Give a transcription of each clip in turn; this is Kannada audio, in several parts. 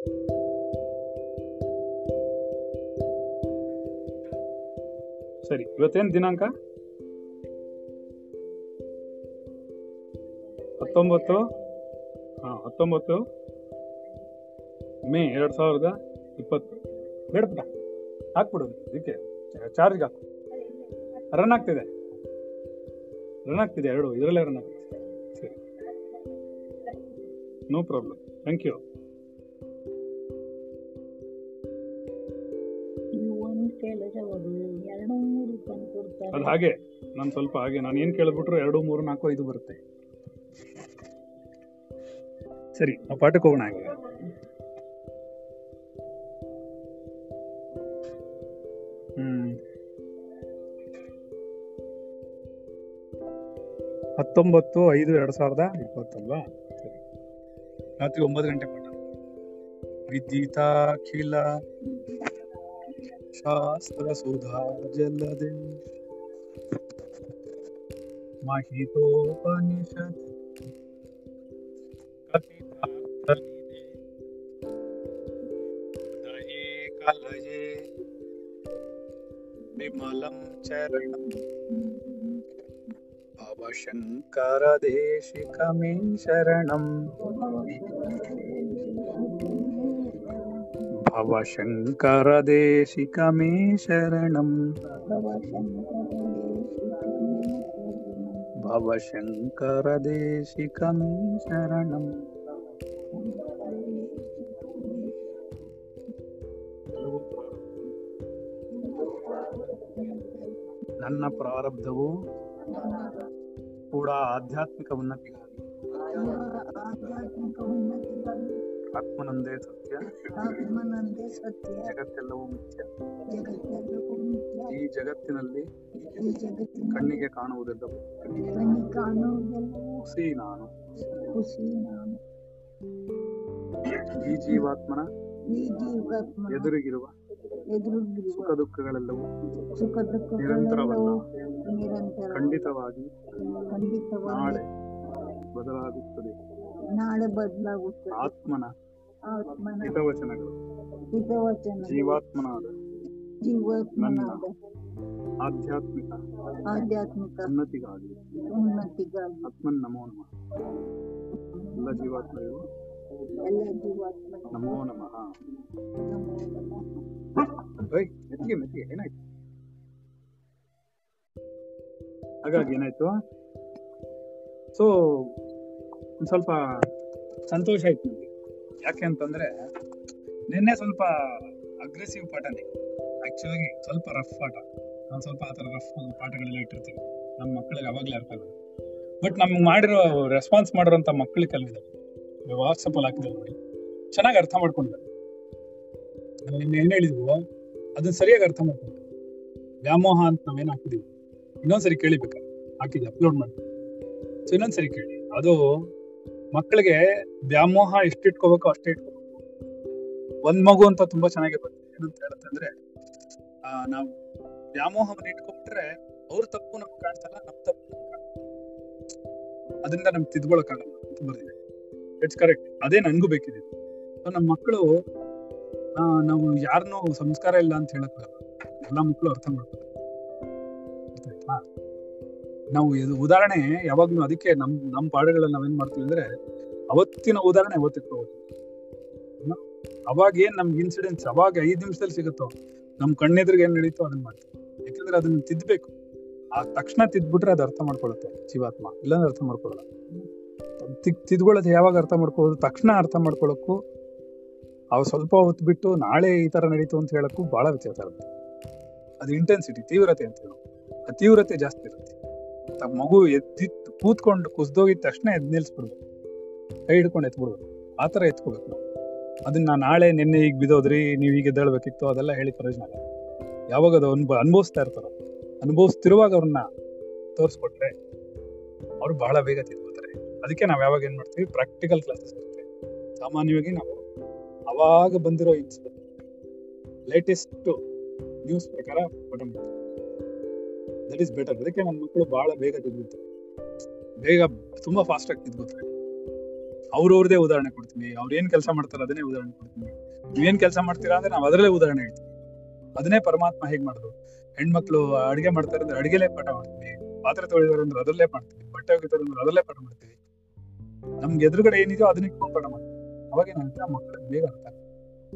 ಸರಿ, ಇವತ್ತೇನು ದಿನಾಂಕ? ಹತ್ತೊಂಬತ್ತು? ಹಾಂ, ಹತ್ತೊಂಬತ್ತು. ಮೇ ಎರಡು ಸಾವಿರದ ಇಪ್ಪತ್ತು. ಬೇಡ ಪುಟ್ಟ ಹಾಕ್ಬಿಡು ಇದಕ್ಕೆ. ಚಾರ್ಜ್ಗೆ ಹಾಕು. ರನ್ ಆಗ್ತಿದೆ. ರನ್ ಆಗ್ತಿದೆ ಎರಡು, ಇದರಲ್ಲೇ ರನ್ ಆಗ್ತಿದೆ. ಸರಿ. ನೋ ಪ್ರಾಬ್ಲಮ್ ಥ್ಯಾಂಕ್ ಯು ಹಾಗೆ, ನಾನು ಸ್ವಲ್ಪ ಹಾಗೆ, ನಾನು ಏನು ಕೇಳಿಬಿಟ್ರು ಎರಡು, ಮೂರು, ನಾಲ್ಕು, ಐದು ಬರುತ್ತೆ. ಸರಿ, ನಾವು ಪಾಠಕ್ಕೆ ಹೋಗೋಣ ಹಾಗೆ. ಹತ್ತೊಂಬತ್ತು, ಐದು, ಎರಡು ಸಾವಿರದ ಇಪ್ಪತ್ತಲ್ವಾ? ಸರಿ. ರಾತ್ರಿ ಒಂಬತ್ತು ಗಂಟೆ ಪಾಠ. ವಿದ್ಯುತಾಖಿಲ ಶಾಸ್ತ್ರ ಸುಧಾ ಜಲದೆ. ಮಹಿತೋಪನಿಷತ್ ಕಪಿತಾರ್ಥಲಿದೆ ಹೃದಯೇ ಕಲಯೇ ವಿಮಲಂ ಚರಣಂ ಭವಶಂಕರ ದೇಶಿಕಮೇ ದೇಶಿಕಮೇ ಶರಣಂ ನನ್ನ ಪ್ರಾರಬ್ಧವು ಕೂಡ ಆಧ್ಯಾತ್ಮಿಕ ಉನ್ನತಿಗಾಗಿ ಆತ್ಮನಂದೇ ಸತ್ಯ ಆತ್ಮನಂದೇ ಸತ್ಯ. ಜಗತ್ತೆಲ್ಲವೂ ಮಿಥ್ಯ. ಜಗತ್ತೆಲ್ಲವೂ ಮಿಥ್ಯ. ಈ ಜಗತ್ತಿನಲ್ಲಿ ಈ ಜಗತ್ತಿನ ಕಣ್ಣಿಗೆ ಕಾಣುವುದಿಲ್ಲ ಕಣ್ಣಿಗೆ ಕಾಣುವುದೆಲ್ಲವೂ ಹುಸಿ ನಾನು. ಖುಷಿ ನಾನು. ಈ ಜೀವಾತ್ಮನ ಈ ಜೀವಾತ್ಮ ಎದುರಿಗಿರುವ ಸುಖ ದುಃಖಗಳೆಲ್ಲವೂ ಸುಖ ದುಃಖ ನಿರಂತರವಲ್ಲ. ನಿರಂತರ ಖಂಡಿತವಾಗಿ ಖಂಡಿತವಾಗಿ ನಾಳೆ ಬದಲಾಗುತ್ತದೆ. ನಾಳೆ ಬದಲಾಗುತ್ತದೆ. ಆತ್ಮನ ಹಿತವಚನಗಳು. ಹಿತವಚನ ಜೀವಾತ್ಮನಾದ. ಜೀವಾತ್ಮನಾದ. ಆಧ್ಯಾತ್ಮಿಕ. ಆಧ್ಯಾತ್ಮಿಕ. ಉನ್ನತಿಗಾಗಿ. ಉನ್ನತಿಗಾಗಿ. ಆತ್ಮನ್ ನಮೋ ನಮಃ. ಎಲ್ಲ ಜೀವಾತ್ಮರಿಗೂ ಎಲ್ಲ ಜೀವಾತ್ಮ ನಮೋ ನಮಃ. ಮೆತ್ತಿಗೆ ಮೆತ್ತಿಗೆ ಏನಾಯ್ತು? ಹಾಗಾಗಿ ಏನಾಯ್ತು? ಸೊ ಒಂದ್ ಸ್ವಲ್ಪ ಸಂತೋಷ ಆಯ್ತು ನನಗೆ ಯಾಕೆ ಅಂತಂದ್ರೆ ನಿನ್ನೆ ಸ್ವಲ್ಪ ಅಗ್ರೆಸಿವ್ ಪಾಠನೇ. ಆಕ್ಚುಲಿ ಸ್ವಲ್ಪ ರಫ್ ಪಾಠ. ನಾನು ಸ್ವಲ್ಪ ಆ ಥರ ರಫ್ ಪಾಠಗಳೆಲ್ಲ ಇಟ್ಟಿರ್ತೀವಿ ನಮ್ಮ ಮಕ್ಕಳಿಗೆ ಅವಾಗಲೇ ಅರ್ಥ ಆಗೋದು ಬಟ್ ನಮ್ಗೆ ಮಾಡಿರೋ ರೆಸ್ಪಾನ್ಸ್ ಮಾಡಿರೋಂಥ ಮಕ್ಕಳಿಗೆ ವಾಟ್ಸಪ್ ವಾಟ್ಸಪ್ಪಲ್ಲಿ ಹಾಕಿದ್ದಾರೆ ನೋಡಿ. ಚೆನ್ನಾಗಿ ಅರ್ಥ ಮಾಡ್ಕೊಂಡಿದ್ದಾರೆ ನಾನು ನಿನ್ನೆ ಏನು ಹೇಳಿದ್ವು, ಅದನ್ನ ಸರಿಯಾಗಿ ಅರ್ಥ ಮಾಡ್ಕೊಂಡು ವ್ಯಾಮೋಹ ಅಂತ ನಾವೇನು ಹಾಕಿದೀವಿ? ಇನ್ನೊಂದ್ಸರಿ ಕೇಳಿಬೇಕಾ? ಹಾಕಿದ್ದೆ ಅಪ್ಲೋಡ್ ಮಾಡಿ. ಸೊ ಇನ್ನೊಂದ್ಸರಿ ಕೇಳಿ. ಅದು ಮಕ್ಕಳಿಗೆ ವ್ಯಾಮೋಹ ಎಷ್ಟು ಇಟ್ಕೋಬೇಕು ಅಷ್ಟೇ ಇಟ್ಕೋಬೇಕು. ಒಂದ್ ಮಗು ಅಂತ ತುಂಬಾ ಚೆನ್ನಾಗಿ ಬರುತ್ತೆ. ಏನಂತ ಹೇಳುತ್ತೆ ಅಂದ್ರೆ ಆ, ನಾವು ವ್ಯಾಮೋಹವನ್ನು ಇಟ್ಕೊಬಿಟ್ರೆ ಅವ್ರ ತಪ್ಪು ನಮ್ಗೆ ಕಾಣ್ತಲ್ಲ ನಮ್ ತಪ್ಪು ಅದರಿಂದ ನಮ್ಗೆ ತಿದ್ಕೊಳಕ್ಕಾಗಲ್ಲ ಅಂತ ಬರ್ದಿದೆ. ಇಟ್ಸ್ ಕರೆಕ್ಟ್ ಅದೇ ನನ್ಗೂ ಬೇಕಿದೆ. ನಮ್ಮ ಮಕ್ಕಳು ಆ, ನಾವು ಯಾರನ್ನೂ ಸಂಸ್ಕಾರ ಇಲ್ಲ ಅಂತ ಹೇಳಕ್ಕಾಗಲ್ಲ. ಎಲ್ಲ ಮಕ್ಕಳು ಅರ್ಥ ಮಾಡ್ತಾರೆ? ನಾವು ಉದಾಹರಣೆ ಯಾವಾಗ್ಲೂ ಅದಕ್ಕೆ ನಮ್ ನಮ್ಮ ಪಾಠಗಳಲ್ಲಿ ನಾವೇನ್ ಮಾಡ್ತೀವಿ ಅಂದ್ರೆ ಅವತ್ತಿನ ಉದಾಹರಣೆ ಅವತ್ತಿಟ್ಕೋಬೇಕು ಅವಾಗ ಏನ್ ನಮ್ಗೆ ಇನ್ಸಿಡೆನ್ಸ್ ಅವಾಗ ಐದು ನಿಮಿಷದಲ್ಲಿ ಸಿಗುತ್ತೋ, ನಮ್ ಕಣ್ಣೆದ್ರಿಗೆ ಏನ್ ನಡೀತೋ ಅದನ್ನ ಮಾಡ್ತೀವಿ. ಯಾಕಂದ್ರೆ ಅದನ್ನ ತಿದ್ದಬೇಕು ಆ ತಕ್ಷಣ ತಿದ್ಬಿಟ್ರೆ ಅದು ಅರ್ಥ ಮಾಡ್ಕೊಳುತ್ತೆ ಜೀವಾತ್ಮ. ಇಲ್ಲಾಂದ್ರೆ ಅರ್ಥ ಮಾಡ್ಕೊಳ್ಳಲ್ಲ. ತಿದ್ ತಿದ್ಕೊಳ್ಳೋದು ಯಾವಾಗ ಅರ್ಥ ಮಾಡ್ಕೊಳ್ಳೋದು? ತಕ್ಷಣ ಅರ್ಥ ಮಾಡ್ಕೊಳ್ಳೋಕ್ಕೂ ಅವು ಸ್ವಲ್ಪ ಹೊತ್ತು ಬಿಟ್ಟು ನಾಳೆ ಈ ತರ ನಡೀತು ಅಂತ ಹೇಳಕ್ಕೂ ಬಹಳ ವ್ಯತ್ಯಾಸ ಇರುತ್ತೆ. ಅದು ಇಂಟೆನ್ಸಿಟಿ ತೀವ್ರತೆ ಅಂತ ಹೇಳೋದು. ಆ ತೀವ್ರತೆ ಜಾಸ್ತಿ ಇರುತ್ತೆ. ಮಗು ಎದ್ದಿತ್ತು ಕೂತ್ಕೊಂಡು ಕುಸ್ದೋಗಿದ ತಕ್ಷಣ ಎದ್ ನಿಲ್ಸ್ಬಿಡ್ಬೇಕು. ಕೈ ಹಿಡ್ಕೊಂಡು ಎತ್ಬಿಡ್ಬೇಕು. ಆ ಥರ ಎತ್ಕೋಬೇಕು ನಾವು. ಅದನ್ನ ನಾಳೆ ನಿನ್ನೆ ಈಗ ಬಿದ್ದೋದ್ರಿ, ನೀವು ಈಗ ಎದ್ದೇಳ್ಬೇಕಿತ್ತು, ಅದೆಲ್ಲ ಹೇಳಿ ಪ್ರಯೋಜನ ಯಾವಾಗ ಅದು ಅನ್ಬ, ಅನುಭವಿಸ್ತಾ ಇರ್ತಾರ, ಅನುಭವಿಸ್ತಿರುವಾಗ ಅವ್ರನ್ನ ತೋರಿಸ್ಕೊಟ್ರೆ ಅವ್ರು ಬಹಳ ಬೇಗ ತಿಳ್ಕೊತಾರೆ ಅದಕ್ಕೆ ನಾವು ಯಾವಾಗ ಏನು ಮಾಡ್ತೀವಿ ಪ್ರಾಕ್ಟಿಕಲ್ ಕ್ಲಾಸಸ್ ಇರುತ್ತೆ ಸಾಮಾನ್ಯವಾಗಿ ನಾವು ಅವಾಗ ಬಂದಿರೋ ಇನ್ಸಿಡೆಂಟ್ ಲೇಟೆಸ್ಟ್ ನ್ಯೂಸ್ ಪ್ರಕಾರ but then that is better ಅದಕ್ಕೆ ನನ್ನ ಮಕ್ಕಳು ಬಹಳ ಬೇಗ ತಿದ್ದಿತ್ತು ಬೇಗ ತುಂಬಾ ಫಾಸ್ಟ್ ಆಗಿ ತಿದ್ಕೋತಾರೆ ಅವ್ರವ್ರದೇ ಉದಾಹರಣೆ ಕೊಡ್ತೀನಿ. ಅವ್ರು ಏನ್ ಕೆಲಸ ಮಾಡ್ತಾರೆ ಅದನ್ನೇ ಉದಾಹರಣೆ ಕೊಡ್ತೀನಿ. ನೀವೇನ್ ಕೆಲಸ ಮಾಡ್ತೀರಾ ಅಂದ್ರೆ ನಾವು ಅದರಲ್ಲೇ ಉದಾಹರಣೆ ಹೇಳ್ತೀವಿ. ಅದನ್ನೇ ಪರಮಾತ್ಮ ಹೇಗ್ ಮಾಡುದು ಹೆಣ್ಮಕ್ಳು ಅಡಿಗೆ ಮಾಡ್ತಾರೆ ಅಂದ್ರೆ ಅಡಿಗೆಲೇ ಪಾಠ ಮಾಡ್ತೀವಿ. ಪಾತ್ರೆ ತೊಳಿದಾರೆ ಅಂದ್ರೆ ಅದರಲ್ಲೇ ಮಾಡ್ತೀವಿ. ಬಟ್ಟೆ ಒಗಿತಾರೆ ಅಂದ್ರೆ ಅದರಲ್ಲೇ ಪಾಠ ಮಾಡ್ತೀವಿ. ನಮ್ಗೆ ಎದುರುಗಡೆ ಏನಿದೆಯೋ ಅದನ್ನ ಇಟ್ಕೊಂಡು ಪಾಠ ಮಾಡ್ತೀವಿ. ಅವಾಗ ಏನಾಗುತ್ತೆ ಮಕ್ಕಳು ಬೇಗ ಆಗುತ್ತೆ.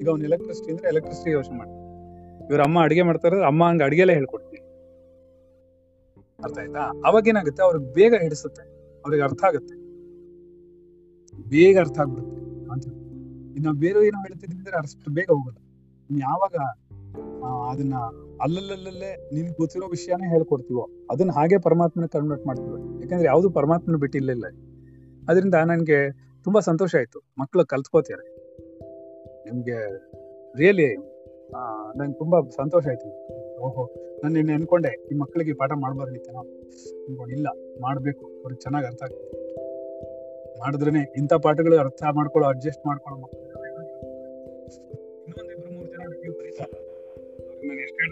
ಈಗ ಅವ್ನು ಎಲೆಕ್ಟ್ರಿಸಿಟಿ ಅಂದ್ರೆ ಎಲೆಕ್ಟ್ರಿಸಿಟಿ ಯೋಚನೆ ಮಾಡ್ತಾರೆ ಇವ್ರ ಅಮ್ಮ ಅಡಿಗೆ ಮಾಡ್ತಾರೆ ಅಮ್ಮ ಹಂಗ ಅಡಿಗೆಲೇ ಹೇಳ್ಕೊಡ್ತೀವಿ ಅರ್ಥ ಆಯ್ತಾ? ಅವಾಗ ಏನಾಗುತ್ತೆ? ಅವ್ರಿಗೆ ಬೇಗ ಹಿಡಿಸುತ್ತೆ. ಅವ್ರಿಗೆ ಅರ್ಥ ಆಗುತ್ತೆ. ಬೇಗ ಅರ್ಥ ಆಗ್ಬಿಡುತ್ತೆ ಅಂತ ಇನ್ನು ಬೇರೆ ಏನೋ ಹೇಳ್ತಿದ್ವಿ ಅಂದ್ರೆ ಅಷ್ಟು ಬೇಗ ಹೋಗಲ್ಲ. ಯಾವಾಗ ಅದನ್ನ ಅಲ್ಲಲ್ಲಲ್ಲೇ ನಿನ್ ಗೊತ್ತಿರೋ ವಿಷಯನೇ ಹೇಳ್ಕೊಡ್ತೀವೋ, ಅದನ್ನ ಹಾಗೆ ಪರಮಾತ್ಮನ ಕನ್ವರ್ಟ್ ಮಾಡ್ತೀವಿ. ಯಾಕಂದ್ರೆ ಯಾವುದು ಪರಮಾತ್ಮನ ಬಿಟ್ಟಿಲ್ಲ ಅದರಿಂದ ನನ್ಗೆ ತುಂಬಾ ಸಂತೋಷ ಆಯ್ತು. ಮಕ್ಕಳು ಕಲ್ತ್ಕೋತಾರೆ ನಿಮ್ಗೆ ರಿಯಲಿ ನಂಗೆ ತುಂಬಾ ಸಂತೋಷ ಆಯ್ತು. ಓಹೋ ನಾನು ನಿನ್ನೆ ಅನ್ಕೊಂಡೆ, ಈ ಮಕ್ಕಳಿಗೆ ಪಾಠ ಪಾಠ ಮಾಡ್ಬಾರ್ದಿತ್ತೇನೋ ಅನ್ಕೊಂಡು, ಇಲ್ಲ, ಮಾಡಬೇಕು, ಅವ್ರಿಗೆ ಚೆನ್ನಾಗಿ ಅರ್ಥ ಆಗುತ್ತೆ ಮಾಡಿದ್ರೇನೆ ಇಂಥ ಪಾಠಗಳು ಅರ್ಥ ಮಾಡ್ಕೊಳ್ಳೋ ಅಡ್ಜಸ್ಟ್ ಮಾಡ್ಕೊಳ್ಳೋ ಮಕ್ಕಳು. ಇನ್ನೊಂದಿಬ್ರು ಮೂರು ಜನ ನಾನು ಎಷ್ಟು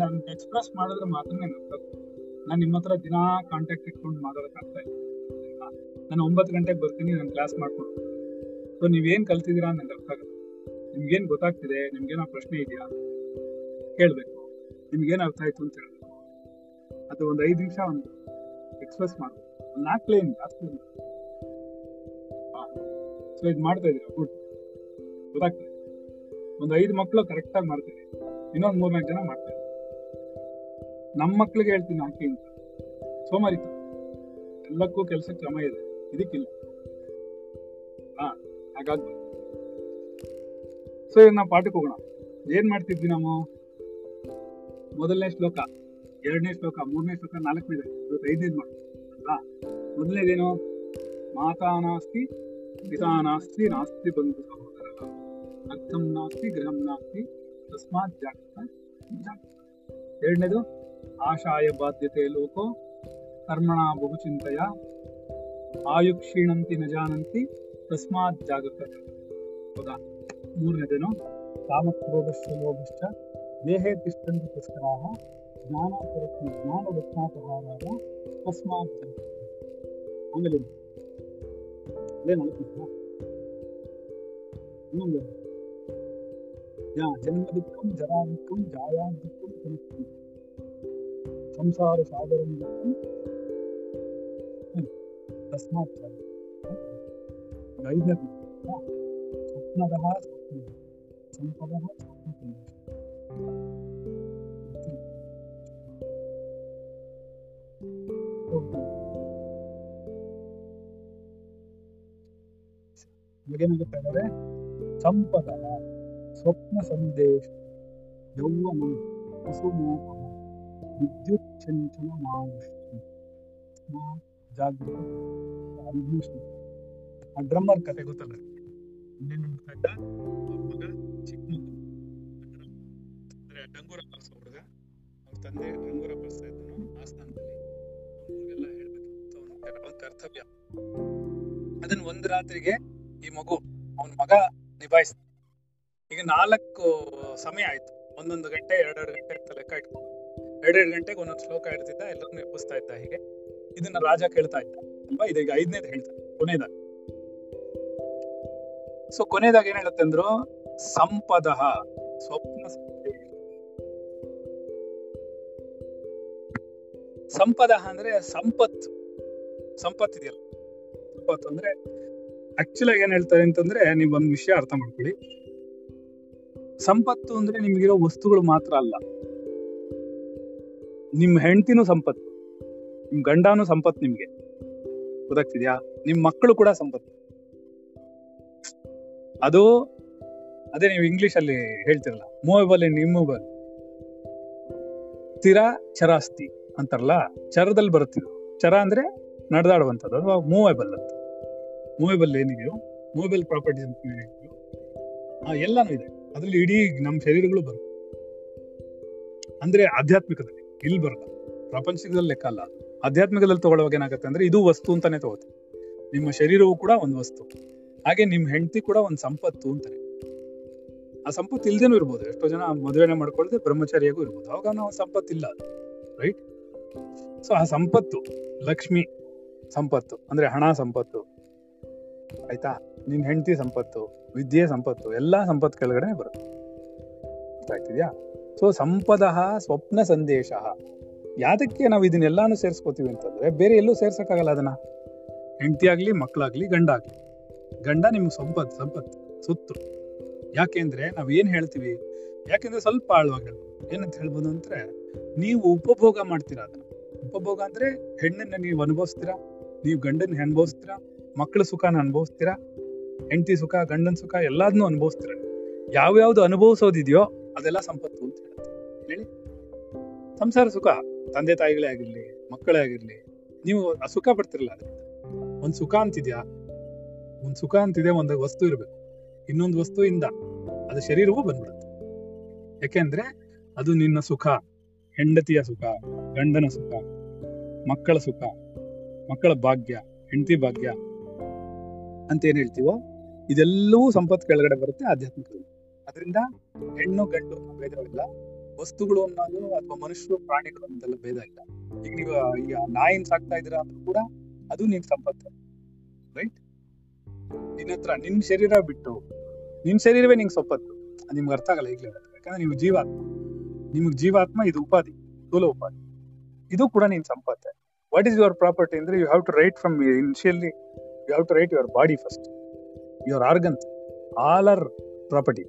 ನಾನು ಎಕ್ಸ್ಪ್ರೆಸ್ ಮಾಡಿದ್ರೆ ಗೊತ್ತಾಗ್ತದೆ ನಾನು ನಿಮ್ಮ ಹತ್ರ ದಿನಾ ಕಾಂಟ್ಯಾಕ್ಟ್ ಇಟ್ಕೊಂಡು ಮಾತಾಡೋಕ್ಕಾಗ್ತಾ ಇಲ್ಲ. ನಾನು ಒಂಬತ್ತು ಗಂಟೆಗೆ ಬರ್ತೀನಿ, ನಾನು ಕ್ಲಾಸ್ ಮಾಡ್ಕೊಂಡು ಸೊ ನೀವೇನ್ ಕಲ್ತಿದ್ದೀರಾ ನಂಗೆ ಅರ್ಥ ಆಗುತ್ತೆ. ನಿಮ್ಗೇನ್ ಗೊತ್ತಾಗ್ತಿದೆ? ನಿಮ್ಗೇನೋ ಪ್ರಶ್ನೆ ಇದೆಯಾ? ಕೇಳಬೇಕು. ನಿಮ್ಗೇನು ಅರ್ಥ ಆಯ್ತು ಅಂತ ಹೇಳ್ಬೇಕು. ಅಥವಾ ಒಂದು ಐದು ನಿಮಿಷ ಒಂದು ಎಕ್ಸ್ಪ್ರೆಸ್ ಮಾಡಬೇಕು ನಾಲ್ಕು ಲೈನ್ ಜಾಸ್ತಿ ಸೊ ಇದು ಮಾಡ್ತಾ ಇದೀರಾ ಗುಡ್ ಗೊತ್ತಾಗ್ತದೆ. ಒಂದು ಐದು ಮಕ್ಕಳು ಕರೆಕ್ಟಾಗಿ ಮಾಡ್ತೀವಿ ಇನ್ನೊಂದು ಮೂರ್ನಾಲ್ಕು ಜನ ಮಾಡ್ತಾರೆ ನಮ್ಮ ಮಕ್ಳಿಗೆ ಹೇಳ್ತೀನಿ ಹಾಕಿ ಅಂತ ಸೋಮಾರಿತ ಎಲ್ಲಕ್ಕೂ ಕೆಲಸಕ್ಕೆ ಕ್ರಮ ಇದೆ. ಇದಕ್ಕಿಲ್ಲ. ಹಾಗಾಗ್ಬೋದು ಸೊ ಈಗ ನಾವು ಪಾಠಕ್ಕೆ ಹೋಗೋಣ. ಏನ್ ಮಾಡ್ತಿದ್ವಿ ನಾವು? ಮೊದಲನೇ ಶ್ಲೋಕ, ಎರಡನೇ ಶ್ಲೋಕ, ಮೂರನೇ ಶ್ಲೋಕ ನಾಲ್ಕನೇದು ಇವತ್ತು ಐದನೇದು ಮಾಡಿ ಅಲ್ವಾ? ಮೊದಲನೇದೇನು? ಮಾತಾ ನಾಸ್ತಿ, ಪಿತಾ ನಾಸ್ತಿ ಬಂಧು ಸಹೋದರ. ಅರ್ಥಂ ನಾಸ್ತಿ, ಗೃಹಂ ನಾಸ್ತಿ, ತಸ್ಮಾತ್ ಜಾಗೃತ. ಎರಡನೇದು? ಆಶಾಯ ಬಾಧ್ಯತೆ ಲೋಕೋ, ಕರ್ಮಣ ಬಹುಚಿಂತೆಯ ಆಯು ನ ಜಾನಂತಿ ತಸ್ಮಾತ್ ಜಾಗೃತ ಹೌದಾ ಮೂರನೇದೇನು ಕಾಮಕ್ರೋಧಶ್ಚ ಲೋಭಶ್ಚ ದೇಹೇ ತಿಷ್ಟಂತಿ ಪುಷ್ಕರಾಹ ಜ್ಞಾನ ಪರಸ್ಮ ಜ್ಞಾನ ರತ್ನಾಪಹಾರಾಹ ತಸ್ಮಾತ್ ಜಾಗೃತ ಆಮೇಲೆ ಅದೇ ನಲವತ್ತು ಇನ್ನೊಂದು ಯಾ ಜನ್ಮ ದುಃಖಂ ಜರಾ ದುಃಖಂ ಜಾಯಾ ದುಃಖಂ ಪುನಃ ಸಂಸಾರ ಸಾಗರಂ ದುಃಖಂ ಹ್ಮ್. ತಸ್ಮಾತ್ ಜಾಗೃತ. ಐದನೇದು ಯಾ, ಸ್ವಪ್ನದಃ ಸ್ವಪ್ನ ಸಂಪದಃ ಸ್ವಪ್ನ ಇವಾಗೇನಾಗುತ್ತೆ ಅಂದರೆ ಸಂಪದ ಸ್ವಪ್ನ ಸಂದೇಶ ಯೌವನ ಕುಸುಮೋಪ ವಿದ್ಯುತ್ ಚಂಚಲ ಮಾನುಷ್ಯ ಜಾಗೃತ ಐದನೇ ಶ್ಲೋಕ. ಆ ಡ್ರಮ್ಮರ್ ಕತೆ ಗೊತ್ತಲ್ಲ? ಮಗ ಚಿಕ್ಕ ಮಗು ಅಂದ್ರೆ ಡಂಗೂರ ಬಾರಿಸೋ ಹುಡುಗ. ಅವ್ರ ತಂದೆ ಡಂಗೂರ ಬಾರಿಸ್ತಾ ಇದ್ದನು ಆ ಸ್ಥಾನದಲ್ಲಿ ಅವ್ರಿಗೆಲ್ಲ ಹೇಳ್ಬೇಕಿತ್ತು ಅವನ ಕರ್ತವ್ಯ. ಅದನ್ನ ಒಂದ್ ರಾತ್ರಿಗೆ ಈ ಮಗು ಅವನ ಮಗ ನಿಭಾಯಿಸ್ತ ಈಗ ನಾಲ್ಕು ಸಮಯ ಆಯ್ತು. ಒಂದೊಂದು ಗಂಟೆ, ಎರಡೆರಡು ಗಂಟೆ ಅಂತ ಲೆಕ್ಕ ಇಟ್ಕೊಂಡು. ಎರಡೆರಡು ಗಂಟೆಗೆ ಒಂದೊಂದು ಶ್ಲೋಕ ಇಡ್ತಿದ್ದ ಎಲ್ಲರನ್ನೂ ಎಬ್ಬಿಸ್ತಾ ಇದ್ದ ಹೀಗೆ. ಇದನ್ನ ರಾಜ ಕೇಳ್ತಾ ಇದ್ದ. ಅಲ್ವಾ ಇದೀಗ ಐದನೇದು ಹೇಳ್ತಾ ಕೊನೆಯದಾಗ ಸೊ ಕೊನೆಯದಾಗ ಏನ್ ಹೇಳುತ್ತೆ ಅಂದ್ರು? ಸಂಪದ ಸ್ವಪ್ನ ಸಂಪದ ಅಂದ್ರೆ ಸಂಪತ್ತು. ಸಂಪತ್ತು ಇದೆಯಲ್ಲ. ಸಂಪತ್ತು ಅಂದ್ರೆ ಆಕ್ಚುಲ್ ಆಗಿ ಏನ್ ಹೇಳ್ತಾರೆ ಅಂತಂದ್ರೆ ನೀವ್ ಒಂದ್ ವಿಷಯ ಅರ್ಥ ಮಾಡ್ಕೊಳ್ಳಿ. ಸಂಪತ್ತು ಅಂದ್ರೆ ನಿಮ್ಗಿರೋ ವಸ್ತುಗಳು ಮಾತ್ರ ಅಲ್ಲ. ನಿಮ್ ಹೆಂಡತಿನೂ ಸಂಪತ್ತು. ನಿಮ್ ಗಂಡನೂ ಸಂಪತ್ತು ನಿಮ್ಗೆ. ಗೊತ್ತಾಗ್ತಿದ್ಯಾ? ನಿಮ್ ಮಕ್ಕಳು ಕೂಡ ಸಂಪತ್ತು. ಅದು ಅದೇ ನೀವು ಇಂಗ್ಲಿಷ್ ಅಲ್ಲಿ ಹೇಳ್ತಿರಲ್ಲ ಮೂವೇಬಲ್ ಇನ್ ಇಮ್ಮೂವಲ್ ಸ್ಥಿರ ಚರಾಸ್ತಿ ಅಂತಾರಲ್ಲ, ಚರದಲ್ಲಿ ಬರುತ್ತಿದ್ದು. ಚರ ಅಂದ್ರೆ ನಡೆದಾಡುವಂಥದ್ದು ಅಥವಾ ಮೂವೇಬಲ್ ಅಂತ. ಮೂವೇಬಲ್ ಏನಿದೆಯೋ ಮೂವೇಬಲ್ ಪ್ರಾಪರ್ಟೀಸ್ ಅಂತ ಆ ಎಲ್ಲಾನು ಇದೆ. ಅದ್ರಲ್ಲಿ ಇಡೀ ನಮ್ಮ ಶರೀರಗಳು ಬರುತ್ತೆ. ಅಂದ್ರೆ ಆಧ್ಯಾತ್ಮಿಕದಲ್ಲಿ, ಇಲ್ಲಿ ಬರಲ್ಲ. ಪ್ರಪಂಚದಲ್ಲಿ ಲೆಕ್ಕ ಅಲ್ಲ. ಆಧ್ಯಾತ್ಮಿಕದಲ್ಲಿ ತಗೊಳ್ಳುವಾಗ ಏನಾಗುತ್ತೆ ಅಂದ್ರೆ ಇದು ವಸ್ತು ಅಂತಾನೆ ತಗೋತೀವಿ. ನಿಮ್ಮ ಶರೀರವು ಕೂಡ ಒಂದು ವಸ್ತು. ಹಾಗೆ ನಿಮ್ಮ ಹೆಂಡತಿ ಕೂಡ ಒಂದು ಸಂಪತ್ತು ಅಂತಾರೆ. ಆ ಸಂಪತ್ತು ಇಲ್ದೇನೂ ಇರ್ಬೋದು. ಎಷ್ಟೋ ಜನ ಮದುವೆನೆ ಮಾಡ್ಕೊಳ್ಳದೆ ಬ್ರಹ್ಮಚಾರಿಯಾಗೂ ಇರ್ಬೋದು. ಅವಾಗ ನಾವು ಸಂಪತ್ತಿಲ್ಲ. ರೈಟ್ ಸೊ ಆ ಸಂಪತ್ತು, ಲಕ್ಷ್ಮಿ ಸಂಪತ್ತು, ಅಂದ್ರೆ ಹಣ ಸಂಪತ್ತು, ಆಯ್ತಾ? ನಿನ್ ಹೆಂಡತಿ ಸಂಪತ್ತು, ವಿದ್ಯೆ ಸಂಪತ್ತು, ಎಲ್ಲಾ ಸಂಪತ್ತು ಕೆಳಗಡೆ ಬರುತ್ತೆ. ಗೊತ್ತಾಗ್ತಿದ್ಯಾ? ಸೊ ಸಂಪದ ಸ್ವಪ್ನ ಸಂದೇಶ. ಯಾದಕ್ಕೆ ನಾವು ಇದನ್ನೆಲ್ಲಾನು ಸೇರಿಸ್ಕೋತೀವಿ ಅಂತಂದ್ರೆ, ಬೇರೆ ಎಲ್ಲೂ ಸೇರ್ಸಕ್ಕಾಗಲ್ಲ ಅದನ್ನ. ಹೆಂಡತಿ ಆಗ್ಲಿ ಮಕ್ಕಳಾಗ್ಲಿ ಗಂಡ ಆಗ್ಲಿ ಗಂಡ ನಿಮ್ಗೆ ಸಂಪತ್ತು ಸಂಪತ್ತು, ಸುತ್ತು. ಯಾಕೆಂದ್ರೆ ನಾವ್ ಏನ್ ಹೇಳ್ತೀವಿ? ಯಾಕೆಂದ್ರೆ ಸ್ವಲ್ಪ ಆಳವಾಗಿ ಹೇಳ್ಬೋದು ಏನಂತ ಹೇಳ್ಬೋದು ಅಂದ್ರೆ, ನೀವು ಉಪಭೋಗ ಮಾಡ್ತೀರಾ ಅದನ್ನ. ಉಪಭೋಗ ಅಂದ್ರೆ ಹೆಣ್ಣನ್ನ ನೀವು ಅನುಭವಿಸ್ತೀರಾ? ನೀವು ಗಂಡನ ಅನುಭವಿಸ್ತೀರಾ? ಮಕ್ಕಳ ಸುಖನ ಅನುಭವಿಸ್ತೀರಾ? ಹೆಂಡತಿ ಸುಖ, ಗಂಡನ ಸುಖ ಎಲ್ಲಾದ್ನೂ ಅನುಭವಿಸ್ತೀರಾ? ಯಾವ್ಯಾವ್ದು ಅನುಭವಿಸೋದಿದೆಯೋ ಅದೆಲ್ಲ ಸಂಪತ್ತು ಅಂತ ಹೇಳುತ್ತೆ. ಹೇಳಿ. ಸಂಸಾರ ಸುಖ, ತಂದೆ ತಾಯಿಗಳೇ ಆಗಿರ್ಲಿ, ಮಕ್ಕಳೇ ಆಗಿರ್ಲಿ, ನೀವು ಅಸುಖ ಸುಖ ಪಡ್ತಿರಲ್ಲ ಅದರಿಂದ. ಒಂದ್ ಸುಖ ಅಂತಿದ್ಯಾ? ಒಂದ್ ಸುಖ ಅಂತಿದೆ, ಒಂದ್ ವಸ್ತು ಇರ್ಬೇಕು. ಇನ್ನೊಂದು ವಸ್ತುವಿಂದ ಅದು ಶರೀರವೂ ಬಂದ್ಬಿಡುತ್ತೆ. ಯಾಕೆಂದ್ರೆ ಅದು ನಿನ್ನ ಸುಖ, ಹೆಂಡತಿಯ ಸುಖ, ಗಂಡನ ಸುಖ, ಮಕ್ಕಳ ಸುಖ, ಮಕ್ಕಳ ಭಾಗ್ಯ, ಹೆಂಡತಿ ಭಾಗ್ಯ ಅಂತ ಏನ್ ಹೇಳ್ತೀವೋ, ಇದೆಲ್ಲವೂ ಸಂಪತ್ ಕೆಳಗಡೆ ಬರುತ್ತೆ ಆಧ್ಯಾತ್ಮಿಕದಲ್ಲಿ ಅದರಿಂದ ಹೆಣ್ಣು, ಗಂಡು ಭೇದವಿಲ್ಲ ವಸ್ತುಗಳು ಅನ್ನೋದು ಅಥವಾ ಮನುಷ್ಯರು ಪ್ರಾಣಿಗಳು ಅನ್ನೋದೆಲ್ಲ ಭೇದ ಇಲ್ಲ. ಈಗ ನೀವು, ಈಗ ನಾಯಿನ್ ಸಾಕ್ತಾ ಇದ್ದೀರಾ ಅಂದ್ರೂ ಕೂಡ ಅದು ನಿನ್ ಸಂಪತ್ತು. ರೈಟ್ ನಿನ್ನ ಹತ್ರ, ನಿನ್ ಶರೀರ ಬಿಟ್ಟು, ನಿನ್ ಶರೀರವೇ ನಿಂಗೆ ಸಂಪತ್ತು ಅದ್ ನಿಮ್ಗೆ ಅರ್ಥ ಆಗಲ್ಲ ಈಗಲೇ. ಯಾಕಂದ್ರೆ ನೀವು ಜೀವಾತ್ಮ. ನಿಮ್ಗೆ ಜೀವಾತ್ಮ ಇದು ಉಪಾಧಿ, ಸ್ಥೂಲ ಉಪಾಧಿ. ಇದು ಕೂಡ ನಿನ್ ಸಂಪತ್ತೆ. ವಾಟ್ ಈಸ್ ಯುವರ್ ಪ್ರಾಪರ್ಟಿ ಅಂದ್ರೆ you have to right from initially you have to write your body first your organs all are property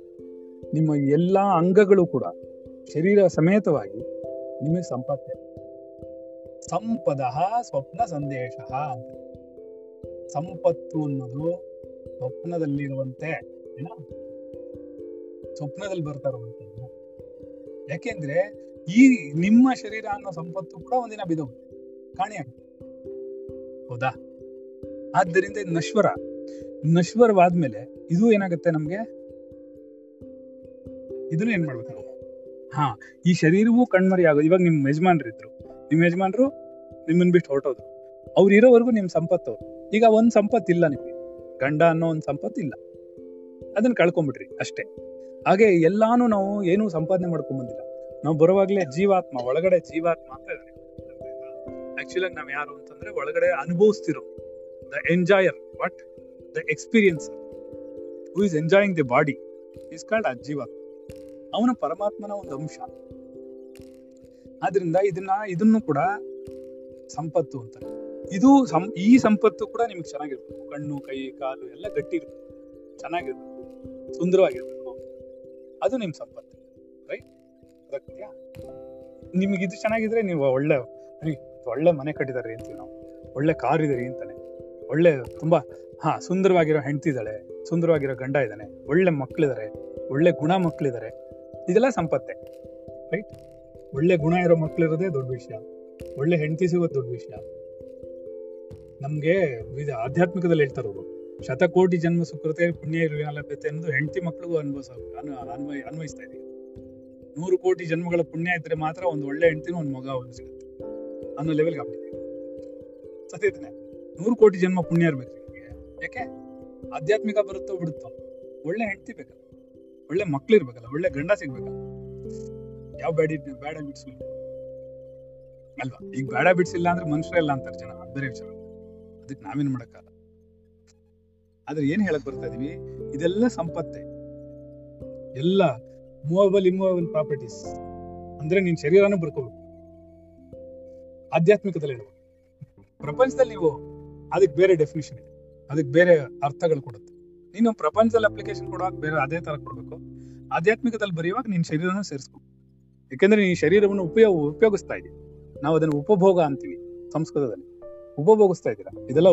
ನಿಮ್ಮ ಎಲ್ಲ ಅಂಗಗಳು ಕೂಡ ಶರೀರ ಸಮೇತವಾಗಿ ನಿಮಗೆ ಸಂಪತ್ತೆ. ಸಂಪದ ಸ್ವಪ್ನ ಸಂದೇಶ ಅಂತ. ಸಂಪತ್ತು ಅನ್ನೋದು ಸ್ವಪ್ನದಲ್ಲಿರುವಂತೆ ಏನ ಸ್ವಪ್ನದಲ್ಲಿ ಬರ್ತಾ ಯಾಕೆಂದ್ರೆ, ಈ ನಿಮ್ಮ ಶರೀರ ಅನ್ನೋ ಸಂಪತ್ತು ಕೂಡ ಒಂದಿನ ಬಿದೋಗುತ್ತೆ ಕಾಣಿಯಾಗುತ್ತೆ ಹೌದಾ? ಆದ್ದರಿಂದ ನಶ್ವರ. ನಶ್ವರವಾದ್ಮೇಲೆ ಇದು ಏನಾಗುತ್ತೆ ನಮ್ಗೆ? ಇದನ್ನ ಏನ್ ಮಾಡ್ಬೇಕು ನಾವು? ಹಾ, ಈ ಶರೀರವೂ ಕಣ್ಮರಿ ಆಗೋದು. ಇವಾಗ ನಿಮ್ ಯಜಮಾನ್ರು ಇದ್ರು. ನಿಮ್ ಯಜಮಾನ್ರು ನಿಮ್ಮನ್ ಬಿಟ್ಟು ಹೊರಟೋದ್ರು. ಅವ್ರು ಇರೋವರೆಗೂ ನಿಮ್ ಸಂಪತ್ತು. ಈಗ ಒಂದ್ ಸಂಪತ್ತು ಇಲ್ಲ ನಿಮ್ಗೆ. ಗಂಡ ಅನ್ನೋ ಒಂದು ಸಂಪತ್ತು ಇಲ್ಲ ಅದನ್ನ ಕಳ್ಕೊಂಡ್ಬಿಟ್ರಿ ಅಷ್ಟೇ. ಹಾಗೆ ಎಲ್ಲಾನು ನಾವು ಏನು ಸಂಪಾದನೆ ಮಾಡ್ಕೊಂಡ್ ಬಂದಿಲ್ಲ. ನಾವು ಬರುವಾಗ್ಲೇ ಜೀವಾತ್ಮ, ಒಳಗಡೆ ಜೀವಾತ್ಮ ಅಂತ ಆಕ್ಚುಲಿ ನಾವ್ ಯಾರು ಅಂತಂದ್ರೆ ಒಳಗಡೆ ಅನುಭವಿಸ್ತಿರೋ the enjoyer what the experience who is enjoying the body is called ಆ ಜೀವಾತ್ಮ ಅವನ ಪರಮಾತ್ಮನ ಒಂದು ಅಂಶ. ಆದ್ರಿಂದ ಇದನ್ನ, ಇದನ್ನು ಕೂಡ ಸಂಪತ್ತು ಅಂತ. ಇದು ಸಂ, ಈ ಸಂಪತ್ತು ಕೂಡ ನಿಮ್ಗೆ ಚೆನ್ನಾಗಿರ್ಬೇಕು ಕಣ್ಣು, ಕೈ, ಕಾಲು ಎಲ್ಲ ಗಟ್ಟಿ ಇರ್ಬೇಕು ಚೆನ್ನಾಗಿರ್ಬೇಕು ಸುಂದರವಾಗಿರ್ಬೇಕು ಅದು ನಿಮ್ ಸಂಪತ್ತು. ರೈಟ್ ಅದಕ್ಕಿದ್ಯಾ ನಿಮ್ಗೆ ಇದು ಚೆನ್ನಾಗಿದ್ರೆ ನೀವು ಒಳ್ಳೆ ಒಳ್ಳೆ ಮನೆ ಕಟ್ಟಿದಾರೆ ಅಂತೀವಿ ನಾವು. ಒಳ್ಳೆ ಕಾರ್ ಇದೀರಿ ಅಂತಾನೆ. ಒಳ್ಳೆ, ತುಂಬಾ, ಹಾ, ಸುಂದರವಾಗಿರೋ ಹೆಂಡತಿ ಇದ್ದಾಳೆ. ಸುಂದರವಾಗಿರೋ ಗಂಡ ಇದ್ದಾನೆ. ಒಳ್ಳೆ ಮಕ್ಕಳಿದ್ದಾರೆ ಒಳ್ಳೆ ಗುಣ ಮಕ್ಕಳಿದ್ದಾರೆ ಇದೆಲ್ಲ ಸಂಪತ್ತೆ. ರೈಟ್ ಒಳ್ಳೆ ಗುಣ ಇರೋ ಮಕ್ಕಳಿರೋದೇ ದೊಡ್ಡ ವಿಷಯ. ಒಳ್ಳೆ ಹೆಂಡತಿ ಸಿಗೋದು ದೊಡ್ಡ ವಿಷಯ. ನಮ್ಗೆ ಆಧ್ಯಾತ್ಮಿಕದಲ್ಲಿ ಹೇಳ್ತಾರೆ ಅವರು. ಶತಕೋಟಿ ಜನ್ಮ ಸುಕೃತೆ, ಪುಣ್ಯ ಇರುವ ಲಭ್ಯತೆ ಅನ್ನೋದು ಹೆಂಡತಿ ಮಕ್ಕಳಿಗೂ ಅನುಭವಿಸ ಅನು, ಅನ್ವಯ, ಅನ್ವಯಿಸ್ತಾ ಇದೆ ನೂರು ಕೋಟಿ ಜನ್ಮಗಳ ಪುಣ್ಯ ಇದ್ರೆ ಮಾತ್ರ ಒಂದು ಒಳ್ಳೆ ಹೆಂಡತಿನೂ ಒಂದು ಮಗ ಒಂದು ಸಿಗುತ್ತೆ. ಅನ್ನೋ ಲೆವೆಲ್ಗೆ ಆಗ್ಬಿಟ್ಟಿದೆ. ಸತ್ಯ ತಾನೆ ನೂರು ಕೋಟಿ ಜನ್ಮ ಪುಣ್ಯ ಇರ್ಬೇಕು ಯಾಕೆ? ಆಧ್ಯಾತ್ಮಿಕ ಬರುತ್ತೋ ಬಿಡುತ್ತೋ. ಒಳ್ಳೆ ಹೆಂಡತಿ ಬೇಕಲ್ಲ. ಒಳ್ಳೆ ಮಕ್ಳು ಇರ್ಬೇಕಲ್ಲ. ಒಳ್ಳೆ ಗಂಡ ಸಿಗ್ಬೇಕಲ್ಲ. ಯಾವ ಬ್ಯಾಡ್ ಬ್ಯಾಡ ಬಿಡ್ಸಿಲ್ಲ ಅಲ್ವಾ? ಈಗ ಬ್ಯಾಡ ಬಿಡ್ಸಿಲ್ಲ ಅಂದ್ರೆ ಮನುಷ್ಯರೇ ಇಲ್ಲ ಅಂತಾರೆ ಜನ. ಬೇರೆ ವಿಚಾರ. ಅದಕ್ಕೆ ನಾವೇನ್ ಮಾಡಕ್ಕಾಗಲ್ಲ. ಆದ್ರೆ ಏನ್ ಹೇಳಕ್ ಬರ್ತಾ ಇದೀವಿ? ಇದೆಲ್ಲ ಸಂಪತ್ತೆ. ಎಲ್ಲ ಮೂವಬಲ್ ಇಮೂವಬಲ್ ಪ್ರಾಪರ್ಟೀಸ್ ಅಂದ್ರೆ ನಿನ್ ಶರೀರನೂ ಬರ್ಕೋಬೇಕು. ಆಧ್ಯಾತ್ಮಿಕದಲ್ಲಿ ಹೇಳುವ ಪ್ರಪಂಚದಲ್ಲಿ ನೀವು ಅದಕ್ಕೆ ಬೇರೆ ಡೆಫಿನಿಷನ್ ಇದೆ. ಅದಕ್ಕೆ ಬೇರೆ ಅರ್ಥಗಳು ಕೊಡುತ್ತೆ. ನೀನು ಪ್ರಪಂಚದಲ್ಲಿ ಅಪ್ಲಿಕೇಶನ್ ಕೊಡುವಾಗ ಬೇರೆ ಅದೇ ತರ ಕೊಡ್ಬೇಕು. ಆಧ್ಯಾತ್ಮಿಕದಲ್ಲಿ ಬರೆಯುವಾಗ ನಿನ್ ಶರೀರನ ಸೇರಿಸ್ಕೊ. ಯಾಕೆಂದ್ರೆ ನೀನ್ ಶರೀರವನ್ನು ಉಪಯೋಗ, ಉಪಯೋಗಿಸ್ತಾ ಇದೀವಿ ನಾವು ಅದನ್ನು ಉಪಭೋಗ ಅಂತೀವಿ ಸಂಸ್ಕೃತದಲ್ಲಿ. ಉಪಭೋಗಿಸ್ತಾ ಇದ್ದೀರಾ? ಇದೆಲ್ಲ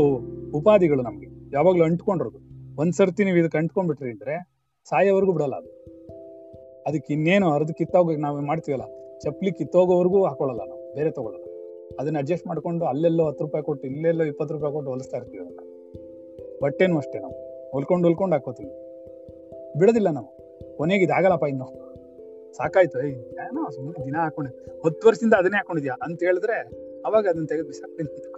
ಉಪಾಧಿಗಳು ನಮ್ಗೆ. ಯಾವಾಗ್ಲೂ ಅಂಟ್ಕೊಂಡಿರೋದು. ಒಂದ್ಸರ್ತಿ ನೀವು ಇದಕ್ಕೆ ಅಂಟ್ಕೊಂಡ್ಬಿಟ್ರಿ ಅಂದ್ರೆ ಸಾಯೋವರೆಗೂ ಬಿಡಲ್ಲ ಅದು. ಅದಕ್ಕೆ ಇನ್ನೇನು ಅರ್ಧ ಕಿತ್ತೋಗ ನಾವು ಮಾಡ್ತೀವಲ್ಲ? ಚಪ್ಪಲಿ ಕಿತ್ತೋಗೋವರೆಗೂ ಹಾಕೊಳ್ಳಲ್ಲ ನಾವು. ಬೇರೆ ತಗೊಳ್ಳಲ್ಲ ಅದನ್ನ ಅಡ್ಜಸ್ಟ್ ಮಾಡ್ಕೊಂಡು ಅಲ್ಲೆಲ್ಲೋ ಹತ್ತು ರೂಪಾಯಿ ಕೊಟ್ಟು, ಇಲ್ಲೆಲ್ಲೋ ಇಪ್ಪತ್ತು ರೂಪಾಯಿ ಕೊಟ್ಟು ಹೊಲಿಸ್ತಾ ಇರ್ತೀವಿ ಅದನ್ನ. ಬಟ್ಟೆನೂ ಅಷ್ಟೇ ನಾವು. ಹೊಲ್ಕೊಂಡು ಹೊಲ್ಕೊಂಡು ಹಾಕೋತೀವಿ ಬಿಡೋದಿಲ್ಲ ನಾವು. ಕೊನೆಗೆ ಇದಾಗಲ್ಲಪ್ಪ ಇನ್ನು. ಸಾಕಾಯ್ತು. ಏನೋ ಸುಮ್ಮನೆ ದಿನ ಹಾಕೊಂಡಿದ್ದೆ ಹತ್ತು ವರ್ಷದಿಂದ ಅದನ್ನೇ ಹಾಕೊಂಡಿದ್ಯಾ? ಅಂತ ಹೇಳಿದ್ರೆ ಅವಾಗ ಅದನ್ನ ತೆಗೆದು ಬಿಸಾಕ್ತೀನಿ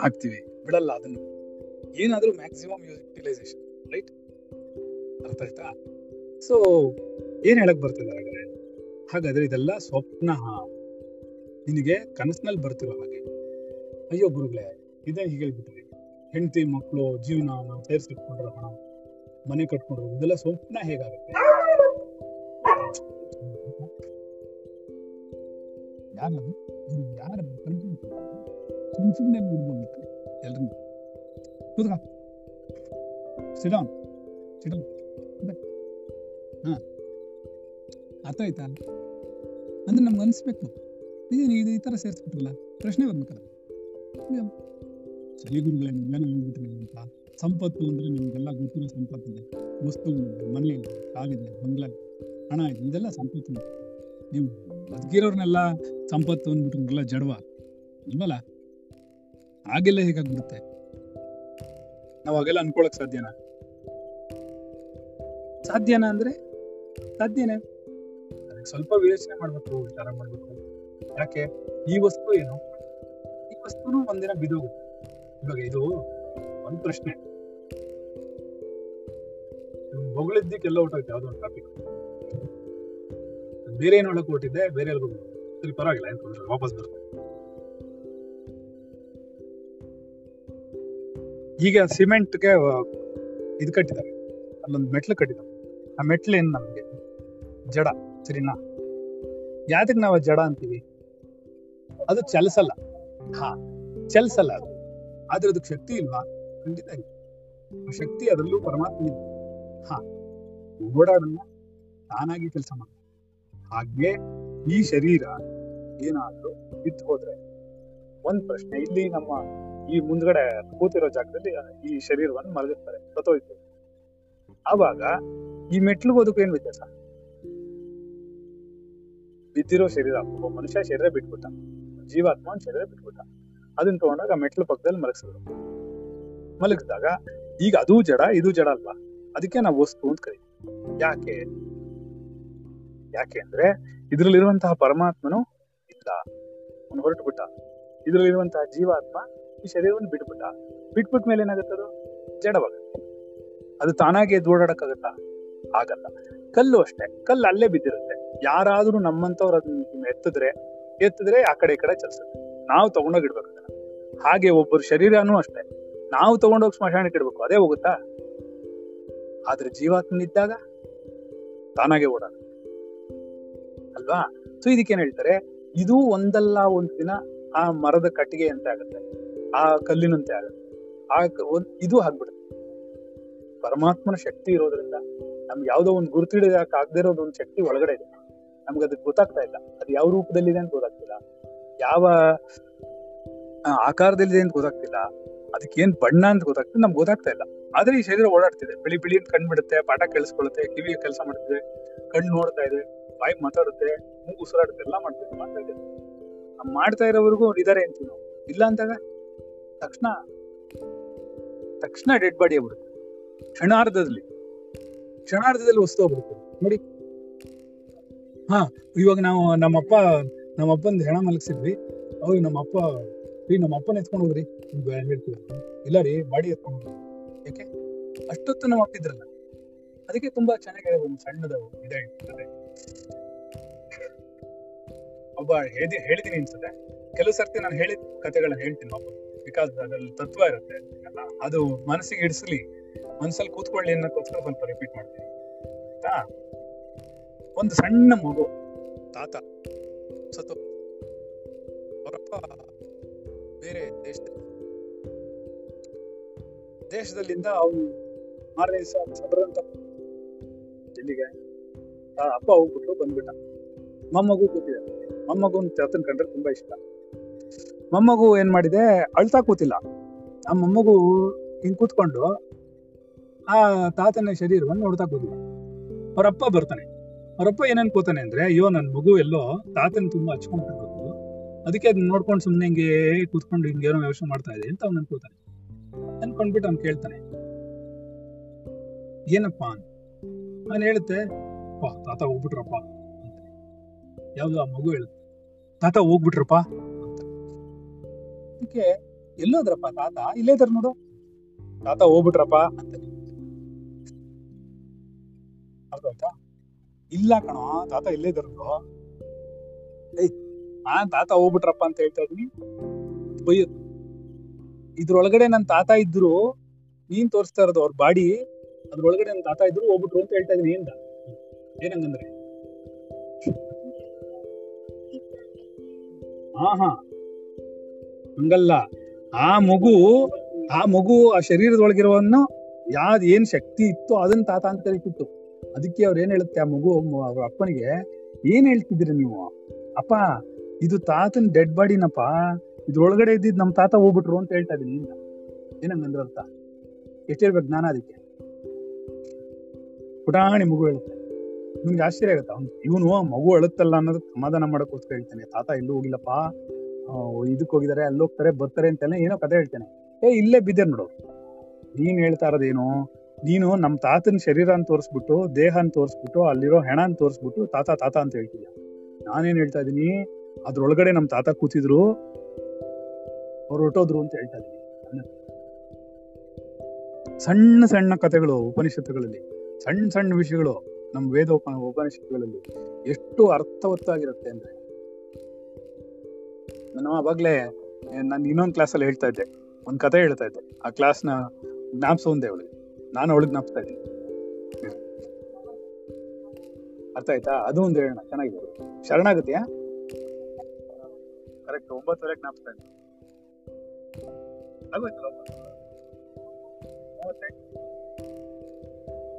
ಹಾಕ್ತಿವಿ. ಬಿಡಲ್ಲ ಅದನ್ನು. ಏನಾದರೂ ಮ್ಯಾಕ್ಸಿಮಮ್ ಯುಟಿಲೈಸೇಷನ್ ರೈಟ್ ಅರ್ಥ ಆಯ್ತಾ? ಸೊ ಏನು ಹೇಳಕ್ ಹಾಗಾದ್ರೆ? ಹಾಗಾದ್ರೆ ಇದೆಲ್ಲ ಸ್ವಪ್ನ. ನಿನಗೆ ಕನಸಿನಲ್ಲಿ ಬರ್ತಿರೋ ಹಾಗೆ. ಅಯ್ಯೋ ಗುರುಗಳೇ, ಇದೇ ಹೀಗೆ ಹೇಳ್ಬಿಟ್ರಿ. ಹೆಂಡತಿ ಮಕ್ಕಳು ಜೀವನ, ನಾವು ಸೇರಿಸಿಟ್ಕೊಂಡ್ರೆ ಹಣ, ಮನೆ ಕಟ್ಕೊಂಡಿರೋ ಇದೆಲ್ಲ ಸ್ವಪ್ನ ಹೇಗಾಗುತ್ತೆ? ಯಾರು ಯಾರು ಸುಮ್ ಸುಮ್ಮನೆ ಬಿಡ್ಬೋದಿತ್ತು ಎಲ್ರು ಕೂತ್ಕ. ಸಿಡಾನ್ ಸಿಡಾನ್ ಹಾಂ. ಅರ್ಥ ಆಯ್ತಾ ಅಂದ್ರೆ ನಮ್ಗೆ ಅನಿಸ್ಬೇಕು. ಇದು ಇದು ಈ ಥರ ಸೇರಿಸ್ಬಿಟ್ರಲ್ಲ, ಪ್ರಶ್ನೆ ಬರ್ಬೇಕಲ್ಲ? ಸರಿ ಗುರುಗಳೇ ನೀವೇನೋ ಹೇಳ್ಬಿಟ್ರಿ ಅಂತ. ಸಂಪತ್ತು ಅಂದರೆ ನಿಮಗೆಲ್ಲ ಗೊತ್ತಿರೋ ಸಂಪತ್ತಿದೆ ವಸ್ತುಗಳಿದೆ ಮನೆ ಇದೆ ಕಾಲಿದೆ ಬಂಗ್ಲಾ, ಹಣ ಇದೆ, ಇದೆಲ್ಲ ಸಂಪತ್ತು. ನೀವು ಬದುಕಿರೋರ್ನೆಲ್ಲ ಸಂಪತ್ತು ಅಂದ್ಬಿಟ್ರಲ್ಲ ಜಡವ. ಇಲ್ವಲ್ಲ ಹಾಗೆಲ್ಲ ಹೇಗಾಗ್ಬಿಡುತ್ತೆ? ನಾವು ಹಾಗೆಲ್ಲ ಅನ್ಕೊಳಕ್ ಸಾಧ್ಯನಾ? ಸಾಧ್ಯನಾ ಅಂದ್ರೆ? ಸಾಧ್ಯನೇ. ಸ್ವಲ್ಪ ವಿವೇಚನೆ ಮಾಡ್ಬೇಕು, ವಿಚಾರ ಮಾಡ್ಬೇಕು. ಯಾಕೆ? ಈ ವಸ್ತು ಏನು? ಈ ವಸ್ತುನು ಒಂದಿನ ಬಿದೋಗುತ್ತೆ ಇವಾಗ ಇದು ಒಂದ್ ಪ್ರಶ್ನೆ. ಹೊಗಳಿದ್ದಕ್ಕೆಲ್ಲ ಹೊಟ್ಟೋಗುತ್ತೆ ಯಾವ್ದೋ ಒಂದು ಟಾಪಿಕ್ ಬೇರೆ ಏನು ಹೊಳಕ್ ಹೊಟ್ಟಿದ್ದೆ ಬೇರೆ ಎಲ್ಗೂ ಸರಿ, ಪರವಾಗಿಲ್ಲ ವಾಪಸ್ ಈಗ ಸಿಮೆಂಟ್ಗೆ ಇದು ಕಟ್ಟಿದ್ದಾರೆ ಅಲ್ಲೊಂದು ಮೆಟ್ಲು ಕಟ್ಟಿದ್ದಾರೆ ಆ ಮೆಟ್ಲು ಏನು ನಮಗೆ? ಜಡ, ಸರಿನಾ? ಯಾತಕ್ಕೆ ನಾವು ಜಡ ಅಂತೀವಿ? ಅದು ಚಲಿಸಲ್ಲ. ಹಾ, ಚಲಿಸಲ್ಲ ಅದು. ಆದ್ರೆ ಅದಕ್ಕೆ ಶಕ್ತಿ ಇಲ್ವಾ? ಖಂಡಿತ ಇಲ್ಲ. ಶಕ್ತಿ ಅದರಲ್ಲೂ ಪರಮಾತ್ಮ ಇಲ್ಲ ಹಾ, ಓಡಾಡಲ್ಲ. ತಾನಾಗಿ ಕೆಲಸ ಮಾಡ ಹಾಗೆ ಈ ಶರೀರ ಏನಾದ್ರೂ ಬಿದ್ದು ಹೋದ್ರೆ, ಒಂದ್ ಪ್ರಶ್ನೆ ಇಲ್ಲಿ ನಮ್ಮ ಈ ಮುಂದ್ಗಡೆ ಕೂತಿರೋ ಜಾಗದಲ್ಲಿ ಈ ಶರೀರವನ್ನು ಮಲಗಿರ್ತಾರೆ ಸತ್ತೋಯ್ತು. ಆವಾಗ ಈ ಮೆಟ್ಲು ಬದುಕು ಏನ್ ವ್ಯತ್ಯಾಸ? ಬಿದ್ದಿರೋ ಶರೀರ, ಒಬ್ಬ ಮನುಷ್ಯ ಶರೀರ ಬಿಟ್ಬಿಟ್ಟ. ಜೀವಾತ್ಮ ಶರೀರ ಬಿಟ್ಬಿಟ್ಟ. ಅದನ್ನ ತಗೊಂಡಾಗ ಮೆಟ್ಲು ಪಕ್ಕದಲ್ಲಿ ಮಲಗಿಸಿದ್ರು. ಮಲಗಿಸಿದಾಗ, ಈಗ ಅದು ಜಡ, ಇದು ಜಡ ಅಲ್ವಾ? ಅದಕ್ಕೆ ನಾವು ವಸ್ತು ಅಂತ ಕರಿ ಯಾಕೆ? ಯಾಕೆ ಅಂದ್ರೆ, ಇದ್ರಲ್ಲಿರುವಂತಹ ಪರಮಾತ್ಮನು ಇಲ್ಲ. ಅವನು ಹೊರಟು ಬಿಟ್ಟ ಇದ್ರಲ್ಲಿರುವಂತಹ ಜೀವಾತ್ಮ ಈ ಶರೀರವನ್ನು ಬಿಟ್ಬಿಟ್ಟ. ಬಿಟ್ಬಿಟ್ಟ ಮೇಲೆ ಏನಾಗುತ್ತದು ಜಡವಾಗುತ್ತೆ. ಅದು ತಾನಾಗೆ ಎದ್ದು ಓಡಾಡಕ್ಕಾಗತ್ತಾ ಆಗಲ್ಲ. ಕಲ್ಲು ಅಷ್ಟೇ. ಕಲ್ಲು ಅಲ್ಲೇ ಬಿದ್ದಿರುತ್ತೆ. ಯಾರಾದ್ರೂ ನಮ್ಮಂತವ್ರು ಅದನ್ನ ಎತ್ತಿದ್ರೆ ಎತ್ತಿದ್ರೆ ಆ ಕಡೆ ಈ ಕಡೆ ಚಲಿಸುತ್ತೆ. ನಾವು ತಗೊಂಡೋಗಿ ಇಡ್ಬೇಕು ಅದನ್ನ. ಹಾಗೆ ಒಬ್ಬರ ಶರೀರನೂ ಅಷ್ಟೇ. ನಾವು ತಗೊಂಡೋಗಿ ಸ್ಮಶಾನಕ್ಕೆ ಇಡ್ಬೇಕು. ಅದೇ ಹೋಗುತ್ತಾ? ಆದ್ರೆ ಜೀವಾತ್ಮನಿದ್ದಾಗ ತಾನಾಗೆ ಓಡಾಡ ಅಲ್ವಾ? ಸೊ ಇದಕ್ಕೇನ್ ಹೇಳ್ತಾರೆ? ಇದು ಒಂದಲ್ಲ ಒಂದು ದಿನ ಆ ಮರದ ಕಟ್ಟಿಗೆ ಅಂತ ಆಗುತ್ತೆ. ಆ ಕಲ್ಲಿನಂತೆ ಆಗುತ್ತೆ. ಆ ಇದು ಆಗ್ಬಿಡುತ್ತೆ. ಪರಮಾತ್ಮನ ಶಕ್ತಿ ಇರೋದ್ರಿಂದ ನಮ್ಗೆ ಯಾವುದೋ ಒಂದು ಗುರುತಿಡೋದಕ್ಕೆ ಆಗದೆ ಇರೋದು ಒಂದು ಶಕ್ತಿ ಒಳಗಡೆ ಇದೆ. ನಮ್ಗೆ ಅದಕ್ಕೆ ಗೊತ್ತಾಗ್ತಾ ಇಲ್ಲ. ಅದು ಯಾವ ರೂಪದಲ್ಲಿದೆ ಅಂತ ಗೊತ್ತಾಗ್ತಿಲ್ಲ. ಯಾವ ಆಕಾರದಲ್ಲಿದೆ ಅಂತ ಗೊತ್ತಾಗ್ತಿಲ್ಲ. ಅದಕ್ಕೆ ಏನ್ ಬಣ್ಣ ಅಂತ ಗೊತ್ತಾಗ್ತದೆ ನಮ್ಗೆ ಗೊತ್ತಾಗ್ತಾ ಇಲ್ಲ. ಆದ್ರೆ ಈ ಶರೀರ ಓಡಾಡ್ತಿದೆ. ಬಿಳಿ ಬಿಳಿ ಅಂತ ಬಿಡುತ್ತೆ ಪಾಠ ಕೇಳಿಸ್ಕೊಳ್ಳುತ್ತೆ. ಕಿವಿಗೆ ಕೆಲಸ ಮಾಡ್ತಿದೆ. ಕಣ್ಣು ನೋಡ್ತಾ ಇದೆ. ಬಾಯಿ ಮಾತಾಡುತ್ತೆ. ಮೂಗು ಉಸಿರಾಡುತ್ತೆ. ಎಲ್ಲ ಮಾಡ್ತಿದೆ. ಮಾಡ್ತಾ ಇದೆ ಮಾಡ್ತಾ ಇರೋವರೆಗೂ ಇದಾರೆ ಅಂತೀವಿ ನಾವು. ಇಲ್ಲ ಅಂದಾಗ ತಕ್ಷಣ ತಕ್ಷಣ ಡೆಡ್ ಬಾಡಿ ಆಗ್ಬಿಡುತ್ತೆ. ಕ್ಷಣಾರ್ಧದಲ್ಲಿ ಕ್ಷಣಾರ್ಧದಲ್ಲಿ ವಸ್ತು ಹೋಗ್ಬಿಡುತ್ತೆ ನೋಡಿ. ಹಾ, ಇವಾಗ ನಾವು ನಮ್ಮಪ್ಪ, ನಮ್ಮಪ್ಪಂದು ಹೆಣ ಮಲಗಿಸಿದ್ವಿ. ಅವಾಗ ನಮ್ಮಪ್ಪ ರೀ ನಮ್ಮ ಅಪ್ಪನ ಎತ್ಕೊಂಡು ಹೋಗ್ರಿ. ಹೇಳ್ತೀವಿ. ಇಲ್ಲ ರೀ, ಬಾಡಿ ಎತ್ಕೊಂಡು ಹೋಗ್ರಿ. ಯಾಕೆ? ಅಷ್ಟೊತ್ತು ನಾವು ಹಾಕ್ತಿದ್ರಲ್ಲ ಅದಕ್ಕೆ ತುಂಬಾ ಚೆನ್ನಾಗಿ ಒಂದು ಸಣ್ಣದ ಇದೆ ಒಬ್ಬ ಹೇಳಿ ಹೇಳಿದೀನಿ ಅನ್ಸುತ್ತೆ. ಕೆಲವು ಸರ್ತಿ ನಾನು ಹೇಳಿದ ಕಥೆಗಳನ್ನ ಹೇಳ್ತೀನಿ. ವಾಪಸ್ ಬಿಕಾಸ್ ಅದ್ರಲ್ಲಿ ತತ್ವ ಇರುತ್ತೆ? ಅದು ಮನಸ್ಸಿಗೆ ಹಿಡಿಸಲಿ, ಮನ್ಸಲ್ಲಿ ಕೂತ್ಕೊಳ್ಳಿ ಅನ್ನೋಕ್ಕೋಸ್ಕರ ಸ್ವಲ್ಪ ರಿಪೀಟ್ ಮಾಡ್ತೀನಿ. ಆಯ್ತಾ? ಒಂದು ಸಣ್ಣ ಮಗು, ತಾತ, ಸತ್ತು. ಅವರಪ್ಪ ಬೇರೆ ದೇಶದಲ್ಲಿ. ದೇಶದಲ್ಲಿಂದ ಅವನು ಮಾರನೇ ದಿವಸ ಸಬರಂತ ಎಲ್ಲಿಗೆ ಅಪ್ಪ ಹೋಗ್ಬಿಟ್ಟು ಬಂದ್ಬಿಟ್ಟ. ಮೊಮ್ಮಗು ಕೂತಿದೆ ಮೊಮ್ಮಗು ತಾತನ್ ಕಂಡ್ರೆ ತುಂಬಾ ಇಷ್ಟ. ಮೊಮ್ಮಗು ಏನ್ ಮಾಡಿದೆ? ಅಳ್ತಾ ಕೂತಿಲ್ಲ. ಆ ಮೊಮ್ಮಗು ಹಿಂಗ್ ಕೂತ್ಕೊಂಡು ಆ ತಾತನ ಶರೀರವನ್ನು ನೋಡ್ತಾ ಕೂತಿದೆ. ಅವರಪ್ಪ ಬರ್ತಾನೆ. ಅವರಪ್ಪ ಏನನ್ ಕೂತಾನೆ ಅಂದ್ರೆ, ಅಯ್ಯೋ, ನನ್ ಮಗು ಎಲ್ಲೋ ತಾತನ ತುಂಬಾ ಹಚ್ಕೊಂಡು ಅದಕ್ಕೆ ಅದನ್ನ ನೋಡ್ಕೊಂಡು ಸುಮ್ಮನೆ ಹಿಂಗೆ ಕೂತ್ಕೊಂಡು ಹಿಂಗೆ ಏನೋ ಯೋಚನೆ ಮಾಡ್ತಾ ಇದೆ ಅಂತ ಅವ್ನು ಅನ್ಕೋತಾನೆ ಅನ್ಕೊಂಡ್ಬಿಟ್ಟು ಅವ್ನು ಕೇಳ್ತಾನೆ. ಏನಪ್ಪಾ? ನಾನು ಹೇಳುತ್ತೆ ತಾತ ಹೋಗ್ಬಿಟ್ರಪ್ಪ. ಅಂತ. ಯಾವ್ದು ಆ ಮಗು ಹೇಳುತ್ತೆ, ತಾತ ಹೋಗ್ಬಿಟ್ರಪ್ಪ? ಅದಕ್ಕೆ ಎಲ್ಲೋದ್ರಪ್ಪ ತಾತ? ಇಲ್ಲೇ ಇದಾರೆ ನೋಡು. ತಾತ ಹೋಗ್ಬಿಟ್ರಪ್ಪ ಅಂತ ಅರ್ಥ ಇಲ್ಲ ಕಣೋ, ತಾತ ಇಲ್ಲೇ ಇದಾರೆ ಏಯ್ ಆ ತಾತ ಹೋಗ್ಬಿಟ್ರಪ್ಪ ಅಂತ ಹೇಳ್ತಾ ಇದೀನಿ ಬೈಯೋದು ಇದ್ರೊಳಗಡೆ ನನ್ ತಾತ ಇದ್ರು, ನೀನ್ ತೋರಿಸ್ತಾ ಇರೋದು ಅವ್ರ ಬಾಡಿ, ಅದ್ರೊಳಗಡೆ ನನ್ ತಾತ ಇದ್ರು ಹೋಗ್ಬಿಟ್ರು ಅಂತ ಹೇಳ್ತಾ ಇದೀನಿ ಏನ್ ಏನಂಗಂದ್ರೆ? ಹಾ ಹಾ. ಹಂಗಲ್ಲ. ಆ ಮಗು ಆ ಮಗು ಆ ಶರೀರದೊಳಗಿರೋವನ್ನು ಯಾವ್ದು ಏನ್ ಶಕ್ತಿ ಇತ್ತು ಅದನ್ನ ತಾತ ಅಂತ ಕರಿತಿತ್ತು ಅದಕ್ಕೆ ಅವ್ರು ಏನ್ ಹೇಳುತ್ತೆ ಆ ಮಗು ಅವ್ರ ಅಪ್ಪನಿಗೆ, ಏನ್ ಹೇಳ್ತಿದ್ರಿ ನೀವು? ಅಪ್ಪ, ಇದು ತಾತನ್ ಡೆಡ್ ಬಾಡಿನಪ್ಪ. ಇದ್ರೊಳಗಡೆ ಇದ್ದಿದ್ ನಮ್ ತಾತ ಹೋಗ್ಬಿಟ್ರು ಅಂತ ಹೇಳ್ತಾ ಇದೀನಿ ಏನಂಗಂದ್ರ ಅರ್ಥ? ಎಷ್ಟಿರ್ಬೇಕು ಜ್ಞಾನ ಅದಕ್ಕೆ? ಪುಟಾಣಿ ಮಗು ಹೇಳುತ್ತೆ. ನಿಮ್ಗೆ ಆಶ್ಚರ್ಯ ಆಗುತ್ತಾ? ಇವನು ಮಗು ಅಳುತ್ತಲ್ಲ ಅನ್ನೋದಕ್ಕೆ ಸಮಾಧಾನ ಮಾಡಕ್ಕೋಸ್ಕರ ಹೇಳ್ತಾನೆ. ತಾತ ಎಲ್ಲೂ ಹೋಗಿಲ್ಲಪ್ಪ. ಇದಕ್ ಹೋಗಿದಾರೆ ಅಲ್ಲಿ ಹೋಗ್ತಾರೆ, ಬರ್ತಾರೆ ಅಂತೆಲ್ಲ ಏನೋ ಕತೆ ಹೇಳ್ತೇನೆ. ಏ, ಇಲ್ಲೇ ಬಿದ್ದೆ ನೋಡು. ನೀನ್ ಹೇಳ್ತಾ ಇರೋದೇನು? ನೀನು ನಮ್ ತಾತನ ಶರೀರ ಅಂತ ತೋರಿಸ್ಬಿಟ್ಟು, ದೇಹ ಅಂತ ತೋರಿಸ್ಬಿಟ್ಟು, ಅಲ್ಲಿರೋ ಹೆಣ ಅಂತ ತೋರಿಸ್ಬಿಟ್ಟು, ತಾತ ತಾತ ಅಂತ ಹೇಳ್ತೀಯ ನಾನೇನ್ ಹೇಳ್ತಾ ಇದೀನಿ ಅದ್ರೊಳಗಡೆ ನಮ್ ತಾತ ಕೂತಿದ್ರು. ಅವ್ರು ಹೊರಟೋದ್ರು ಅಂತ ಹೇಳ್ತಾ ಇದ್ದೀನಿ. ಸಣ್ಣ ಸಣ್ಣ ಕಥೆಗಳು ಉಪನಿಷತ್ತುಗಳಲ್ಲಿ, ಸಣ್ಣ ಸಣ್ಣ ವಿಷಯಗಳು ನಮ್ಮ ವೇದ ಉಪ ಉಪನಿಷತ್ತುಗಳಲ್ಲಿ ಎಷ್ಟು ಅರ್ಥವತ್ತಾಗಿರುತ್ತೆ ಅಂದ್ರೆ. ನಾನು ಅವಾಗ್ಲೇ ನಾನು ಇನ್ನೊಂದು ಕ್ಲಾಸಲ್ಲಿ ಹೇಳ್ತಾ ಇದ್ದೆ. ಒಂದು ಕತೆ ಹೇಳ್ತಾ ಇದ್ದೆ. ಆ ಕ್ಲಾಸ್ನ ಜ್ಞಾಪಿಸೋ ಒಂದೇ ಅವಳಿಗೆ ನಾನು ಅವಳಿಗೆ ಜ್ಞಾಪಿಸ್ತಾ ಇದ್ದೀನಿ. ಅರ್ಥ ಆಯ್ತಾ? ಅದು ಒಂದು ಹೇಳೋಣ. ಚೆನ್ನಾಗಿದೆ. ಶರಣಾಗತಿಯಾ? ಕರೆಕ್ಟ್ ಒಂಬತ್ತುವರೆಗೆ ಜ್ಞಾಪಿಸ್ತಾ ಇದ್ದೀನಿ. ಆಗೋಯ್ತಲ್ಲ?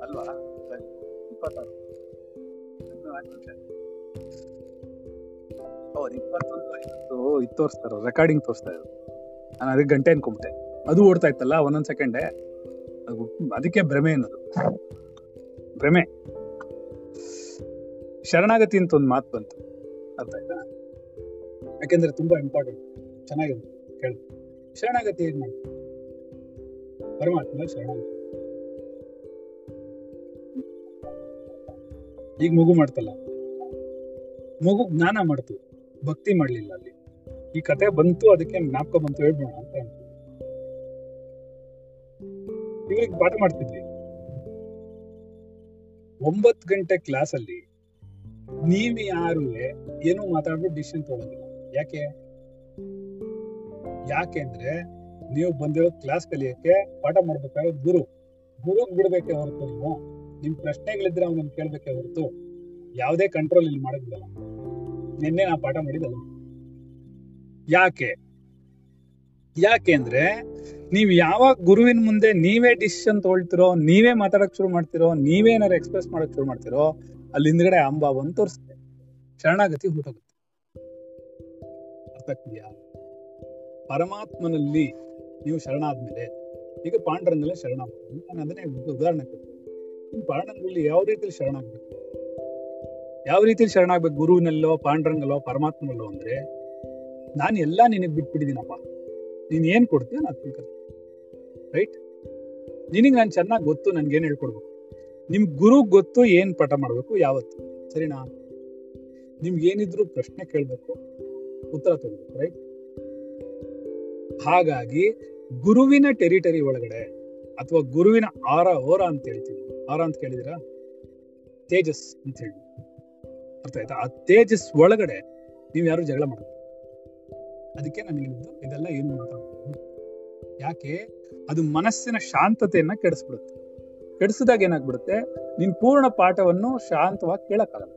ಅಲ್ವಾ? ಸರಿ. ಇಪ್ಪತ್ತಾರು. ತೋರಿಸ್ತಾರ ರೆಕಾರ್ಡಿಂಗ್ ತೋರಿಸ್ತಾ ಇದ್ರು. ನಾನು ಅದಕ್ಕೆ ಗಂಟೆ ಅನ್ಕೊಂಬಿಟ್ಟೆ. ಅದು ಓಡ್ತಾ ಇತ್ತಲ್ಲ, ಒಂದೊಂದ್ ಸೆಕೆಂಡೆ ಅದು ಅದಕ್ಕೆ ಭ್ರಮೆ ಅನ್ನೋದು. ಭ್ರಮೆ. ಶರಣಾಗತಿ ಅಂತ ಒಂದು ಮಾತು ಬಂತು. ಅರ್ಥ ಆಯ್ತಾ? ಯಾಕೆಂದ್ರೆ ತುಂಬಾ ಇಂಪಾರ್ಟೆಂಟ್ ಚೆನ್ನಾಗಿದೆ. ಕೇಳಿ. ಶರಣಾಗತಿ ಏನ್ ಪರಮಾತ್ಮ ಶರಣಾಗತಿ. ಈಗ ಮಗು ಮಾಡ್ತಲ್ಲ. ಮಗು ಜ್ಞಾನ ಮಾಡ್ತು. ಭಕ್ತಿ ಮಾಡಲಿಲ್ಲ ಅಲ್ಲಿ. ಈ ಕತೆ ಬಂತು, ಅದಕ್ಕೆ ಜ್ಞಾಪಕ ಬಂತು ಹೇಳ್ಬೋಣ ಅಂತ ಇವರಿಗೆ ಪಾಠ ಮಾಡ್ತಿದ್ವಿ. ಒಂಬತ್ತು ಗಂಟೆ ಕ್ಲಾಸ್ ಅಲ್ಲಿ ನೀವ್ ಯಾರು ಏನು ಮಾತಾಡ್ಬಿಟ್ಟು ಡಿಸಿಷನ್ ತಗೊಂಡಿಲ್ಲ. ಯಾಕೆ? ಯಾಕೆ ಅಂದ್ರೆ ನೀವು ಬಂದಿರೋ ಕ್ಲಾಸ್ ಕಲಿಯಕ್ಕೆ ಪಾಠ ಮಾಡ್ಬೇಕಾದ್ರೆ ಗುರು. ಗುರುಗ್ ಬಿಡ್ಬೇಕೆ ಹೊರತು ನೀವು. ನಿಮ್ ಪ್ರಶ್ನೆಗಳಿದ್ರೆ ಅವ್ನ ಕೇಳ್ಬೇಕೆ ಹೊರತು. ಯಾವುದೇ ಕಂಟ್ರೋಲ್ ಇಲ್ಲಿ ಮಾಡೋದಿಲ್ಲ ನಿನ್ನೆ ನಾ ಪಾಠ ಮಾಡಿದಲ್ಲ ಯಾಕೆ? ಯಾಕೆ ಅಂದ್ರೆ, ನೀವ್ ಯಾವಾಗ ಗುರುವಿನ ಮುಂದೆ ನೀವೇ ಡಿಸಿಷನ್ ತಗೊಳ್ತಿರೋ, ನೀವೇ ಮಾತಾಡಕ್ ಶುರು ಮಾಡ್ತಿರೋ, ನೀವೇ ಏನಾರು ಎಕ್ಸ್ಪ್ರೆಸ್ ಮಾಡಕ್ ಶುರು ಮಾಡ್ತಿರೋ, ಅಲ್ಲಿ ಹಿಂದ್ಗಡೆ ಅಂಬಾ ಬಂದು ತೋರಿಸುತ್ತೆ. ಶರಣಾಗತಿ ಹುಟ್ಟೋಗುತ್ತೆ. ಅರ್ಥ ಆಗ್ತಿದ್ಯಾ? ಪರಮಾತ್ಮನಲ್ಲಿ ನೀವು ಶರಣಾದ್ಮೇಲೆ, ಈಗ ಪಾಂಡರಂಗಲ್ಲೇ ಶರಣ ನಾನು ಅದನ್ನೇ ಉದಾಹರಣೆ ಕೊಡ್ತೀನಿ. ನೀವು ಯಾವ ರೀತಿಯಲ್ಲಿ ಶರಣಾಗ್ಬೇಕು? ಯಾವ ರೀತಿಯಲ್ಲಿ ಶರಣಾಗ್ಬೇಕು? ಗುರುವಿನಲ್ಲೋ, ಪಾಂಡ್ರಂಗಲ್ಲೋ, ಪರಮಾತ್ಮನಲ್ಲೋ ಅಂದ್ರೆ, ನಾನು ಎಲ್ಲ ನಿನಗೆ ಬಿಟ್ಬಿಟ್ಟಿದ್ದೀನಪ್ಪ. ನೀನು ಏನು ಕೊಡ್ತೀಯ ನಾನು ರೈಟ್ ನಿನಗೆ ನಾನು ಚೆನ್ನಾಗಿ ಗೊತ್ತು ನನ್ಗೆ ಏನ್ ಹೇಳ್ಕೊಡ್ಬೇಕು? ನಿಮ್ ಗುರು ಗೊತ್ತು ಏನ್ ಪಾಠ ಮಾಡ್ಬೇಕು ಯಾವತ್ತು? ಸರಿನಾ? ನಿಮ್ಗೆ ಏನಿದ್ರು ಪ್ರಶ್ನೆ ಕೇಳ್ಬೇಕು, ಉತ್ತರ ತಗೋಬೇಕು ರೈಟ್ ಹಾಗಾಗಿ, ಗುರುವಿನ ಟೆರಿಟರಿ ಒಳಗಡೆ, ಅಥವಾ ಗುರುವಿನ ಆರ ಓರ ಅಂತ ಹೇಳ್ತೀವಿ. ಆರ ಅಂತ ಕೇಳಿದಿರಾ ತೇಜಸ್ ಅಂತ ಹೇಳಿ ಅರ್ಥ ಆಯ್ತಾ ಆ ತೇಜಸ್ ಒಳಗಡೆ ನೀವು ಯಾರು ಜಗಳ ಮಾಡಬೇಕು ಅದಕ್ಕೆ ನಾನು ಹೇಳಿದ್ದು ಇದೆಲ್ಲ ಏನು ಮಾತಾಡ್ಬೋದು ಯಾಕೆ? ಅದು ಮನಸ್ಸಿನ ಶಾಂತತೆಯನ್ನ ಕೆಡಿಸ್ಬಿಡುತ್ತೆ. ಕೆಡಿಸಿದಾಗ ಏನಾಗ್ಬಿಡುತ್ತೆ? ನಿನ್ ಪೂರ್ಣ ಪಾಠವನ್ನು ಶಾಂತವಾಗಿ ಕೇಳಕ್ಕಾಗಲ್ಲ.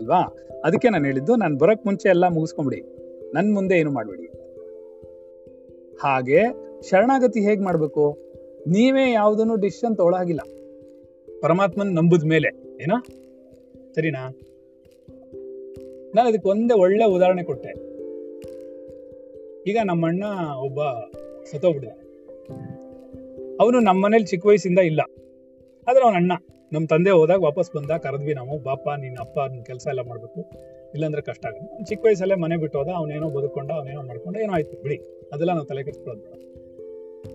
ಅಲ್ವಾ? ಅದಕ್ಕೆ ನಾನು ಹೇಳಿದ್ದು, ನಾನು ಬರಕ್ ಮುಂಚೆ ಎಲ್ಲ ಮುಗಿಸ್ಕೊಂಬಿಡಿ. ನನ್ ಮುಂದೆ ಏನು ಮಾಡ್ಬೇಡಿ ಹಾಗೆ ಶರಣಾಗತಿ ಹೇಗ್ ಮಾಡ್ಬೇಕು? ನೀವೇ ಯಾವ್ದನ್ನು ಡಿಸಿಷನ್ ತೊಗೊಳಾಗಿಲ್ಲ ಪರಮಾತ್ಮನ್ ನಂಬುದ ಮೇಲೆ ಏನೋ? ಸರಿನಾ? ನಾನು ಅದಕ್ಕೆ ಒಂದೇ ಒಳ್ಳೆ ಉದಾಹರಣೆ ಕೊಟ್ಟೆ. ಈಗ ನಮ್ಮಣ್ಣ ಒಬ್ಬ ಸತ್ತೋಗ್ಬಿಟ್ಟಿದ ಅವನು ನಮ್ಮ ಮನೇಲಿ ಚಿಕ್ಕ ವಯಸ್ಸಿಂದ ಇಲ್ಲ. ಆದ್ರೆ ಅವನ ಅಣ್ಣ, ನಮ್ಮ ತಂದೆ ಹೋದಾಗ ವಾಪಸ್ ಬಂದ, ಕರೆದ್ವಿ ನಾವು ಬಾಪ ನಿನ್ನ ಅಪ್ಪ ಕೆಲಸ ಎಲ್ಲ ಮಾಡ್ಬೇಕು. ಇಲ್ಲಾಂದ್ರೆ ಕಷ್ಟ ಆಗುತ್ತೆ. ಚಿಕ್ಕ ವಯಸ್ಸಲ್ಲೇ ಮನೆ ಬಿಟ್ಟು ಹೋದ, ಅವನೇನೋ ಬದುಕೊಂಡ, ಅವನೇನೋ ಮಾಡ್ಕೊಂಡ, ಏನೋ ಆಯ್ತು, ಬಿಡಿ. ಅದೆಲ್ಲ ನಾವು ತಲೆ ಕೆಡಿಸ್ಕೊಳ್ಳೋದು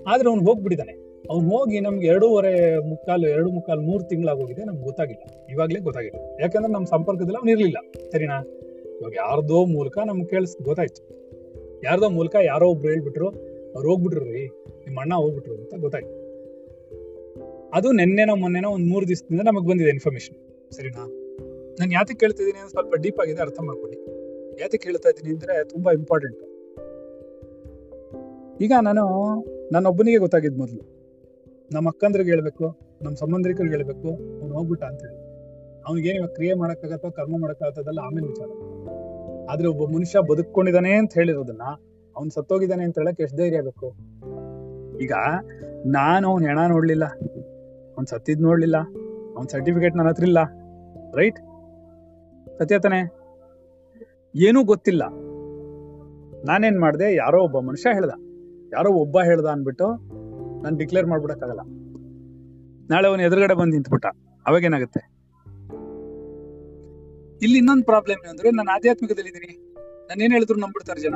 ಆದ್ರೆ ಅವ್ನು ಹೋಗ್ಬಿಟ್ಟಿದ್ದಾನೆ ಅವ್ನು ಹೋಗಿ ನಮ್ಗೆ ಎರಡೂವರೆ ಮುಕ್ಕಾಲು, ಎರಡು ಮುಕ್ಕಾಲು ಮೂರು ತಿಂಗಳಾಗೋಗಿದೆ ನಮ್ಗೆ ಗೊತ್ತಾಗಿಲ್ಲ. ಇವಾಗಲೇ ಗೊತ್ತಾಗಿಲ್ಲ. ಯಾಕಂದ್ರೆ ನಮ್ಮ ಸಂಪರ್ಕದಲ್ಲಿ ಅವ್ನು ಇರಲಿಲ್ಲ. ಸರಿನಾ? ಇವಾಗ ಯಾರ್ದೋ ಮೂಲಕ ನಮ್ಗೆ ಕೇಳಿಸ್, ಗೊತ್ತಾಯ್ತು. ಯಾರ್ದೋ ಮೂಲಕ ಯಾರೋ ಒಬ್ರು ಹೇಳ್ಬಿಟ್ರು, ಅವ್ರು ಹೋಗ್ಬಿಟ್ರು ರೀ ನಿಮ್ಮ ಅಣ್ಣ ಹೋಗ್ಬಿಟ್ರು ಅಂತ ಗೊತ್ತಾಯ್ತು. ಅದು ನೆನ್ನೆನೋ ಮೊನ್ನೆನೋ ಒಂದ್ ಮೂರು ದಿವಸದಿಂದ ನಮಗ್ ಬಂದಿದೆ ಇನ್ಫಾರ್ಮೇಶನ್ ಸರಿನಾ? ನಾನು ಯಾತಕ್ಕೆ ಕೇಳ್ತಿದ್ದೀನಿ ಸ್ವಲ್ಪ ಡೀಪ್ ಆಗಿದೆ, ಅರ್ಥ ಮಾಡ್ಕೊಳ್ಳಿ. ಯಾತಕ್ಕೆ ಹೇಳ್ತಾ ಇದ್ದೀನಿ ಅಂದ್ರೆ ತುಂಬಾ ಇಂಪಾರ್ಟೆಂಟ್ ಈಗ ನಾನು ನನ್ನೊಬ್ಬನಿಗೆ ಗೊತ್ತಾಗಿದ್ ಮೊದಲು. ನಮ್ಮ ಅಕ್ಕಂದ್ರಿಗೆ ಹೇಳ್ಬೇಕು ನಮ್ಮ ಸಂಬಂಧಿಕರಿಗೆ ಹೇಳ್ಬೇಕು, ಅವ್ನು ಹೋಗ್ಬಿಟ್ಟ ಅಂತ ಹೇಳಿ. ಅವ್ನಿಗೇನು ಇವಾಗ ಕ್ರಿಯೆ ಮಾಡಕ್ಕಾಗತ್ತೋ ಕರ್ಮ ಮಾಡಕ್ಕಾಗತ್ತದಲ್ಲ ಆಮೇಲೆ ವಿಚಾರ. ಆದ್ರೆ ಒಬ್ಬ ಮನುಷ್ಯ ಬದುಕೊಂಡಿದ್ದಾನೆ ಅಂತ ಹೇಳಿರೋದನ್ನ ಅವ್ನ್ ಸತ್ತೋಗಿದ್ದಾನೆ ಅಂತ ಹೇಳಕ್ ಎಷ್ಟು ಧೈರ್ಯ ಬೇಕು? ಈಗ ನಾನು ಅವ್ನ ಹೆಣ ನೋಡ್ಲಿಲ್ಲ, ಅವ್ನ್ ಸತ್ತಿದ್ ನೋಡ್ಲಿಲ್ಲ, ಅವ್ನ್ ಸರ್ಟಿಫಿಕೇಟ್ ನನ್ನ ಹತ್ರ ಇಲ್ಲ ರೈಟ್ ಸತ್ಯ ತಾನೆ? ಏನೂ ಗೊತ್ತಿಲ್ಲ. ನಾನೇನ್ ಮಾಡ್ದೆ, ಯಾರೋ ಒಬ್ಬ ಮನುಷ್ಯ ಹೇಳ್ದ, ಯಾರೋ ಒಬ್ಬ ಹೇಳ್ದ ಅನ್ಬಿಟ್ಟು ನಾನು ಡಿಕ್ಲೇರ್ ಮಾಡ್ಬಿಡಕ್ಕಾಗಲ್ಲ. ನಾಳೆ ಅವನು ಎದುರುಗಡೆ ಬಂದು ನಿಂತ್ಬಿಟ್ಟ ಅವಾಗ ಏನಾಗುತ್ತೆ ಇಲ್ಲಿ ಇನ್ನೊಂದು ಪ್ರಾಬ್ಲಮ್ ಏನಂದ್ರೆ ನಾನು ಆಧ್ಯಾತ್ಮಿಕದಲ್ಲಿ ಇದ್ದೀನಿ. ನಾನು ಏನ್ ಹೇಳಿದ್ರು ನಂಬಿಡ್ತಾರೆ ಜನ?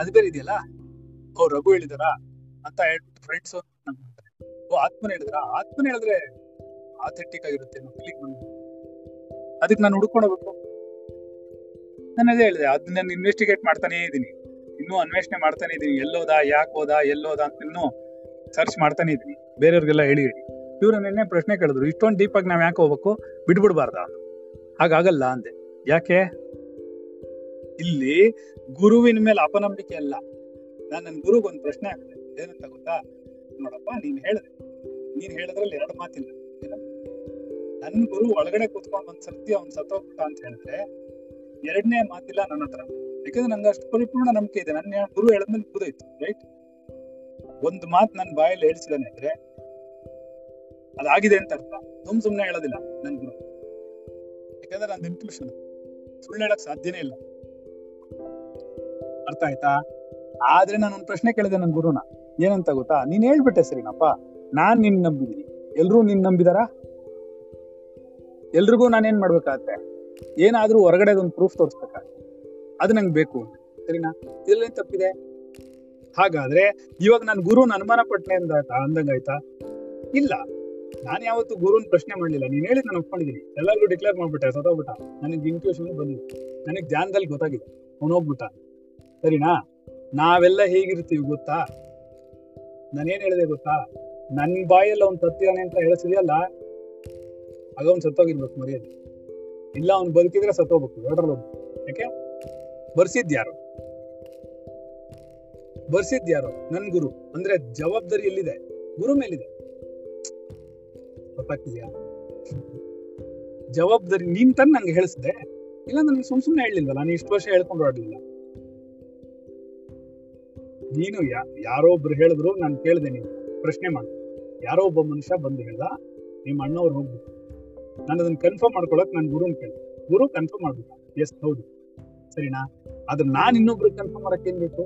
ಅದು ಬೇರೆ ಇದೆಯಲ್ಲ? ಓ, ರಘು ಹೇಳಿದಾರ? ಅಂತ ಹೇಳ್ಬಿಟ್ಟು ಫ್ರೆಂಡ್ಸ್ ನಂಬಿಡ್ತಾರೆ ಓ, ಆತ್ಮನ ಹೇಳಿದ್ರ? ಆತ್ಮನ ಹೇಳಿದ್ರೆ ಆಥೆಂಟಿಕ್ ಆಗಿರುತ್ತೆ ಅದಕ್ಕೆ ನಾನು ಹುಡ್ಕೊಂಡು ಹೋಗ್ಬೇಕು. ನಾನು ಅದೇ ಹೇಳಿದೆ ಅದನ್ನ ನಾನು ಇನ್ವೆಸ್ಟಿಗೇಟ್ ಮಾಡ್ತಾನೆ ಇದ್ದೀನಿ. ಇನ್ನೂ ಅನ್ವೇಷಣೆ ಮಾಡ್ತಾನೆ ಇದ್ದೀನಿ. ಎಲ್ಲೋದ, ಯಾಕೆ ಹೋದ, ಎಲ್ಲೋದ ಅಂತ ಇನ್ನೂ ಸರ್ಚ್ ಮಾಡ್ತಾನೆ ಇದ್ದೀನಿ. ಬೇರೆಯವ್ರಿಗೆಲ್ಲ ಹೇಳಿ ಹೇಳಿ. ಇವ್ರು ನಿನ್ನೆ ಪ್ರಶ್ನೆ ಕೇಳಿದ್ರು, ಇಷ್ಟೊಂದು ಡೀಪ್ ಆಗಿ ನಾವ್ ಯಾಕೆ ಹೋಗ್ಬೇಕು? ಬಿಟ್ಬಿಡ್ಬಾರ್ದ ಹಾಗಾಗಲ್ಲ ಅಂದೆ. ಯಾಕೆ? ಇಲ್ಲಿ ಗುರುವಿನ ಮೇಲೆ ಅಪನಂಬಿಕೆ ಅಲ್ಲ. ನಾನು ನನ್ನ ಗುರುಗ್ ಒಂದು ಪ್ರಶ್ನೆ ಹಾಕಿದೆ ಏನಂತ ಗೊತ್ತಾ? ನೋಡಪ್ಪ, ನೀನ್ ಹೇಳಿದೆ. ನೀನ್ ಹೇಳಿದ್ರಲ್ಲಿ ಎರಡು ಮಾತಿಲ್ಲ. ನನ್ನ ನನ್ ಗುರು ಒಳಗಡೆ ಕೂತ್ಕೊಂಡು ಒಂದ್ ಸರ್ತಿ ಅವ್ನ್ ಸತ್ತೋಗ್ಬಿಟ್ಟ ಅಂತ ಹೇಳಿದ್ರೆ ಎರಡನೇ ಮಾತಿಲ್ಲ ನನ್ನ ಹತ್ರ. ಯಾಕಂದ್ರೆ ನಂಗೆ ಅಷ್ಟು ಪರಿಪೂರ್ಣ ನಂಬಿಕೆ ಇದೆ. ನನ್ನ ಗುರು ಹೇಳದ್ಮೇಲೆ ಮುಗಿದೋಯ್ತು ರೈಟ್ ಒಂದು ಮಾತು ನನ್ನ ಬಾಯಲ್ಲಿ ಹೇಳ್ಸಿದಾನೆ ಅಂದ್ರೆ ಅದಾಗಿದೆ ಅಂತ ಅರ್ಥ. ಸುಮ್ ಸುಮ್ನೆ ಹೇಳೋದಿಲ್ಲ ನನ್ ಗುರು. ಯಾಕಂದ್ರೆ ನಂದು ಇನ್ಕ್ಲೂಷನ್ ಸುಳ್ಳು ಹೇಳಕ್ ಸಾಧ್ಯನೇ ಇಲ್ಲ. ಅರ್ಥ ಆಯ್ತಾ? ಆದ್ರೆ ನಾನು ಒಂದು ಪ್ರಶ್ನೆ ಕೇಳಿದೆ ನನ್ನ ಗುರುನ. ಏನಂತ ಗೊತ್ತಾ? ನೀನ್ ಹೇಳ್ಬಿಟ್ಟೆ ಸರಿನಪ್ಪ. ನಾನ್ ನಿನ್ ನಂಬಿದೀನಿ ಎಲ್ರೂ ನಿನ್ ನಂಬಿದಾರ? ಎಲ್ರಿಗೂ ನಾನೇನ್ ಮಾಡ್ಬೇಕಾಗತ್ತೆ? ಏನಾದ್ರೂ ಹೊರಗಡೆ ಅದೊಂದು ಪ್ರೂಫ್ ತೋರಿಸ್ಬೇಕಾಗತ್ತೆ. ಅದು ನಂಗೆ ಬೇಕು. ಸರಿನಾ? ಇದ್ರಲ್ಲಿ ತಪ್ಪಿದೆ? ಹಾಗಾದ್ರೆ ಇವಾಗ ನಾನು ಗುರುನ ಅನುಮಾನ ಪಟ್ಟನೆ ಅಂದಾಯ್ತಾ ಅಂದಂಗಾಯ್ತಾ? ಇಲ್ಲ. ನಾನು ಯಾವತ್ತು ಗುರುನ್ ಪ್ರಶ್ನೆ ಮಾಡಲಿಲ್ಲ. ನೀನ್ ಹೇಳಿ ನಾನು ಒಪ್ಕೊಂಡಿದ್ದೀನಿ ಎಲ್ಲರಿಗೂ ಡಿಕ್ಲೇರ್ ಮಾಡ್ಬಿಟ್ಟೆ, ಸತ್ತೋಗ್ಬಿಟ್ಟ. ನನಗೆ ಇಂಟ್ಯೂಷನ್ ಬಂದಿದೆ ನನಗೆ ಧ್ಯಾನದಲ್ಲಿ ಗೊತ್ತಾಗಿದೆ. ಅವನು ಹೋಗ್ಬಿಟ್ಟ. ಸರಿನಾ? ನಾವೆಲ್ಲ ಹೇಗಿರ್ತೀವಿ ಗೊತ್ತಾ? ನಾನೇನ್ ಹೇಳಿದೆ ಗೊತ್ತಾ? ನನ್ ಬಾಯಲ್ಲಿ ಅವ್ನ್ ತತ್ತಿದಾನೆ ಅಂತ ಹೇಳಿಸಿದೆಯಲ್ಲ, ಆಗ ಅವ್ನು ಸತ್ತೋಗಿರ್ಬೇಕು ಮರ್ಯಾದೆ. ಇಲ್ಲ ಅವ್ನ್ ಬದುಕಿದ್ರೆ ಸತ್ತೋಗ್ಬೇಕು ಎರಡರಲ್ಲಿ ಓಕೆ ಯಾಕೆ? ಬರ್ಸಿದ್ಯಾರು ಬರ್ಸಿದ್ಯಾರು ನನ್ ಗುರು. ಅಂದ್ರೆ ಜವಾಬ್ದಾರಿ ಎಲ್ಲಿದೆ? ಗುರು ಮೇಲಿದೆ. ಗೊತ್ತಾಗ್ತಿದ್ಯಾ ಜವಾಬ್ದಾರಿ ನೀನ್ ತನ್ ನಂಗೆ ಹೇಳಿಸ್ದೆ. ಇಲ್ಲ ನನ್ಗೆ ಸುಮ್ ಸುಮ್ನೆ ಹೇಳಿಲ್ವಲ್ಲ ನಾನು ಇಷ್ಟು ವರ್ಷ ಹೇಳ್ಕೊಂಡು ಆಡ್ಲಿಲ್ಲ ನೀನು ಯಾರೋ ಒಬ್ರು ಹೇಳಿದ್ರು ನಾನು ಕೇಳಿದೆ ನೀನು ಪ್ರಶ್ನೆ ಮಾಡಿ. ಯಾರೋ ಒಬ್ಬ ಮನುಷ್ಯ ಬಂದು ಹೇಳ್ದ, ನಿಮ್ಮ ಅಣ್ಣವ್ರು ಹೋಗ್ಬಿಟ್ಟು ನಾನು ಅದನ್ನ ಕನ್ಫರ್ಮ್ ಮಾಡ್ಕೊಳಕ್ ನಾನು ಗುರುನ್ ಕೇಳಿದೆ. ಗುರು ಕನ್ಫರ್ಮ್ ಮಾಡ್ಬಿಟ್ಟ ಎಸ್ ಹೌದು. ಸರಿನಾ? ಅದ್ರ ನಾನ್ ಇನ್ನೊಬ್ರು ಕನ್ಫರ್ಮ್ ಮಾಡಕ್ ಏನ್ ಬೇಕು?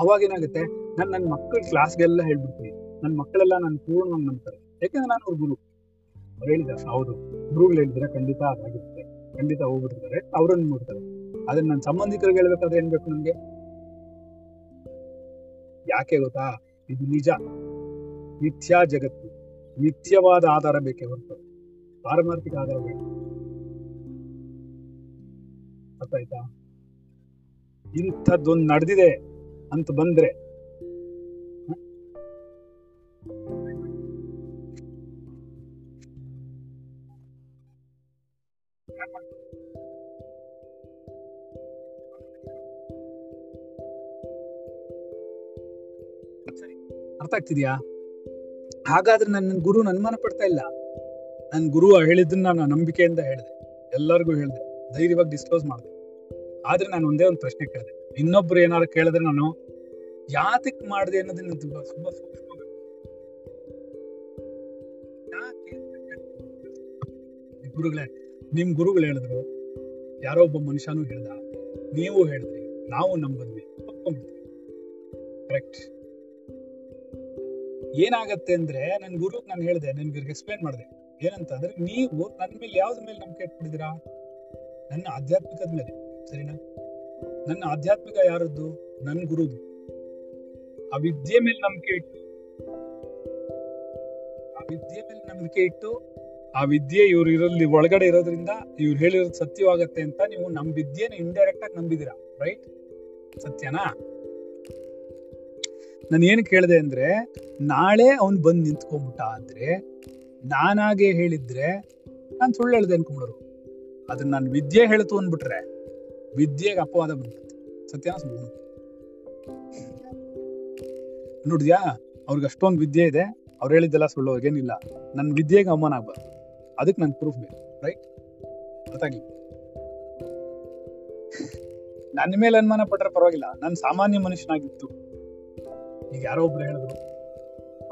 ಅವಾಗ ಏನಾಗುತ್ತೆ? ನಾನು ನನ್ನ ಮಕ್ಕಳ ಕ್ಲಾಸ್ಗೆಲ್ಲ ಹೇಳ್ಬಿಡ್ತೀನಿ. ನನ್ನ ಮಕ್ಕಳೆಲ್ಲ ನಾನು ಪೂರ್ಣವಾಗಿ ನಂಬ್ತಾರೆ ಯಾಕಂದ್ರೆ ನಾನು ಅವ್ರ ಗುರು. ಅವ್ರು ಹೇಳಿದ ಹೌದು. ಗುರುಗಳು ಹೇಳಿದ್ರೆ ಖಂಡಿತ ಅದಾಗಿರುತ್ತೆ ಖಂಡಿತ ಹೋಗ್ಬಿಡ್ತಾರೆ ಅವ್ರನ್ನ ನೋಡ್ತಾರೆ. ಆದ್ರೆ ನನ್ನ ಸಂಬಂಧಿಕರಿಗೆ ಹೇಳ್ಬೇಕಾದ್ರೆ ಏನ್ ಬೇಕು ನನ್ಗೆ? ಯಾಕೆ ಗೊತ್ತಾ? ಇದು ನಿಜ. ಮಿಥ್ಯಾ ಜಗತ್ತು. ನಿತ್ಯವಾದ ಆಧಾರ ಬೇಕೇ ಹೊರತು. ಪಾರಮಾರ್ಥಿಕ ಆಧಾರ ಬೇಕು ಅರ್ಥ ಆಯ್ತಾ? ಇಂಥದ್ದೊಂದು ನಡೆದಿದೆ ಅಂತ ಬಂದ್ರೆ ಆಗ್ತಿದ್ಯಾ? ಹಾಗಾದ್ರೆ ನನ್ನ ಗುರು ಅನುಮಾನ ಪಡ್ತಾ ಇಲ್ಲ. ನನ್ ಗುರು ಹೇಳಿದ್ದನ್ನ ನಾನು ನಂಬಿಕೆಯಿಂದ ಹೇಳಿದೆ. ಎಲ್ಲರಿಗೂ ಹೇಳಿದೆ. ಧೈರ್ಯವಾಗಿ ಡಿಸ್ಕ್ಲೋಸ್ ಮಾಡಿದೆ. ಆದ್ರೆ ನಾನು ಒಂದೇ ಒಂದು ಪ್ರಶ್ನೆ ಕೇಳಿದೆ. ಇನ್ನೊಬ್ರು ಏನಾದ್ರು ಕೇಳಿದ್ರೆ ನಾನು ಯಾತಕ್ ಮಾಡಿದೆ ಅನ್ನೋದನ್ನ ತುಂಬಾ ತುಂಬಾ ಸೂಕ್ಷ್ಮ ಗುರುಗಳೇ, ನಿಮ್ ಗುರುಗಳು ಹೇಳಿದ್ರು, ಯಾರೋ ಒಬ್ಬ ಮನುಷ್ಯನೂ ಹೇಳ್ದ, ನೀವು ಹೇಳಿದ್ರಿ, ನಾವು ನಂಬದ್ವಿ. ಕರೆಕ್ಟ್ ಏನಾಗತ್ತೆ ಅಂದ್ರೆ ನನ್ ಗುರು ನಾನು ಹೇಳಿದೆ, ನನ್ಗೆ ಎಕ್ಸ್ಪ್ಲೇನ್ ಮಾಡಿದೆ. ಏನಂತ ಅಂದ್ರೆ ನೀವು ನನ್ನ ಮೇಲೆ ಯಾವ್ದ್ರ ಮೇಲೆ ನಂಬಿಕೆ ಇಟ್ಬಿಟ್ಟಿದ್ದೀರಾ ನನ್ನ ಆಧ್ಯಾತ್ಮಿಕದ ಮೇಲೆ, ಸರಿನಾ? ನನ್ನ ಆಧ್ಯಾತ್ಮಿಕ ಯಾರದ್ದು? ನನ್ನ ಗುರುದು. ಆ ವಿದ್ಯೆ ಮೇಲೆ ನಂಬಿಕೆ ಇಟ್ಟು, ಆ ವಿದ್ಯೆ ಮೇಲೆ ನಂಬಿಕೆ ಇಟ್ಟು, ಆ ವಿದ್ಯೆ ಇವ್ರು ಇರಲ್ಲಿ ಒಳಗಡೆ ಇರೋದ್ರಿಂದ ಇವ್ರು ಹೇಳಿರೋದು ಸತ್ಯವಾಗತ್ತೆ ಅಂತ ನೀವು ನಮ್ಮ ವಿದ್ಯೆನ ಇಂಡೈರೆಕ್ಟ್ ಆಗಿ ನಂಬಿದಿರಾ ರೈಟ್ ಸತ್ಯನಾ? ನಾನು ಏನು ಕೇಳಿದೆ ಅಂದರೆ, ನಾಳೆ ಅವನು ಬಂದು ನಿಂತ್ಕೊಂಬಿಟ್ಟ ಅಂದರೆ ನಾನಾಗೆ ಹೇಳಿದ್ರೆ ನಾನು ಸುಳ್ಳು ಹೇಳಿದೆ ಅನ್ಕೊಂಬಿಡೋರು ಅದನ್ನ ನಾನು ವಿದ್ಯೆ ಹೇಳ್ತು ಅಂದ್ಬಿಟ್ರೆ ವಿದ್ಯೆಗೆ ಅಪವಾದ ಬಂದ್ಬಿಡುತ್ತೆ. ಸತ್ಯ ಸುಳ್ಳು ನೋಡಿದ್ಯಾ? ಅವ್ರಿಗೆ ಅಷ್ಟೊಂದು ವಿದ್ಯೆ ಇದೆ, ಅವ್ರು ಹೇಳಿದ್ದೆಲ್ಲ ಸುಳ್ಳು ಏನಿಲ್ಲ. ನನ್ನ ವಿದ್ಯೆಗೆ ಅವಮಾನ ಆಗ್ಬಾರ್ದು. ಅದಕ್ಕೆ ನನ್ ಪ್ರೂಫ್ ಬೇಕು ರೈಟ್ ಗೊತ್ತಾಗಿ ನನ್ನ ಮೇಲೆ ಅನುಮಾನ ಪಟ್ರೆ ಪರವಾಗಿಲ್ಲ. ನಾನು ಸಾಮಾನ್ಯ ಮನುಷ್ಯನಾಗಿತ್ತು ಈಗ ಯಾರೋ ಒಬ್ರು ಹೇಳಿದ್ರು.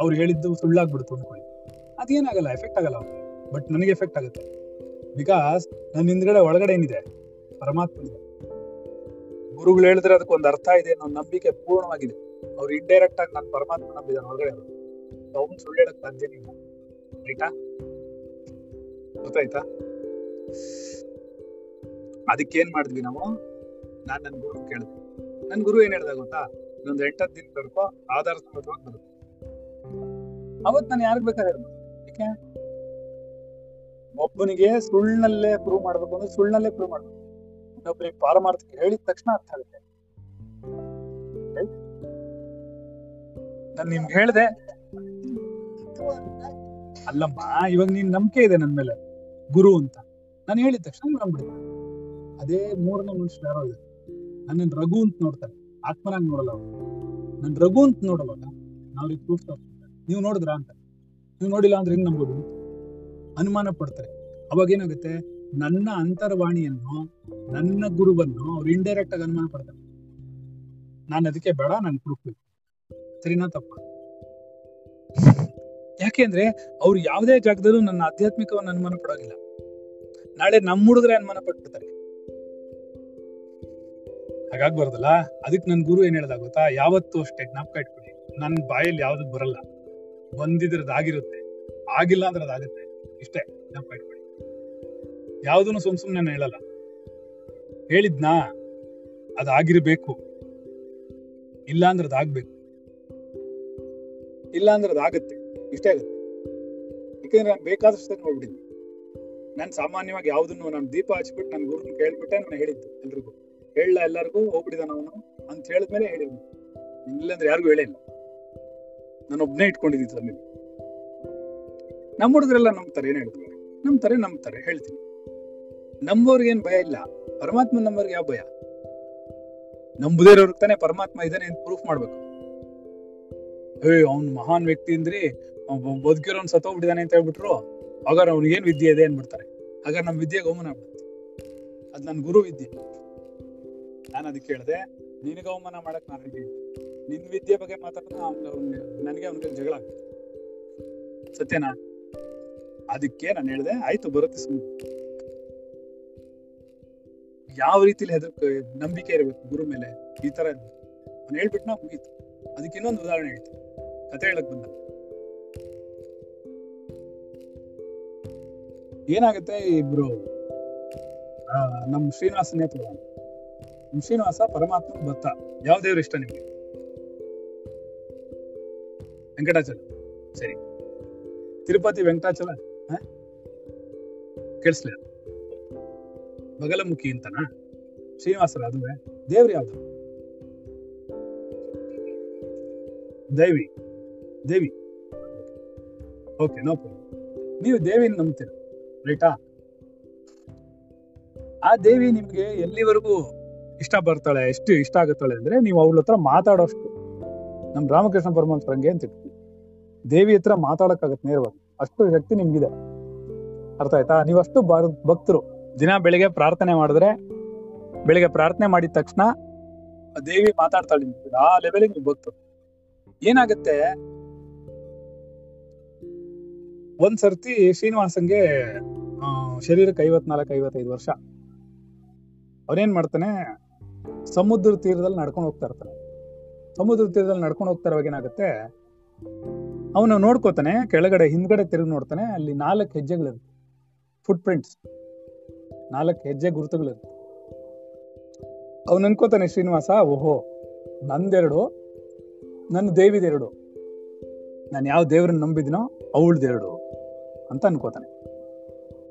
ಅವ್ರು ಹೇಳಿದ್ದು ಸುಳ್ಳಾಗ್ಬಿಡ್ತು ಅನ್ಕೊಳ್ಳಿ ಅದೇನಾಗಲ್ಲ ಎಫೆಕ್ಟ್ ಆಗಲ್ಲ ಅವ್ರಿಗೆ. ಬಟ್ ನನಗೆ ಎಫೆಕ್ಟ್ ಆಗುತ್ತೆ. ಬಿಕಾಸ್ ನನ್ನ ಹಿಂದ್ಗಡೆ ಒಳಗಡೆ ಏನಿದೆ? ಪರಮಾತ್ಮ ಇದೆ ಗುರುಗಳು ಹೇಳಿದ್ರೆ ಅದಕ್ಕೊಂದು ಅರ್ಥ ಇದೆ ಅನ್ನೋ ನಂಬಿಕೆ ಪೂರ್ಣವಾಗಿದೆ. ಅವ್ರು ಇಂಡೈರೆಕ್ಟ್ ಆಗಿ ನಾನು ಪರಮಾತ್ಮ ನಂಬಿದ್ದಾನೆ ಒಳಗಡೆ ಅವನು ಸುಳ್ಳು ಹೇಳಕ್ ಸಾಧ್ಯನೇ ಇಲ್ಲ. ರೈಟಾ ಗೊತ್ತಾಯ್ತಾ? ಅದಕ್ಕೇನ್ ಮಾಡಿದ್ವಿ ನಾವು? ನಾನು ನನ್ನ ಗುರು ಕೇಳಿದ್ವಿ ನನ್ನ ಗುರು ಏನ್ ಹೇಳ್ದ ಗೊತ್ತಾ? ಇನ್ನೊಂದ್ ಎಂಟತ್ತು ದಿನ ಸ್ವಲ್ಪ ಆಧಾರ ಸಮೇತವಾಗಿ ಬರುತ್ತೆ. ಅವತ್ ನಾನು ಯಾರಿಗೆ ಬೇಕಾದ್ರೆ ಯಾಕೆ? ಒಬ್ಬನಿಗೆ ಸುಳ್ಳಿನಲ್ಲೇ ಪ್ರೂವ್ ಮಾಡ್ಬೇಕು ಅಂದ್ರೆ ಸುಳ್ಳಿನಲ್ಲೇ ಪ್ರೂವ್ ಮಾಡ್ಬೇಕು. ಇನ್ನೊಬ್ಬನಿಗೆ ಪಾರಮಾರ್ಥಕ್ಕೆ ಹೇಳಿದ ತಕ್ಷಣ ಅರ್ಥ ಆಗುತ್ತೆ. ನಾನು ನಿಮ್ಗೆ ಹೇಳಿದೆ. ಅಲ್ಲಮ್ಮ, ಇವಾಗ ನೀನ್ ನಂಬಿಕೆ ಇದೆ ನನ್ ಮೇಲೆ. ಗುರು ಅಂತ. ನಾನು ಹೇಳಿದ ತಕ್ಷಣ ನಂಬಿಡ್ತೀನಿ ಅದೇ ಮೂರನೇ ಮನುಷ್ಯ ಯಾರೋ ಇದೆ ನನ್ನ ರಘು ಅಂತ ನೋಡ್ತಾರೆ. ಆತ್ಮನಾಗ್ ನೋಡಲ್ಲ ಅವ್ರು. ನನ್ ರಘು ಅಂತ ನೋಡಲ್ಲ ನಾವ್ರಿಗೆ ಪ್ರೂಫ್ ನೀವು ನೋಡಿದ್ರ ಅಂತ. ನೀವು ನೋಡಿಲ್ಲ ಅಂದ್ರೆ ಹೆಂಗ್ ನಂಬುದು? ಅನುಮಾನ ಪಡ್ತಾರೆ. ಅವಾಗ ಏನಾಗುತ್ತೆ? ನನ್ನ ಅಂತರ್ವಾಣಿಯನ್ನು, ನನ್ನ ಗುರುವನ್ನು ಅವ್ರು ಇಂಡೈರೆಕ್ಟ್ ಆಗಿ ಅನುಮಾನ ಪಡ್ತಾರೆ. ನಾನು ಅದಕ್ಕೆ ಬೇಡ, ನನ್ ಪ್ರೂಫ್ ಬೇಕು. ಸರಿನಾ ತಪ್ಪ? ಯಾಕೆಂದ್ರೆ ಅವ್ರು ಯಾವುದೇ ಜಾಗದಲ್ಲೂ ನನ್ನ ಆಧ್ಯಾತ್ಮಿಕವನ್ನು ಅನುಮಾನ ಪಡೋಗಿಲ್ಲ ನಾಳೆ ನಮ್ಮ ಹುಡುಗರೇ ಅನುಮಾನ ಪಟ್ಬಿಡ್ತಾರೆ. ಹಾಗಾಗ್ಬಾರ್ದಲ್ಲ? ಅದಕ್ಕೆ ನನ್ ಗುರು ಏನ್ ಹೇಳ್ದ ಗೊತ್ತಾ? ಯಾವತ್ತೂ ಅಷ್ಟೇ ಜ್ಞಾಪಕ ಇಟ್ಕೊಳ್ಳಿ. ನನ್ ಬಾಯಲ್ಲಿ ಯಾವ್ದು ಬರಲ್ಲ. ಬಂದಿದ್ರದ್ ಆಗಿರುತ್ತೆ. ಆಗಿಲ್ಲ ಅಂದ್ರೆ ಅದಾಗುತ್ತೆ ಇಷ್ಟೇ ಜ್ಞಾಪಕ ಇಟ್ಕೊಳ್ಳಿ. ಯಾವ್ದನ್ನು ಸುಮ್ ಸುಮ್ನೆ ನಾನು ಹೇಳಲ್ಲ. ಹೇಳಿದ್ನಾ? ಅದಾಗಿರ್ಬೇಕು ಇಲ್ಲ ಅಂದ್ರೆ ಇಲ್ಲ ಅಂದ್ರೆ ಅದಾಗತ್ತೆ ಇಷ್ಟೇ ಆಗುತ್ತೆ. ಯಾಕಂದ್ರೆ ನಾನು ಬೇಕಾದಷ್ಟು ನೋಡ್ಬಿಟ್ಟಿದ್ದೆ ನಾನು ಸಾಮಾನ್ಯವಾಗಿ ಯಾವ್ದನ್ನು ನಾನು ದೀಪ ಹಚ್ಬಿಟ್ಟು ನನ್ನ ಗುರುನ ಕೇಳ್ಬಿಟ್ಟೆ ನಾನು ಹೇಳಿದ್ದು ಎಲ್ರಿಗೂ. ಹೇಳ ಎಲ್ಲರಿಗೂ ಹೋಗ್ಬಿಡಿದ ನಾನು ಅಂತ ಹೇಳಿದ್ಮೇಲೆ ಹೇಳಿದ್ವಿ ಇಲ್ಲಂದ್ರೆ ಯಾರಿಗೂ ಹೇಳಿಲ್ಲ ನಾನು ಒಬ್ನೇ ಸರ್ ಅಲ್ಲಿ. ನಮ್ಮ ಹುಡುಗರೆಲ್ಲ ನಂಬ್ತಾರೆ ಏನ್ ಹೇಳ್ತಾರೆ? ನಂಬ್ತಾರೆ ನಂಬ್ತಾರೆ ಹೇಳ್ತೀನಿ. ನಂಬೋರ್ಗೆ ಏನ್ ಭಯ ಇಲ್ಲ. ಪರಮಾತ್ಮ ನಂಬೋರ್ಗೆ ಯಾವ ಭಯ? ನಂಬುದೇ ತಾನೇ ಪರಮಾತ್ಮ ಇದ್ದಾನೆ ಅಂತ ಪ್ರೂಫ್ ಮಾಡ್ಬೇಕು. ಏ ಅವ್ನ್ ಮಹಾನ್ ವ್ಯಕ್ತಿ ಅಂದ್ರಿ ಬದುಕಿರೋನ್ ಸತ್ತೋಗ್ಬಿಟ್ಟಿದಾನೆ ಅಂತ ಹೇಳ್ಬಿಟ್ರು, ಹಾಗಾದ್ರೆ ಅವ್ನಿಗೇನ್ ವಿದ್ಯೆ ಇದೆ ಅನ್ಬಿಡ್ತಾರೆ ಹಾಗಾದ್ರೆ ನಮ್ ವಿದ್ಯೆಗೆ ಅವಮಾನ ಆಗ್ಬಿಡುತ್ತೆ. ಅದ್ ಗುರು ವಿದ್ಯೆ. ನಾನು ಅದಕ್ಕೆ ಹೇಳಿದೆ ನಿನಗೆ ಅವಮಾನ ಮಾಡಕ್ ನಾನು ರೆಡಿ ನಿನ್ ವಿದ್ಯೆ ಬಗ್ಗೆ ಮಾತಾಡಿದ್ರೆ ಅವ್ನ ನನಗೆ ಅವನಿಗೆ ಜಗಳ ಸತ್ಯನಾ? ಅದಕ್ಕೆ ನಾನು ಹೇಳಿದೆ ಆಯ್ತು ಬರುತ್ತೆ ಸುಮ್ಮನೆ ಯಾವ ರೀತಿಲಿ ಹೆದರ್ ನಂಬಿಕೆ ಇರಬೇಕು ಗುರು ಮೇಲೆ ಈ ತರ ಅವ್ನು ಹೇಳ್ಬಿಟ್ಟು ನಾ ಮುಗೀತು. ಅದಕ್ಕೆ ಇನ್ನೊಂದು ಉದಾಹರಣೆ ಹೇಳ್ತೀನಿ. ಕತೆ ಹೇಳಕ್ ಬಂದ. ಏನಾಗುತ್ತೆ ಇಬ್ರು ಆ, ನಮ್ ಶ್ರೀನಿವಾಸನೇ ತಗೊಂಡು ಶ್ರೀನಿವಾಸ ಪರಮಾತ್ಮ ಭತ್ತ ಯಾವ ದೇವ್ರ ಇಷ್ಟ ನಿಮ್ಗೆ? ವೆಂಕಟಾಚಲ. ಸರಿ. ತಿರುಪತಿ ವೆಂಕಟಾಚಲ, ಹ? ಕೇಳಿಸ್ಲಿಲ್ಲ ಬಗಲಮುಖಿ ಅಂತನಾ? ಶ್ರೀನಿವಾಸರ ಅದು ದೇವ್ರು ಯಾವ್ದು? ದೇವಿ. ದೇವಿ. Okay, no problem. ನೀವು ದೇವಿನ ನಂಬ್ತೀರ, ರೈಟಾ? ಆ ದೇವಿ ನಿಮ್ಗೆ ಎಲ್ಲಿವರೆಗೂ ಇಷ್ಟ ಬರ್ತಾಳೆ, ಎಷ್ಟು ಇಷ್ಟ ಆಗುತ್ತಾಳೆ ಅಂದ್ರೆ ನೀವು ಅವ್ಳ ಹತ್ರ ಮಾತಾಡೋಷ್ಟು. ನಮ್ ರಾಮಕೃಷ್ಣ ಪರಮಹಂಸ ಹಂಗೆ ಅಂತ ದೇವಿ ಹತ್ರ ಮಾತಾಡಕ್ಕಾಗತ್ತೆ ನೇರವಾಗಿ. ಅಷ್ಟು ಶಕ್ತಿ ನಿಮ್ಗಿದೆ. ಅರ್ಥ ಆಯ್ತಾ? ನೀವಷ್ಟು ಭಕ್ತರು. ದಿನ ಬೆಳಿಗ್ಗೆ ಪ್ರಾರ್ಥನೆ ಮಾಡಿದ್ರೆ, ಬೆಳಿಗ್ಗೆ ಪ್ರಾರ್ಥನೆ ಮಾಡಿದ ತಕ್ಷಣ ದೇವಿ ಮಾತಾಡ್ತಾಳೆ ನಿಮ್ಗೆ. ಆ ಲೆವೆಲ್ಗೆ ನೀವು ಭಕ್ತರು. ಏನಾಗುತ್ತೆ? ಒಂದ್ ಸರ್ತಿ ಶ್ರೀನಿವಾಸಂಗೆ ಶರೀರಕ್ಕೆ ಐವತ್ನಾಲ್ಕು, ಐವತ್ತೈದು ವರ್ಷ. ಅವನೇನ್ ಮಾಡ್ತಾನೆ? ಸಮುದ್ರ ತೀರದಲ್ಲಿ ನಡ್ಕೊಂಡು ಹೋಗ್ತಾ ಇರ್ತಾನೆ. ಸಮುದ್ರ ತೀರದಲ್ಲಿ ನಡ್ಕೊಂಡು ಹೋಗ್ತಾ ಇರುವಾಗ ಏನಾಗುತ್ತೆ? ಅವನು ನೋಡ್ಕೋತಾನೆ, ಕೆಳಗಡೆ, ಹಿಂದ್ಗಡೆ ತಿರುಗಿ ನೋಡ್ತಾನೆ, ಅಲ್ಲಿ ನಾಲ್ಕು ಹೆಜ್ಜೆಗಳಿರುತ್ತೆ. ಫುಟ್ ಪ್ರಿಂಟ್ಸ್ ನಾಲ್ಕು ಹೆಜ್ಜೆ ಗುರುತುಗಳಿರುತ್ತೆ. ಅವನು ಅನ್ಕೋತಾನೆ, ಶ್ರೀನಿವಾಸ, ಓಹೋ, ನಂದೆರಡು, ನನ್ನ ದೇವಿದೆರಡು. ನಾನು ಯಾವ ದೇವ್ರನ್ನ ನಂಬಿದಿನೋ ಅವಳ್ದೆರಡು ಅಂತ ಅನ್ಕೋತಾನೆ.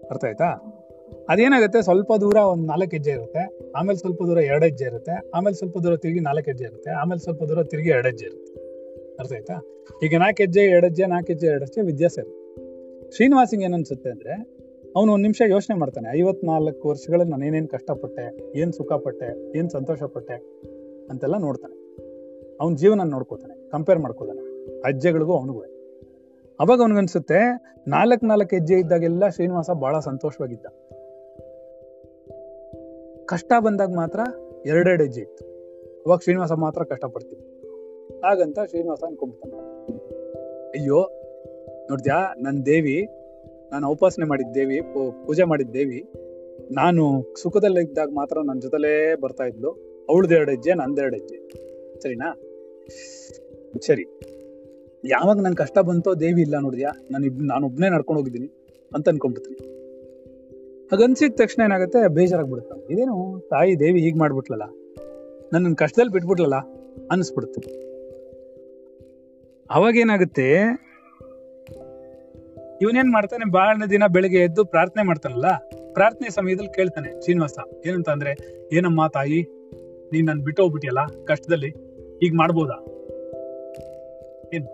ಅರ್ಥ ಆಯ್ತಾ? ಅದೇನಾಗುತ್ತೆ? ಸ್ವಲ್ಪ ದೂರ ಒಂದು ನಾಲ್ಕು ಹೆಜ್ಜೆ ಇರುತ್ತೆ. ಆಮೇಲೆ ಸ್ವಲ್ಪ ದೂರ ಎರಡು ಹೆಜ್ಜೆ ಇರುತ್ತೆ. ಆಮೇಲೆ ಸ್ವಲ್ಪ ದೂರ ತಿರುಗಿ ನಾಲ್ಕು ಹೆಜ್ಜೆ ಇರುತ್ತೆ. ಆಮೇಲೆ ಸ್ವಲ್ಪ ದೂರ ತಿರುಗಿ ಎರಡು ಹೆಜ್ಜೆ ಇರುತ್ತೆ. ಅರ್ಥ ಆಯ್ತಾ? ಈಗ ನಾಲ್ಕು ಹೆಜ್ಜೆ, ಎರಡು ಹೆಜ್ಜೆ, ನಾಲ್ಕು ಹೆಜ್ಜೆ, ಎರಡು ಹೆಜ್ಜೆ ವ್ಯತ್ಯಾಸ ಇರುತ್ತೆ. ಶ್ರೀನಿವಾಸಿಂಗ್ ಏನನ್ಸುತ್ತೆ ಅಂದ್ರೆ, ಅವನು ಒಂದು ನಿಮಿಷ ಯೋಚನೆ ಮಾಡ್ತಾನೆ. ಐವತ್ನಾಲ್ಕು ವರ್ಷಗಳಲ್ಲಿ ನಾನು ಏನೇನ್ ಕಷ್ಟಪಟ್ಟೆ, ಏನು ಸುಖ ಪಟ್ಟೆ ಏನ್ ಸಂತೋಷ ಪಟ್ಟೆ ಅಂತೆಲ್ಲ ನೋಡ್ತಾನೆ. ಅವನ ಜೀವನ ನೋಡ್ಕೋತಾನೆ. ಕಂಪೇರ್ ಮಾಡ್ಕೊತಾನೆ. ಅಜ್ಜೆಗಳಿಗೂ ಅವನಿಗೂ. ಅವಾಗ ಅವನಿಗನ್ಸುತ್ತೆ, ನಾಲ್ಕು ನಾಲ್ಕು ಹೆಜ್ಜೆ ಇದ್ದಾಗೆಲ್ಲ ಶ್ರೀನಿವಾಸ ಬಹಳ ಸಂತೋಷವಾಗಿದ್ದ. ಕಷ್ಟ ಬಂದಾಗ ಮಾತ್ರ ಎರಡೆರಡು ಹೆಜ್ಜೆ ಇತ್ತು. ಅವಾಗ ಶ್ರೀನಿವಾಸ ಮಾತ್ರ ಕಷ್ಟಪಡ್ತಿದ್ದ ಹಾಗಂತ ಶ್ರೀನಿವಾಸ ಅನ್ಕೊಂಡ್ಬಿಡ್ತಾನೆ ಅಯ್ಯೋ ನೋಡ್ದ್ಯಾ ನನ್ನ ದೇವಿ, ನಾನು ಉಪಾಸನೆ ಮಾಡಿದ ದೇವಿ ಪೂಜೆ ಮಾಡಿದ ದೇವಿ, ನಾನು ಸುಖದಲ್ಲಿದ್ದಾಗ ಮಾತ್ರ ನನ್ನ ಜೊತೆಲೇ ಬರ್ತಾ ಇದ್ಲು. ಅವಳದ್ ಎರಡು ಹೆಜ್ಜೆ ನಂದೆರಡು ಹೆಜ್ಜೆ ಸರಿನಾ? ಸರಿ. ಯಾವಾಗ ನನ್ ಕಷ್ಟ ಬಂತೋ ದೇವಿ ಇಲ್ಲ ನೋಡಿದ್ಯಾ ನಾನು ನಾನು ಒಬ್ಬನೇ ನಡ್ಕೊಂಡು ಹೋಗಿದ್ದೀನಿ ಅಂತ ಅನ್ಕೊಂಡ್ಬಿಡ್ತೀನಿ. ಹಾಗನ್ಸಿದ ತಕ್ಷಣ ಏನಾಗುತ್ತೆ? ಬೇಜಾರಾಗ್ಬಿಡುತ್ತೆ. ಇದೇನು ತಾಯಿ ದೇವಿ ಹೀಗೆ ಮಾಡ್ಬಿಟ್ಲಲ್ಲ? ನನ್ನ ಕಷ್ಟದಲ್ಲಿ ಬಿಟ್ಬಿಟ್ಲಲ್ಲ? ಅನ್ನಿಸ್ಬಿಡುತ್ತೆ ಅವಾಗ ಏನಾಗುತ್ತೆ ಇವನೇನ್ ಮಾಡ್ತಾನೆ? ಬಹಳ ದಿನ ಬೆಳಿಗ್ಗೆ ಎದ್ದು ಪ್ರಾರ್ಥನೆ ಮಾಡ್ತಾನಲ್ಲ? ಪ್ರಾರ್ಥನೆ ಸಮಯದಲ್ಲಿ ಕೇಳ್ತಾನೆ, ಶ್ರೀನಿವಾಸ ಏನಂತ ಅಂದ್ರೆ ಏನಮ್ಮ ತಾಯಿ? ನೀನ್ ನನ್ ಬಿಟ್ಟು ಹೋಗ್ಬಿಟ್ಟಿಯಲ್ಲ ಕಷ್ಟದಲ್ಲಿ? ಈಗ ಮಾಡ್ಬೋದಾ? ಏನು?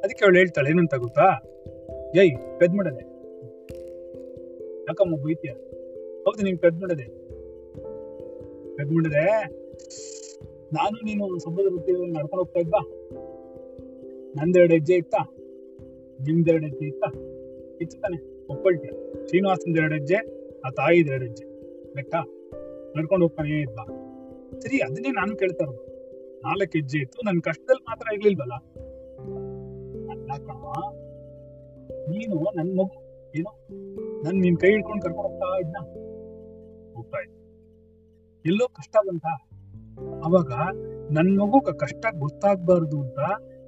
ಅದಕ್ಕೆ ಅವಳು ಹೇಳ್ತಾಳೆ, ಏನಂತ ಗೊತ್ತಾ? ಏಯ್ ಪೆದ್ ಯಾಕಮ್ಮ ಬೈತೀಯ ಹೌದು, ನೀನ್ ಕಟ್ ಮಾಡಿದೆ. ನಾನು ನೀನು ಸಂಬಂಧ ವೃತ್ತಿಯಲ್ಲಿ ನಡ್ಕೊಂಡು ಹೋಗ್ತಾ ಇದ್ವಾ? ನಂದೆರಡು ಹೆಜ್ಜೆ ಇತ್ತಾ? ನಿಮ್ದೆರಡು ಹೆಜ್ಜೆ ಇತ್ತಾ? ಇತ್ತು ತಾನೆ ಒಪ್ಪಳ್ತೀಯ ಶ್ರೀನಿವಾಸಂದ ಎರಡು ಹೆಜ್ಜೆ, ಆ ತಾಯಿದ ಎರಡು ಹೆಜ್ಜೆ. ಬೆಟ್ಟ ನಡ್ಕೊಂಡು ಹೋಗ್ತಾನೆ ಇದ್ವಾ? ಸರಿ, ಅದನ್ನೇ ನಾನು ಕೇಳ್ತಾ ಇರೋದು. ನಾಲ್ಕು ಹೆಜ್ಜೆ ಇತ್ತು, ನನ್ನ ಕಷ್ಟದಲ್ಲಿ ಮಾತ್ರ ಇರ್ಲಿಲ್ವಲ್ಲ? ನೀನು ನನ್ನ ಮಗು, ಏನೋ? ನನ್ ನಿನ್ ಕೈ ಹಿಡ್ಕೊಂಡು ಕರ್ಕೊಂಡು ಹೋಗ್ತಾ ಇದ್ನ. ಹೋಗ್ತಾ ಇದ್ದ ಎಲ್ಲೋ ಕಷ್ಟ ಬಂತ. ಅವಾಗ ನನ್ ಮಗು ಕಷ್ಟ ಗೊತ್ತಾಗ್ಬಾರ್ದು ಅಂತ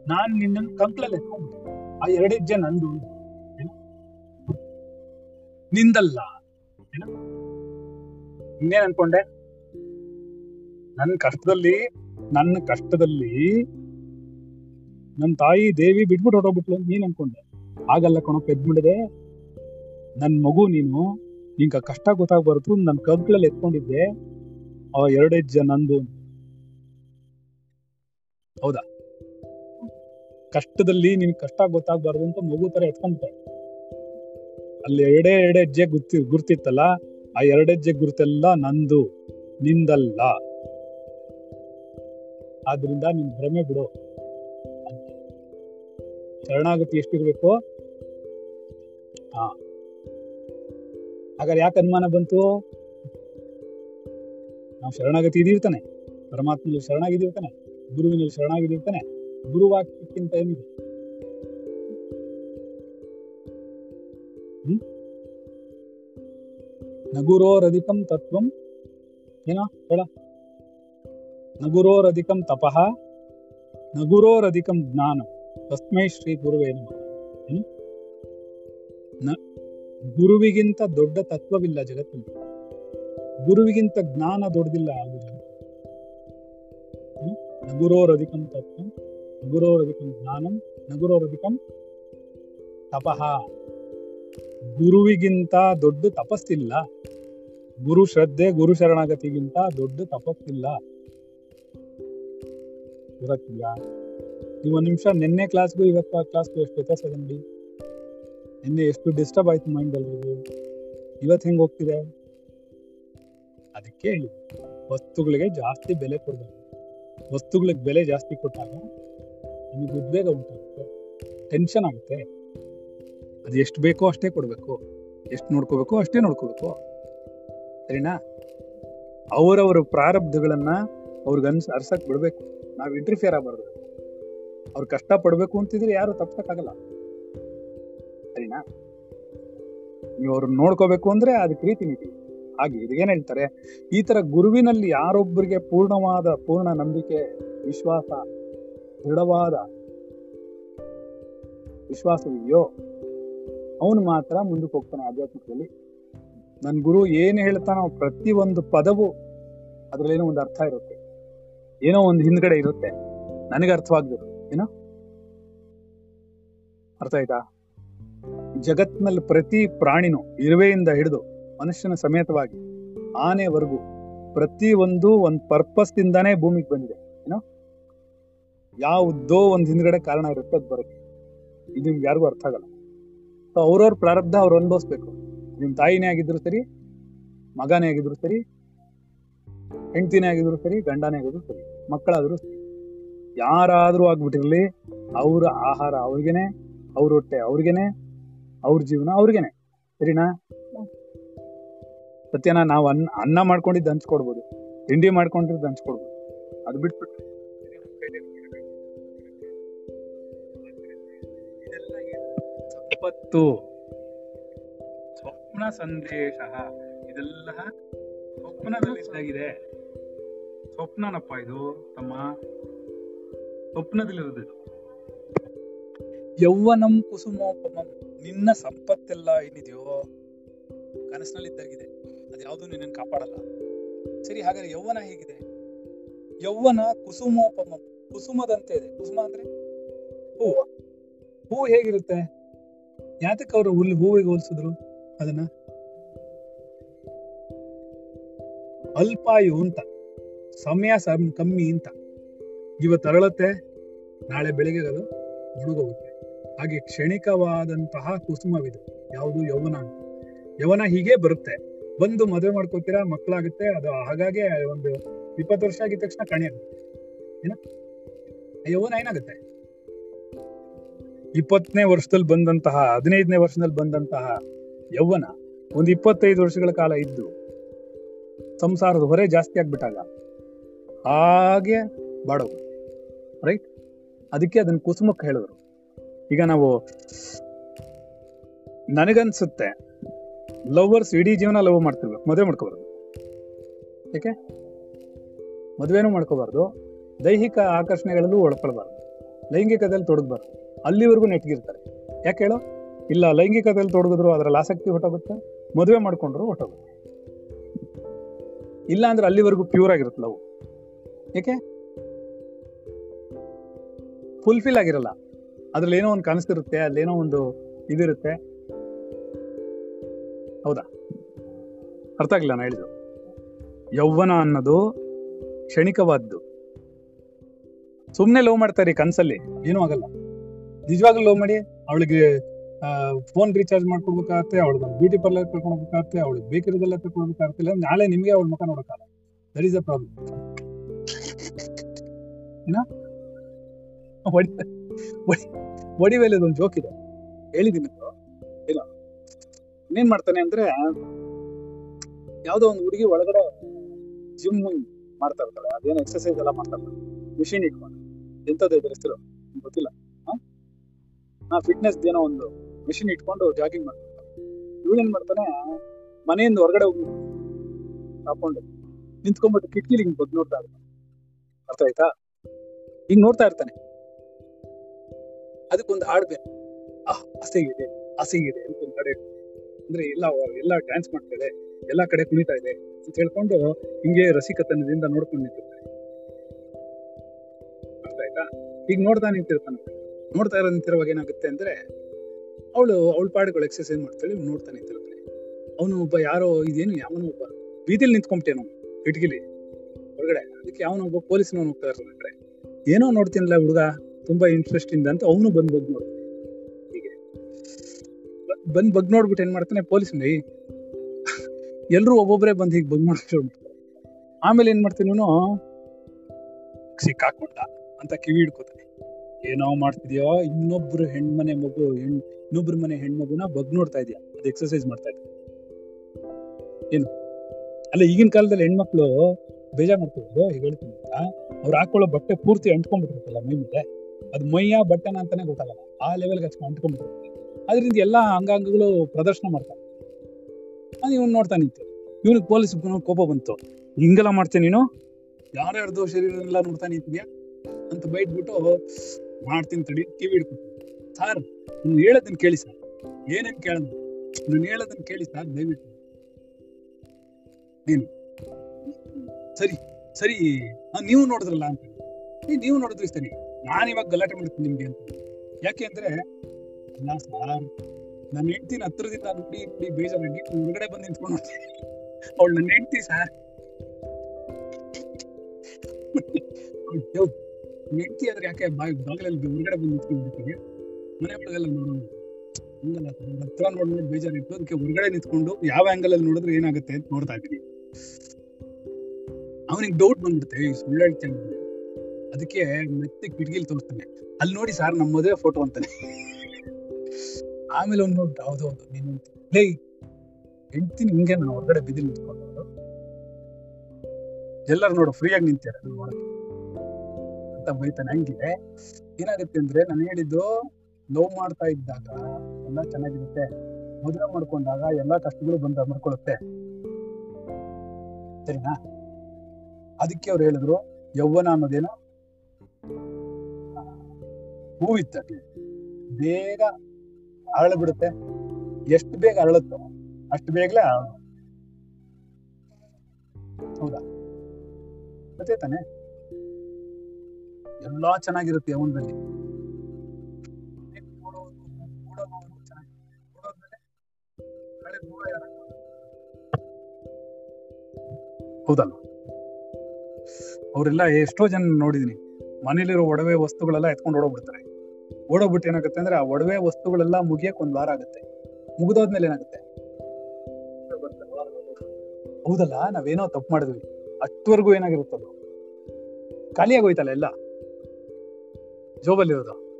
ನಾನ್ ನಿನ್ನ ಕಂಪ್ಲಲ್ಲಿ ಎತ್ಕೊಂಡ್ಬಿಟ್ಟೆ. ಆ ಎರಡು ಹೆಜ್ಜೆ ನಂದು. ನಿಂದಲ್ಲ? ಇನ್ನೇನ್ ಅನ್ಕೊಂಡೆ? ನನ್ನ ಕಷ್ಟದಲ್ಲಿ ನನ್ನ ಕಷ್ಟದಲ್ಲಿ ನನ್ನ ತಾಯಿ ದೇವಿ ಬಿಟ್ಬಿಟ್ಟು ಹೊರಟೋಗ್ಬಿಟ್ಲು ನೀನ್ ಅನ್ಕೊಂಡೆ. ಆಗಲ್ಲ ಕಣೋ ಪೆದ್ಬಿಡದೆ ನನ್ ಮಗು ನೀನು, ನಿಂಗ ಕಷ್ಟ ಗೊತ್ತಾಗ್ಬಾರ್ದು ನನ್ನ ಕಂಕ್ಳಲ್ಲಿ ಎತ್ಕೊಂಡಿದ್ದೆ. ಅವ ಎರಡು ಜನ ನಂದು. ಹೌದಾ? ಕಷ್ಟದಲ್ಲಿ ನಿನ್ ಕಷ್ಟ ಗೊತ್ತಾಗ್ಬಾರ್ದು ಅಂತ ಮಗು ತರ ಎತ್ಕೊಂಡ್ಬಿಟ್ಟೆ. ಅಲ್ಲಿ ಎರಡೇ ಎರಡೇ ಹೆಜ್ಜೆ ಗುರ್ತಿ, ಗುರ್ತಿತ್ತಲ್ಲ, ಆ ಎರಡೆಜ್ಜೆ ಗುರುತೆಲ್ಲ ನಂದು, ನಿಂದಲ್ಲ. ಆದ್ರಿಂದ ನಿನ್ ಭ್ರಮೆ ಬಿಡು. ಶರಣಾಗತಿ ಎಷ್ಟಿರ್ಬೇಕು? ಹಾ ಹಾಗಾದ್ರೆ ಯಾಕೆ ಅನುಮಾನ ಬಂತು? ನಾವು ಶರಣಾಗತಿ ಇದ್ದಿರ್ತಾನೆ ತಾನೆ ಪರಮಾತ್ಮನಲ್ಲಿ ಶರಣಾಗಿದ್ದಿರ್ತಾನೆ. ಗುರುವಿನಲ್ಲಿ ಶರಣಾಗಿದ್ದಿರ್ತಾನೆ. ಗುರುವಾಕ್ಯಕ್ಕಿಂತ ಏನಿದೆ? ನಗುರೋರಧಿಕಂ ತತ್ವಂ. ಏನೋ? ಹೇಳ. ನಗುರೋರಧಿಕಂ ತಪಃ. ನಗುರೋರಧಿಕಂ ಜ್ಞಾನ. ತಸ್ಮೈ ಶ್ರೀ ಗುರುವೇ ನಮಃ? ಗುರುವಿಗಿಂತ ದೊಡ್ಡ ತತ್ವವಿಲ್ಲ ಜಗತ್ತಿನಲ್ಲಿ ಗುರುವಿಗಿಂತ ಜ್ಞಾನ ದೊಡ್ಡದಿಲ್ಲ ಹ್ಮ್? ನಗುರೋರಧಿಕಂ ತತ್ವಂ ನಗುರೋರಧಿಕಂ ಜ್ಞಾನಂ ನಗುರೋರಧಿಕಂ ತಪಃ. ಗುರುವಿಗಿಂತ ದೊಡ್ಡ ತಪಸ್ಸಿಲ್ಲ. ಗುರು ಶ್ರದ್ಧೆ, ಗುರು ಶರಣಾಗತಿಗಿಂತ ದೊಡ್ಡ ತಪಸ್ಸಿಲ್ಲ. ಇವತ್ತಿಲ್ಲ. ನೀವು ಒಂದ್ ನಿಮಿಷ, ನಿನ್ನೆ ಕ್ಲಾಸ್ಗೂ ಇವತ್ತು ಕ್ಲಾಸ್ಗೂ ಎಷ್ಟು ನಿನ್ನೆ ಎಷ್ಟು ಡಿಸ್ಟರ್ಬ್ ಆಯ್ತು ಮೈಂಡ್ ಎಲ್ರಿಗೂ ಇವತ್ತು ಹೆಂಗೆ ಹೋಗ್ತಿದೆ? ಅದಕ್ಕೆ ವಸ್ತುಗಳಿಗೆ ಜಾಸ್ತಿ ಬೆಲೆ ಕೊಡಬೇಕು. ವಸ್ತುಗಳಿಗೆ ಬೆಲೆ ಜಾಸ್ತಿ ಕೊಟ್ಟಾಗ ನಿಮಗೆ ಉದ್ವೇಗ ಉಂಟಾಗುತ್ತೆ ಟೆನ್ಷನ್ ಆಗುತ್ತೆ. ಅದು ಎಷ್ಟು ಬೇಕೋ ಅಷ್ಟೇ ಕೊಡ್ಬೇಕು. ಎಷ್ಟು ನೋಡ್ಕೋಬೇಕು ಅಷ್ಟೇ ನೋಡ್ಕೋಬೇಕು. ಸರಿನಾ? ಅವರವರ ಪ್ರಾರಬ್ಧಗಳನ್ನ ಅವ್ರಿಗೆ ಅನ್ಸ್, ಅರ್ಸಕ್ ಬಿಡ್ಬೇಕು. ನಾವ್ ಇಂಟರ್ಫಿಯರ್ ಆಗಬಾರ್ದು. ಅವ್ರು ಕಷ್ಟ ಪಡ್ಬೇಕು ಅಂತಿದ್ರೆ ಯಾರು ತಪ್ಸಕ್ಕಾಗಲ್ಲ. ಸರಿನಾ ನೀವು ನೋಡ್ಕೋಬೇಕು ಅಂದ್ರೆ ಅದಕ್ಕೆ ರೀತಿ ನೀತಿ. ಹಾಗೆ ಇದೇನ್ ಹೇಳ್ತಾರೆ? ಈ ತರ ಗುರುವಿನಲ್ಲಿ ಯಾರೊಬ್ಬರಿಗೆ ಪೂರ್ಣವಾದ, ಪೂರ್ಣ ನಂಬಿಕೆ, ವಿಶ್ವಾಸ, ದೃಢವಾದ ವಿಶ್ವಾಸವಿದೆಯೋ, ಅವನು ಮಾತ್ರ ಮುಂದಕ್ಕೆ ಹೋಗ್ತಾನೆ ಆಧ್ಯಾತ್ಮಿಕದಲ್ಲಿ. ನನ್ ಗುರು ಏನ್ ಹೇಳ್ತಾನೋ ಪ್ರತಿ ಒಂದು ಪದವು ಅದ್ರಲ್ಲೇನೋ ಒಂದು ಅರ್ಥ ಇರುತ್ತೆ. ಏನೋ ಒಂದು ಹಿಂದ್ಗಡೆ ಇರುತ್ತೆ. ನನಗೆ ಅರ್ಥವಾಗ್ಬೇಕು. ಏನೋ? ಅರ್ಥ ಆಯ್ತಾ? ಜಗತ್ನಲ್ಲಿ ಪ್ರತಿ ಪ್ರಾಣಿನೂ ಇರುವೆಯಿಂದ ಹಿಡಿದು ಮನುಷ್ಯನ ಸಮೇತವಾಗಿ ಆನೆವರೆಗೂ ಪ್ರತಿ ಒಂದು ಒಂದ್ ಪರ್ಪಸ್ ಇಂದಾನೇ ಭೂಮಿಗೆ ಬಂದಿದೆ. ಏನೋ? ಯಾವುದೋ ಒಂದ್ ಹಿಂದ್ಗಡೆ ಕಾರಣ ಇರುತ್ತೆ ಅದ್ ಬರುತ್ತೆ ಇದು ನಿಮ್ಗೆ ಯಾರಿಗೂ ಅರ್ಥ ಆಗಲ್ಲ. ಸೊ ಅವ್ರವ್ರ ಪ್ರಾರಬ್ಧ ಅವ್ರು ಅನುಭವಿಸ್ಬೇಕು. ನಿಮ್ ತಾಯಿನೇ ಆಗಿದ್ರು ಸರಿ, ಮಗನೇ ಆಗಿದ್ರು ಸರಿ, ಹೆಂಡತಿನೇ ಆಗಿದ್ರು ಸರಿ, ಗಂಡನೇ ಆಗಿದ್ರು ಸರಿ, ಮಕ್ಕಳಾದ್ರು ಸರಿ. ಯಾರಾದ್ರೂ ಆಗ್ಬಿಟ್ಟಿರ್ಲಿ, ಅವ್ರ ಆಹಾರ ಅವ್ರಿಗೇನೆ, ಅವ್ರ ಹೊಟ್ಟೆ ಅವ್ರಿಗೇನೆ ಅವ್ರ ಜೀವನ ಅವ್ರಿಗೇನೆ. ಸರಿನಾ? ಸತ್ಯನ ನಾವು ಅನ್ನ ಅನ್ನ ಮಾಡ್ಕೊಂಡಿದ್ದು ಹಂಚ್ಕೊಡ್ಬೋದು ತಿಂಡಿ ಮಾಡ್ಕೊಂಡಿದ್ದು ಹಂಚ್ಕೊಡ್ಬೋದು ಅದು ಬಿಟ್ಬಿಟ್ಟು ಇದೆಲ್ಲ ಏನು? ಸಂಪತ್ತು. ಸ್ವಪ್ನ ಸಂದೇಶ. ಇದೆಲ್ಲ ಸ್ವಪ್ನದಲ್ಲಿ ಇದ್ದಾಗಿದೆ ಸ್ವಪ್ನನಪ್ಪ ಇದು ತಮ್ಮ. ಸ್ವಪ್ನದಲ್ಲಿರೋದು ಇದು. ಯೌವನಂ ಕುಸುಮೋಪಮಂ. ನಿನ್ನ ಸಂಪತ್ತೆಲ್ಲ ಏನಿದೆಯೋ ಕನಸಿನಲ್ಲಿ ಇದ್ದಾಗಿದೆ ಅದ್ಯಾವುದು ನಿನ್ನನ್ನು ಕಾಪಾಡಲ್ಲ. ಸರಿ, ಹಾಗಾದ್ರೆ ಯೌವನ ಹೇಗಿದೆ? ಯೌವನ ಕುಸುಮೋಪಮಂ. ಕುಸುಮದಂತೆ ಇದೆ. ಕುಸುಮ ಅಂದ್ರೆ ಹೂವು. ಹೂವು ಹೇಗಿರುತ್ತೆ? ಯಾತಕ್ಕೆ ಅವರು ಹುಲ್ಲು ಹೂವಿಗೆ ಹೋಲಿಸಿದ್ರು ಅದನ್ನ? ಅಲ್ಪಾಯು ಅಂತ. ಸಮಯ ಸಮ ಕಮ್ಮಿ ಅಂತ. ಇವತ್ತು ಅರಳತ್ತೆ ನಾಳೆ ಬೆಳಿಗ್ಗೆ ಅದು ಮುಳುಗೋಗುತ್ತೆ. ಹಾಗೆ ಕ್ಷಣಿಕವಾದಂತಹ ಕುಸುಮವಿದು, ಯಾವುದು ಯೌವನ ಅಂತ. ಯೌವನ ಹೀಗೆ ಬರುತ್ತೆ. ಬಂದು ಮದುವೆ ಮಾಡ್ಕೋತೀರಾ, ಮಕ್ಕಳಾಗುತ್ತೆ, ಅದು ಹಾಗಾಗಿ ಒಂದು ಇಪ್ಪತ್ತು ವರ್ಷ ಆಗಿದ ತಕ್ಷಣ ಕಣೆ ಏನ? ಯೌವನ ಏನಾಗುತ್ತೆ? ಇಪ್ಪತ್ತನೇ ವರ್ಷದಲ್ಲಿ ಬಂದಂತಹ, ಹದಿನೈದನೇ ವರ್ಷದಲ್ಲಿ ಬಂದಂತಹ ಯೌವನ ಒಂದು ಇಪ್ಪತ್ತೈದು ವರ್ಷಗಳ ಕಾಲ ಇದ್ದು, ಸಂಸಾರದ ಹೊರೆ ಜಾಸ್ತಿ ಆಗ್ಬಿಟ್ಟಾಗ ಹಾಗೆ ಬಾಡೋದು. ರೈಟ್ ಅದಕ್ಕೆ ಅದನ್ನ ಕುಸುಮಕ್ಕೆ ಹೇಳಿದ್ರು ಈಗ ನಾವು ನನಗನ್ಸುತ್ತೆ ಲವರ್ಸ್ ಇಡೀ ಜೀವನ ಲವ್ ಮಾಡ್ತಿರ್ಬೇಕು. ಮದುವೆ ಮಾಡ್ಕೋಬಾರ್ದು. ಏಕೆ? ಮದುವೆನೂ ಮಾಡ್ಕೋಬಾರ್ದು. ದೈಹಿಕ ಆಕರ್ಷಣೆಗಳಲ್ಲೂ ಒಳಪಡಬಾರ್ದು. ಲೈಂಗಿಕದಲ್ಲಿ ತೊಡಗಬಾರ್ದು. ಅಲ್ಲಿವರೆಗೂ ನೆಟ್ಗಿರ್ತಾರೆ. ಯಾಕೆ ಹೇಳು? ಇಲ್ಲ, ಲೈಂಗಿಕದಲ್ಲಿ ತೊಡಗಿದ್ರು ಅದರಲ್ಲಿ ಆಸಕ್ತಿ ಹೊಟ್ಟೋಗುತ್ತೆ ಮದುವೆ ಮಾಡ್ಕೊಂಡ್ರು ಹೊಟ್ಟೋಗುತ್ತೆ ಇಲ್ಲ ಅಂದ್ರೆ ಅಲ್ಲಿವರೆಗೂ ಪ್ಯೂರ್ ಆಗಿರುತ್ತೆ ಲವ್ ಏಕೆ? ಫುಲ್ಫಿಲ್ ಆಗಿರಲ್ಲ. ಅದ್ರಲ್ಲಿ ಏನೋ ಒಂದು ಕನಸಿರುತ್ತೆ ಅಲ್ಲೇನೋ ಒಂದು ಇದಿರುತ್ತೆ. ಹೌದಾ? ಅರ್ಥ ಆಗಿಲ್ಲ ನಾನು ಹೇಳಿದ್ದು. ಯೌವನ ಅನ್ನೋದು ಕ್ಷಣಿಕವಾದ್ದು. ಸುಮ್ಮನೆ ಲವ್ ಮಾಡ್ತಾರೆ ಕನ್ಸಲ್ಲಿ, ಏನೂ ಆಗಲ್ಲ. ನಿಜವಾಗ್ಲೂ ಲವ್ ಮಾಡಿ, ಅವಳಿಗೆ ಫೋನ್ ರೀಚಾರ್ಜ್ ಮಾಡ್ಕೊಡ್ಬೇಕಾಗತ್ತೆ ಅವಳಿಗೆ ಬ್ಯೂಟಿ ಪಾರ್ಲರ್ ಕರ್ಕೊಂಡ್ಬೇಕಾಗತ್ತೆ ಅವಳಿಗೆ ಬೇಕಿರೋದೆಲ್ಲ ತಗೊಳ್ಬೇಕಾಗತ್ತೆ ಇಲ್ಲ ನಾಳೆ ನಿಮಗೆ ಅವಳ ಮುಖ ನೋಡೋಕ್ಕಾಗಲ್ಲ. ದಟ್ ಈಸ್ ಅ ಪ್ರಾಬ್ಲಮ್ ಏನ? ಒಡಿವೇಲಿ ಒಂದು ಜೋಕ್ ಇದೆ. ಹೇಳಿದ್ದೀನಿ. ಇಲ್ಲ. ಇನ್ನೇನ್ ಮಾಡ್ತಾನೆ ಅಂದ್ರೆ, ಯಾವ್ದೋ ಒಂದು ಹುಡುಗಿ ಒಳಗಡೆ ಜಿಮ್ ಮಾಡ್ತಾ ಇರ್ತಾಳೆ. ಅದೇನು ಎಕ್ಸರ್ಸೈಸ್ ಎಲ್ಲ ಮಾಡ್ತಾ ಇರ್ತಾಳೆ. ಮಿಷಿನ್ ಇಟ್ಕೊಂಡು. ಎಂತದ್ದು ಇದ್ರ ಗೊತ್ತಿಲ್ಲ? ಹಾ? ಫಿಟ್ನೆಸ್ ಏನೋ ಒಂದು ಮಿಷಿನ್ ಇಟ್ಕೊಂಡು ಜಾಗಿಂಗ್ ಮಾಡ್ತಾರೆ ಇವಳೇನ್ ಮಾಡ್ತಾನೆ, ಮನೆಯಿಂದ ಹೊರಗಡೆ ಹೋಗಿ ಹಾಕೊಂಡು ನಿಂತ್ಕೊಂಡ್ಬಿಟ್ಟು ಕಿಟಕಿಲಿ ಹಿಂಗ್ ಬದ್ ನೋಡ್ತಾ ಇರ್ತಾನೆ ಅರ್ಥ ಆಯ್ತಾ? ಹಿಂಗ್ ನೋಡ್ತಾ ಇರ್ತಾನೆ. ಅದಕ್ಕೊಂದು ಹಾಡು ಬೇಕು ಆಸೆಗಿದೆ ಆಸೆಗಿದೆ ಅಂತ ಒಂದು ಕಡೆ ಅಂದ್ರೆ ಎಲ್ಲ ಎಲ್ಲ ಡ್ಯಾನ್ಸ್ ಮಾಡ್ತಾ ಇದೆ ಎಲ್ಲಾ ಕಡೆ ಕುಣಿತಾ ಇದೆ ಅಂತ ಹೇಳ್ಕೊಂಡು ಹಿಂಗೆ ರಸಿಕತನದಿಂದ ನೋಡ್ಕೊಂಡು ನಿಂತಿರ್ತಾನೆ ಅರ್ಥ ಆಯ್ತಾ? ಈಗ ನೋಡ್ತಾ ನಿಂತಿರ್ತಾನೆ. ನೋಡ್ತಾ ಇರೋ ನಿಂತಿರುವಾಗ ಏನಾಗುತ್ತೆ ಅಂದ್ರೆ, ಅವಳು, ಅವಳ ಪಾಡುಗಳು ಎಕ್ಸಸೈಸ್ ಮಾಡ್ತಾಳೆ ನೋಡ್ತಾ ನಿಂತಿರ್ತಾನೆ. ಅವನು ಒಬ್ಬ ಯಾರೋ, ಇದೇನು ಯಾವನೋ ಒಬ್ಬ ಬೀದಿಲಿ ನಿಂತ್ಕೊಂಬಿಟ್ಟೇನು ಇಟ್ಗಿಲಿ ಹೊರಗಡೆ. ಅದಕ್ಕೆ ಅವನೊಬ್ಬ ಪೊಲೀಸ್ನವನು ಹೋಗ್ತಾ ಇರ್ತಾನೆ ಕಡೆ. ಏನೋ ನೋಡ್ತೀನಲ್ಲ ಹುಡುಗ? ತುಂಬಾ ಇಂಟ್ರೆಸ್ಟ್ ಇಂದ ಅಂತ ಅವನು ಬಂದ್ ಬಗ್ ನೋಡ್ತಾನೆ. ಹೀಗೆ. ಬಂದ್ ಬಗ್ ನೋಡ್ಬಿಟ್ಟು ಏನ್ ಮಾಡ್ತಾನೆ ಪೊಲೀಸ್ ಎಲ್ರು ಒಬ್ಬೊಬ್ಬರೇ ಬಂದ್ ಹೀಗೆ ಬಗ್ ನೋಡ್ತಾರೆ ಆಮೇಲೆ ಏನ್ ಮಾಡ್ತೀನಿ ಸಿಕ್ಕಾಕೊಂಡ ಅಂತ ಕಿವಿ ಹಿಡ್ಕೋತಾನೆ. ಏನೋ ಮಾಡ್ತಿದ್ಯೋ? ಇನ್ನೊಬ್ರು ಹೆಣ್ಮನೆ ಮಗು, ಹೆಣ್, ಇನ್ನೊಬ್ರ ಮನೆ ಹೆಣ್ಮಗುನ ಬಗ್ ನೋಡ್ತಾ ಇದೆಯಾ? ಅದು ಎಕ್ಸರ್ಸೈಸ್ ಮಾಡ್ತಾ ಇದ್ದೀನಿ ಏನು? ಅಲ್ಲ, ಈಗಿನ ಕಾಲದಲ್ಲಿ ಹೆಣ್ಮಕ್ಳು ಬೇಜಾರ್ ಮಾಡ್ತಿದ್ರು ಹೇಳ್ತೀನಿ ಅಂತ. ಅವ್ರು ಹಾಕೊಳ್ಳೋ ಬಟ್ಟೆ ಪೂರ್ತಿ ಅಂಟ್ಕೊಂಡ್ಬಿಟ್ಟಿರ್ತಲ್ಲ ಮೈ ಮೇಲೆ. ಅದು ಮೈಯ ಬಟ್ಟನ ಅಂತಾನೆ ಗೊತ್ತಾಗಲ್ಲ ಆ ಲೆವೆಲ್ಗೆ ಹಚ್ಕೊಂಡು ಅಂಟ್ಕೊಂಡ್ಬಿಟ್ಟಿರುತ್ತೆ ಅದರಿಂದ ಎಲ್ಲಾ ಅಂಗಾಂಗಗಳು ಪ್ರದರ್ಶನ ಮಾಡ್ತಾರೆ. ನಾನು ಇವನ್ ನೋಡ್ತಾ ನಿಂತೆ. ಇವನಿಗೆ ಪೊಲೀಸ್ ಕೋಪ ಬಂತು. ಹಿಂಗೆಲ್ಲ ಮಾಡ್ತೀನಿ ನೀನು? ಯಾರ್ಯಾರ್ದು ಎಲ್ಲ ನೋಡ್ತಾ ನಿಂತಿದ್ಯಾ ಅಂತ ಬೈಟ್ಬಿಟ್ಟು ಮಾಡ್ತೀನಿ ತಡಿ, ಕಿವಿ ಹಿಡ್ಕೊತೀನಿ ಸರ್, ನೀನು ಹೇಳೋದನ್ನ ಕೇಳಿ ಸರ್. ಏನೇನ್ ಕೇಳೋದು? ನಾನು ಹೇಳೋದನ್ನ ಕೇಳಿ ಸರ್, ದಯವಿಟ್ಟು. ನೀನು. ಸರಿ ಸರಿ. ನೀವು ನೋಡಿದ್ರಲ್ಲ ಅಂತ ನೀವು ನೋಡಿದ್ರಿ ಸರಿ. ನಾನು ಇವಾಗ ಗಲಾಟೆ ಮಾಡ್ತೀನಿ ನಿಮ್ಗೆ ಅಂತ. ಯಾಕೆ ಅಂದ್ರೆ ಅಲ್ಲ ಸಾರ್ ನನ್ನ ಹೆಂಡ್ತಿನ ಹತ್ರದಿಂದ ನೋಡಿ ನೋಡಿ ಬೇಜಾರಾಗಿ ಹೊರಗಡೆ ಬಂದು ನಿಂತ್ಕೊಂಡು ಅವಳು ನನ್ನ ಹೆಂಡ್ತಿ ಸರ್. ಹೆಂಡ್ತಿ ಆದ್ರೆ ಯಾಕೆ ಬಾಯ್ ಬಾಗಿಲಲ್ಲಿ ಹೊರಗಡೆ ಬಂದು ನಿಂತ್ಕೊಂಡು ಮನೆ ಒಳಗೆಲ್ಲ ನೋಡೋಣ. ಹಂಗಲ್ಲ ಹತ್ರ ನೋಡಿ ನೋಡಿ ಬೇಜಾರಿತ್ತು ಅದಕ್ಕೆ ಹೊರಗಡೆ ನಿಂತ್ಕೊಂಡು ಯಾವ ಆಂಗಲ್ ಅಲ್ಲಿ ನೋಡಿದ್ರೆ ಏನಾಗುತ್ತೆ ಅಂತ ನೋಡ್ತಾ ಇದ್ದೀನಿ. ಅವನಿಗೆ ಡೌಟ್ ಬಂದ್ಬಿಡುತ್ತೆ. ಸುಳ್ಳು ಹೇಳ್ತೇನೆ ಅದಕ್ಕೆ ಮತ್ತೆ ಕಿಟಕಿಲಿ ತೋರಿಸ್ತಾನೆ. ಅಲ್ಲಿ ನೋಡಿ ಸರ್ ನಮ್ಮ ಫೋಟೋ ಅಂತಾನೆ. ಆಮೇಲೆ ಅವ್ನು ನೋಡಿ ಹೌದು ಹೌದು ನೀನು ಲೇ, ಹೆಂಡ್ತೀನಿ ಹಿಂಗೆ ನಾನು ಹೊರಗಡೆ ಬಿದ್ದಿ ನಿಂತ್ಕೊಂಡು ಎಲ್ಲರೂ ನೋಡು ಫ್ರೀಯಾಗಿ ನಿಂತಾರೆ ನೋಡಕ್ಕೆ ಅಂತ ಬೈತಾನೆ. ಹಂಗೆ ಏನಾಗುತ್ತೆ ಅಂದ್ರೆ ನಾನು ಹೇಳಿದ್ದು ಲವ್ ಮಾಡ್ತಾ ಇದ್ದಾಗ ಎಲ್ಲ ಚೆನ್ನಾಗಿರುತ್ತೆ. ಮದುವೆ ಮಾಡ್ಕೊಂಡಾಗ ಎಲ್ಲಾ ಕಷ್ಟಗಳು ಬಂದ ಮಾಡ್ಕೊಳ್ಳುತ್ತೆ ಸರಿನಾ? ಅದಕ್ಕೆ ಅವ್ರು ಹೇಳಿದ್ರು, ಯೌವನ ಅನ್ನೋದೇನು ಹೂವಿತ್ತಕ್ಕೆ ಬೇಗ ಅರಳು ಬಿಡುತ್ತೆ ಎಷ್ಟು ಬೇಗ ಅರಳುತ್ತೋ ಅಷ್ಟು ಬೇಗಲೇ ಅರಳು ಹೌದಾ? ಮತ್ತೆ ತಾನೆ? ಎಲ್ಲಾ ಚೆನ್ನಾಗಿರುತ್ತೆ ಯೌವನದಲ್ಲಿ ಹೌದಲ್ಲ? ಅವರೆಲ್ಲ ಎಷ್ಟೋ ಜನ ನೋಡಿದೀನಿ. ಮನೇಲಿರೋ ಒಡವೆ ವಸ್ತುಗಳೆಲ್ಲ ಎತ್ಕೊಂಡು ಓಡೋಗ್ಬಿಡ್ತಾರೆ. ಓಡೋಗ್ಬಿಟ್ಟು ಏನಾಗುತ್ತೆ ಅಂದ್ರೆ ಆ ಒಡವೆ ವಸ್ತುಗಳೆಲ್ಲ ಮುಗಿಯಕ್ ಒಂದ್ ವಾರ ಆಗುತ್ತೆ. ಮುಗಿದೋದ್ಮೇಲೆ ಏನಾಗುತ್ತೆ? ಹೌದಲ್ಲ, ನಾವೇನೋ ತಪ್ಪು ಮಾಡಿದ್ವಿ. ಅಷ್ಟವರೆಗೂ ಖಾಲಿಯಾಗಿ ಹೋಯ್ತಲ್ಲ ಎಲ್ಲ? ಜೋಬಲ್ಲಿರೋದು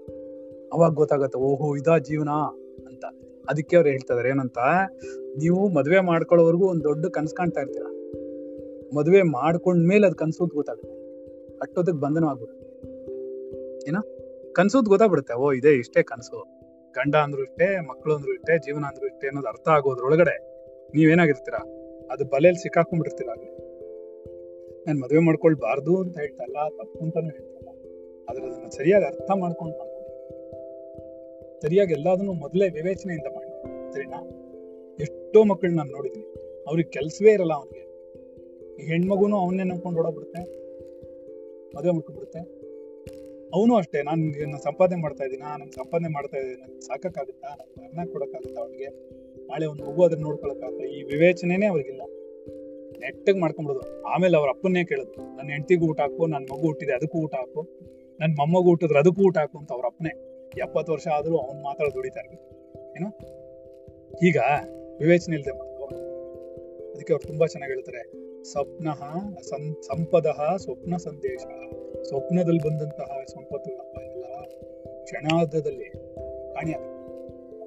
ಅವಾಗ ಗೊತ್ತಾಗತ್ತೆ, ಓಹೋ, ಇದಾ ಜೀವನ ಅಂತ. ಅದಕ್ಕೆ ಅವ್ರು ಹೇಳ್ತಾ ಇದಾರೆ, ಏನಂತ? ನೀವು ಮದುವೆ ಮಾಡ್ಕೊಳ್ಳೋವರೆಗೂ ಒಂದು ದೊಡ್ಡ ಕನ್ಸ್ ಕಾಣ್ತಾ ಇರ್ತೀರ. ಮದುವೆ ಮಾಡ್ಕೊಂಡ್ಮೇಲೆ ಅದು ಕನ್ಸು ಗೊತ್ತಾಗುತ್ತೆ. ಅಷ್ಟೊತ್ತಿಗೆ ಬಂಧನ ಆಗ್ಬಿಡುತ್ತೆ ಏನೋ? ಕನ್ಸು ಅಂತ ಗೊತ್ತಾಗ್ಬಿಡುತ್ತೆ. ಓ, ಇದೇ ಇಷ್ಟೇ ಕನಸು. ಗಂಡ ಅಂದ್ರು ಇಷ್ಟೇ ಮಕ್ಕಳು ಅಂದ್ರು ಇಷ್ಟೇ, ಜೀವನ ಅಂದ್ರು ಇಷ್ಟೇ ಅನ್ನೋದು ಅರ್ಥ ಆಗೋದ್ರೊಳಗಡೆ ನೀವೇನಾಗಿರ್ತೀರಾ? ಅದು ಬಲೆಯಲ್ಲಿ ಸಿಕ್ಕಾಕೊಂಡ್ಬಿಟ್ಟಿರ್ತೀರ ಅಲ್ಲಿ? ನಾನು ಮದುವೆ ಮಾಡ್ಕೊಳ್ಬಾರ್ದು ಅಂತ ಹೇಳ್ತಲ್ಲ, ತಪ್ಪು ಅಂತಾನು ಹೇಳ್ತಲ್ಲ. ಆದ್ರೆ ಅದನ್ನ ಸರಿಯಾಗಿ ಅರ್ಥ ಮಾಡ್ಕೊಂಡು ಮಾಡ್ಕೊಂಡು ಸರಿಯಾಗಿ ಎಲ್ಲದನ್ನು ಮೊದಲೇ ವಿವೇಚನೆಯಿಂದ ಮಾಡಿ. ಸರಿನಾ? ಎಷ್ಟೋ ಮಕ್ಕಳನ್ನ ನಾನು ನೋಡಿದ್ದೀನಿ ಅವ್ರಿಗೆ ಕೆಲ್ಸವೇ ಇರಲ್ಲ ಅವನಿಗೆ. ಹೆಣ್ಮಗುನು ಅವನ್ನೇ ನಂಬ್ಕೊಂಡು ಓಡೋಗ್ಬಿಡುತ್ತೆ. ಮದುವೆ ಮಾಡ್ಕೊಂಡ್ಬಿಡುತ್ತೆ. ಅವನು ಅಷ್ಟೇ, ನಾನು ಸಂಪಾದನೆ ಮಾಡ್ತಾ ಇದ್ದೀನಿ? ನಾನು ಸಂಪಾದನೆ ಮಾಡ್ತಾ ಇದ್ದೀನಿ, ನನ್ಗೆ ಸಾಕಾಗುತ್ತಾ ನನ್ಗೆ ಅನ್ನ ಕೊಡೋಕ್ಕಾಗುತ್ತಾ ಅವನಿಗೆ? ನಾಳೆ ಒಂದು ಮಗು ಅದನ್ನ ನೋಡ್ಕೊಳಕ್ಕಾಗುತ್ತೆ? ಈ ವಿವೇಚನೆನೇ ಅವ್ರಿಗಿಲ್ಲ. ನೆಟ್ಟಗೆ ಮಾಡ್ಕೊಂಬಿಡೋದು. ಆಮೇಲೆ ಅವ್ರ ಅಪ್ಪನ್ನೇ ಕೇಳೋದು. ನನ್ನ ಹೆಂಡತಿಗೂ ಊಟ ಹಾಕು ನನ್ನ ಮಗು ಹುಟ್ಟಿದೆ, ಅದಕ್ಕೂ ಊಟ ಹಾಕು. ನನ್ನ ಮೊಮ್ಮಗು ಹುಟ್ಟಿದ್ರೆ ಅದಕ್ಕೂ ಊಟ ಹಾಕು ಅಂತ ಅವ್ರ ಅಪ್ಪನೇ. ಎಪ್ಪತ್ತು ವರ್ಷ ಆದರೂ ಅವ್ನು ಮಾತ್ರ ದುಡಿತಾರೆ ಏನು? ಈಗ ವಿವೇಚನೆ ಇಲ್ಲದೆ ಮಾಡೋದು ಅದಕ್ಕೆ ಅವ್ರು ತುಂಬ ಚೆನ್ನಾಗಿ ಹೇಳ್ತಾರೆ. ಸ್ವಪ್ನ ಸಂ, ಸಂಪದ ಸ್ವಪ್ನ ಸಂದೇಶ. ಸ್ವಪ್ನದಲ್ಲಿ ಬಂದಂತಹ ಸಂಪತ್ತು ಎಲ್ಲ ಕ್ಷಣಾರ್ಧದಲ್ಲಿ. ಕಾಣಿಯ?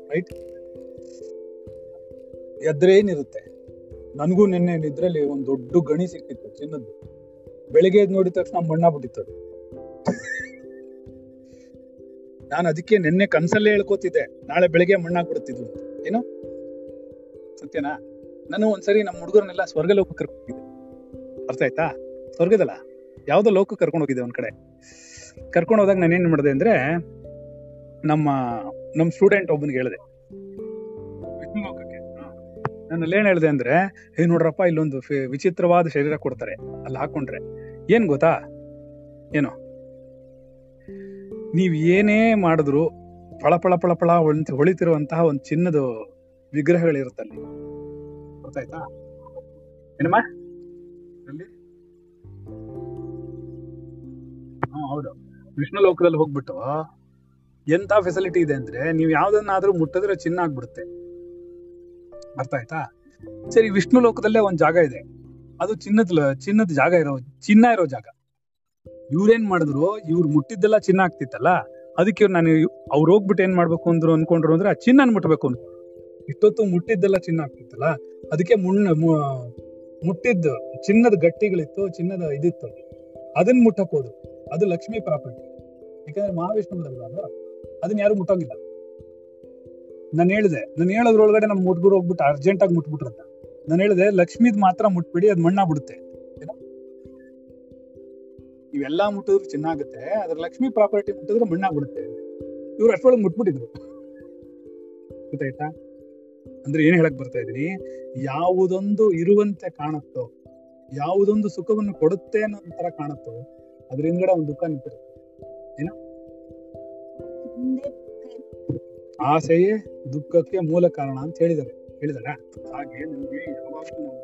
ರೈಟ್ ಎದ್ರೆ ಏನಿರುತ್ತೆ? ನನಗೂ ನಿನ್ನೆ ನಿದ್ರಲ್ಲಿ ಒಂದು ದೊಡ್ಡ ಗಣಿ ಸಿಕ್ಕಿತ್ತು ಚಿನ್ನದ್ದು. ಬೆಳಿಗ್ಗೆ ನೋಡಿದ ತಕ್ಷಣ ಮಣ್ಣ ಬಿಟ್ಟಿತ್ತು. ನಾನು ಅದಕ್ಕೆ ನಿನ್ನೆ ಕನ್ಸಲ್ಲೇ ಹೇಳ್ಕೋತಿದ್ದೆ. ನಾಳೆ ಬೆಳಿಗ್ಗೆ ಮಣ್ಣಾಗ್ಬಿಡುತ್ತಿದ್ವು ಅಂತ. ಏನು? ಸತ್ಯನಾ? ನಾನು ಒಂದ್ಸರಿ ನಮ್ಮ ಹುಡುಗರನ್ನೆಲ್ಲ ಸ್ವರ್ಗಲೋಕಕ್ಕೆ ಕರ್ಕೊಂಡಿದ್ದೆ ಅರ್ಥ ಆಯ್ತಾ? ಸ್ವರ್ಗದಲ್ಲ. ಯಾವ್ದೋ ಲೋಕಕ್ಕೆ ಕರ್ಕೊಂಡು ಹೋಗಿದ್ದೆ ಒಂದ್ ಕಡೆ. ಕರ್ಕೊಂಡು ಹೋದಾಗ ನಾನು ಏನ್ ಮಾಡಿದೆ ಅಂದ್ರೆ, ನಮ್ಮ ನಮ್ಮ ಸ್ಟೂಡೆಂಟ್ ಒಬ್ಬನಿಗೆ ಹೇಳಿದೆ. ಲೋಕಕ್ಕೆ. ನಾನು ಏನ್ ಹೇಳಿದೆ ಅಂದ್ರೆ ಏ ನೋಡ್ರಪ್ಪ, ಇಲ್ಲೊಂದು ವಿಚಿತ್ರವಾದ ಶರೀರ ಕೊಡ್ತಾರೆ. ಅಲ್ಲಿ ಹಾಕೊಂಡ್ರೆ. ಏನ್ ಗೊತ್ತಾ? ಏನು. ನೀವ್ ಏನೇ ಮಾಡಿದ್ರು ಫಳ ಫಳ ಫಳ ಫಳ ಹೊಳ್- ಹೊಳಿತಿರುವಂತಹ ಒಂದು ಚಿನ್ನದ ವಿಗ್ರಹಗಳಿರುತ್ತಲ್ಲಿ. ಗೊತ್ತಾಯ್ತಾ? ಏನಮ್ಮ? ಹೌದು. ವಿಷ್ಣು ಲೋಕದಲ್ಲಿ ಹೋಗ್ಬಿಟ್ಟು ಎಂತ ಫೆಸಿಲಿಟಿ ಇದೆ ಅಂದ್ರೆ ನೀವು ಯಾವ್ದನ್ನಾದ್ರೂ ಮುಟ್ಟಿದ್ರೆ ಚಿನ್ನ ಆಗ್ಬಿಡುತ್ತೆ. ಅರ್ಥ ಆಯ್ತಾ? ಸರಿ, ವಿಷ್ಣು ಲೋಕದಲ್ಲೇ ಒಂದ್ ಜಾಗ ಇದೆ. ಅದು ಚಿನ್ನದ ಚಿನ್ನದ ಜಾಗ ಇರೋ, ಚಿನ್ನ ಇರೋ ಜಾಗ. ಇವ್ರೇನ್ ಮಾಡಿದ್ರು? ಇವ್ರು ಮುಟ್ಟಿದ್ದೆಲ್ಲ ಚಿನ್ನ ಆಗ್ತಿತ್ತಲ್ಲ? ಅದಕ್ಕೆ ಇವ್ರು ನಾನು ಅವ್ರು ಹೋಗ್ಬಿಟ್ಟು ಏನ್ ಮಾಡ್ಬೇಕು ಅಂದ್ರು ಅನ್ಕೊಂಡ್ರು ಅಂದ್ರೆ ಆ ಚಿನ್ನ ಮುಟ್ಬೇಕು ಅನ್ಕೊಂಡ್ರು ಇಷ್ಟೊತ್ತು ಮುಟ್ಟಿದ್ದೆಲ್ಲ ಚಿನ್ನ ಆಗ್ತಿತ್ತಲ್ಲ? ಅದಕ್ಕೆ ಮುಣ್ಣ ಮುಟ್ಟಿದ್ದು ಚಿನ್ನದ ಗಟ್ಟಿಗಳಿತ್ತು, ಚಿನ್ನದ ಇದಿತ್ತು. ಅದನ್ನ ಮುಟ್ಟಕ್ ಅದು ಲಕ್ಷ್ಮಿ ಪ್ರಾಪರ್ಟಿ. ಯಾಕಂದ್ರೆ ಮಹಾವಿಷ್ಣು ಅದು ಅದನ್ನ ಯಾರು ಮುಟ್ಟೋಂಗಿಲ್ಲ. ನಾನು ಹೇಳಿದೆ, ನಾನು ಹೇಳೋದ್ರೊಳಗಡೆ ನಮ್ಮ ಹುಡುಗರು ಹೋಗ್ಬಿಟ್ಟು ಅರ್ಜೆಂಟ್ ಆಗಿ ಮುಟ್ಬಿಟ್ರಂತ. ನಾನು ಹೇಳಿದೆ, ಲಕ್ಷ್ಮಿದ್ ಮಾತ್ರ ಮುಟ್ಬಿಡಿ, ಅದ್ ಮಣ್ಣಾಗ್ಬಿಡುತ್ತೆ? ಇವೆಲ್ಲಾ ಮುಟ್ಟಿದ್ರು ಚೆನ್ನಾಗುತ್ತೆ ಅದ್ರ ಲಕ್ಷ್ಮಿ ಪ್ರಾಪರ್ಟಿ ಮುಟ್ಟಿದ್ರೆ ಮಣ್ಣಾಗ್ಬಿಡುತ್ತೆ ಇವ್ರು ಅಷ್ಟೊಳಗೆ ಮುಟ್ಬಿಟ್ಟಿದ್ರು. ಗೊತ್ತಾಯ್ತಾ? ಅಂದ್ರೆ ಏನ್ ಹೇಳಕ್ ಬರ್ತಾ ಇದೀನಿ ಯಾವುದೊಂದು ಇರುವಂತೆ ಕಾಣುತ್ತೋ, ಯಾವುದೊಂದು ಸುಖವನ್ನು ಕೊಡುತ್ತೆ ಅನ್ನೋ ತರ ಕಾಣುತ್ತೋ ಅದ್ರ ಹಿಂದ್ಗಡೆ ಒಂದು ದುಃಖ ನಿಂತಿರುತ್ತೆ. ಏನ? ಆಸೆಯೇ ದುಃಖಕ್ಕೆ ಮೂಲ ಕಾರಣ ಅಂತ ಹೇಳಿದ್ದಾರೆ. ಹೇಳಿದಾರೆ? ಹಾಗೆ ನಿಮಗೆ ಯಾವಾಗಲೂ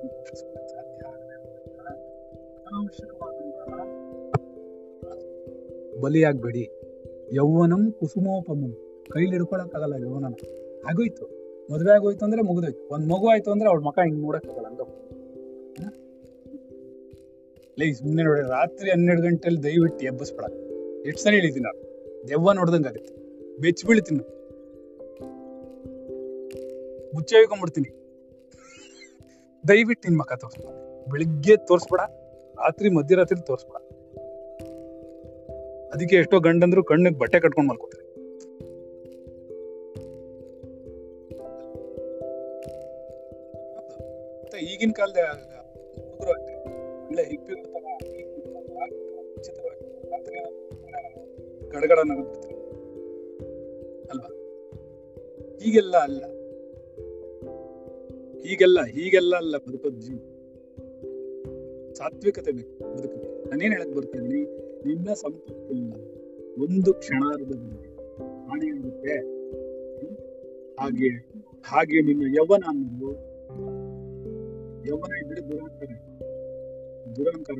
ಯೌವನಂ ಕುಸುಮೋಪಮಂ. ಕೈಲಿ ಹಿಡ್ಕೊಳಕ್ಕಾಗಲ್ಲ ಯೌವನಂ ಆಗೋಯ್ತು. ಮದ್ವೆ ಆಗೋಯ್ತು ಅಂದ್ರೆ ಮುಗಿದೋಯ್ತು. ಒಂದ್ ಮಗು ಆಯ್ತು ಅಂದ್ರೆ ಅವ್ಳ ಮಕ ಹಿಂಗ್ ನೋಡಕ್ ಆಗಲ್ಲ ಹಂಗ ಲೈ ಮುಂದೆ ನೋಡಿ ರಾತ್ರಿ ಹನ್ನೆರಡು ಗಂಟೆಲಿ ದಯವಿಟ್ಟು ಎಬ್ಬಸ್ಬೇಡ. ಎಷ್ಟು ಸರಿ ಹೇಳಿದ್ದೀನಿ ನಾನು. ದೆವ್ವ ನೋಡ್ದಂಗೆ ಆಗುತ್ತೆ. ಬೆಚ್ಚ ಬೀಳ್ತೀನಿ ಮುಚ್ಚಿಕೊಂಡ್ಬಿಡ್ತೀನಿ ದಯವಿಟ್ಟು ನಿನ್ ಮಕ್ಕ ತೋರಿಸ್ಬೇಡ ಬೆಳಿಗ್ಗೆ ತೋರಿಸ್ಬೇಡ, ರಾತ್ರಿ ಮಧ್ಯರಾತ್ರಿ ತೋರಿಸ್ಬೇಡ. ಅದಕ್ಕೆ ಎಷ್ಟೋ ಗಂಡಂದ್ರು ಕಣ್ಣಿಗೆ ಬಟ್ಟೆ ಕಟ್ಕೊಂಡ್ ಮಲ್ಕೋತಾರೆ. ಈಗಿನ ಕಾಲದ ಹುಡುಗರು ಅಷ್ಟೇ ಒಳ್ಳೆ ಗಡಗಡ ನಗುತ್ತೆ ಅಲ್ವಾ? ಹೀಗೆಲ್ಲ ಅಲ್ಲ. ಹೀಗೆಲ್ಲ ಹೀಗೆಲ್ಲ ಅಲ್ಲ ಬದುಕೋದ್ ಜೀವ ಸಾತ್ವಿಕತೆ ಬೇಕು ಬದುಕಕ್ಕೆ. ನಾನೇನ್ ಹೇಳಕ್ ಬರ್ತೀನಿ? ನಿನ್ನ ಸಂಪತ್ತಿಲ್ಲ. ಒಂದು ಕ್ಷಣಾರ್ಧದಲ್ಲಿ ಹಾನಿಯಾಗುತ್ತೆ ಹ್ಮ್? ಹಾಗೆ ಹಾಗೆ ನಿನ್ನ ಯೌವನ ಅನ್ನೋದು ಯೌವನ ಇದ್ರೆ ದುರಂಕಾರ ದುರಂಕಾರ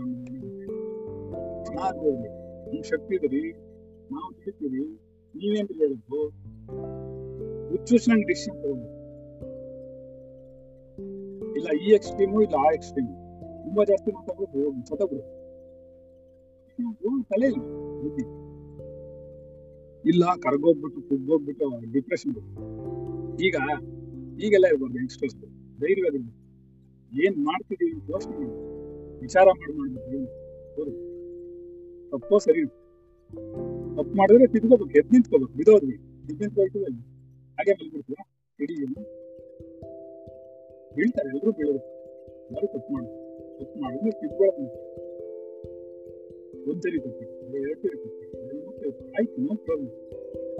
ಕ್ಷಣಾರ್ಧದಲ್ಲಿ ನಿಮ್ ಶಕ್ತಿ ಇದರಿ ನಾವು ತಿಳಿತೀವಿ ನೀವೇನ್ ಹೇಳೋದು ಹುಚ್ಚುಸ್ ನಂಗೆ ಡಿಸಿಷನ್ ತಗೊಂಡು ಇಲ್ಲ, ಈ ಎಕ್ಸ್ಟ್ರೀಮು ಇಲ್ಲ, ಆ ಎಕ್ಸ್ಟ್ರೀಮು ತುಂಬಾ ಜಾಸ್ತಿ ಮಾತಾಡೋದು ಸತಬಿಡು ತಲೆ ಇಲ್ಲ ಬುದ್ಧಿ. ಇಲ್ಲ, ಕರ್ಗೋಗ್ಬಿಟ್ಟು, ಕುಗ್ಗೋಗ್ಬಿಟ್ಟು ಡಿಪ್ರೆಷನ್ ಈಗ, ಈಗೆಲ್ಲ ಇರ್ಬಾರ್ದು ಯಂಗ್ಸ್ಟರ್ಸ್ ಧೈರ್ಯವಾಗಿರ್ಬೇಕು. ಏನ್ ಮಾಡ್ತಿದೀವಿ ಯೋಚನೆ ವಿಚಾರ ಮಾಡಿ ಮಾಡ್ಬೇಕು ಏನು ತಪ್ಪೋ ಸರಿ ತಪ್ಪು ಮಾಡಿದ್ರೆ ತಿದ್ಕೋಬೇಕು ಎದ್ ನಿಂತ್ಕೋಬೇಕು ಬಿದೋದ್ವಿ ಎದ್ ನಿಂತ್ಕೊಳ್ತೀವಿ ಅಲ್ಲಿ ಹಾಗೆ ಬಂದ್ಬಿಡ್ತೀವ ಇಡೀ ಬೀಳ್ತಾರೆ ಎಲ್ಲರೂ ಬೀಳಬೇಕು ಎಲ್ಲರೂ ತಪ್ಪು ಮಾಡಿ ತಪ್ಪು ಮಾಡಿದ್ರೆ ತಿದ್ಕೊಳ್ಳೋದು ಒಂದ್ಸರಿ ತಪ್ಪಿತ್ತು ಎರಡು ಸರಿ ತಪ್ಪಿತ್ತು. ಆಯ್ತು ನೋ ಪ್ರಾಬ್ಲಮ್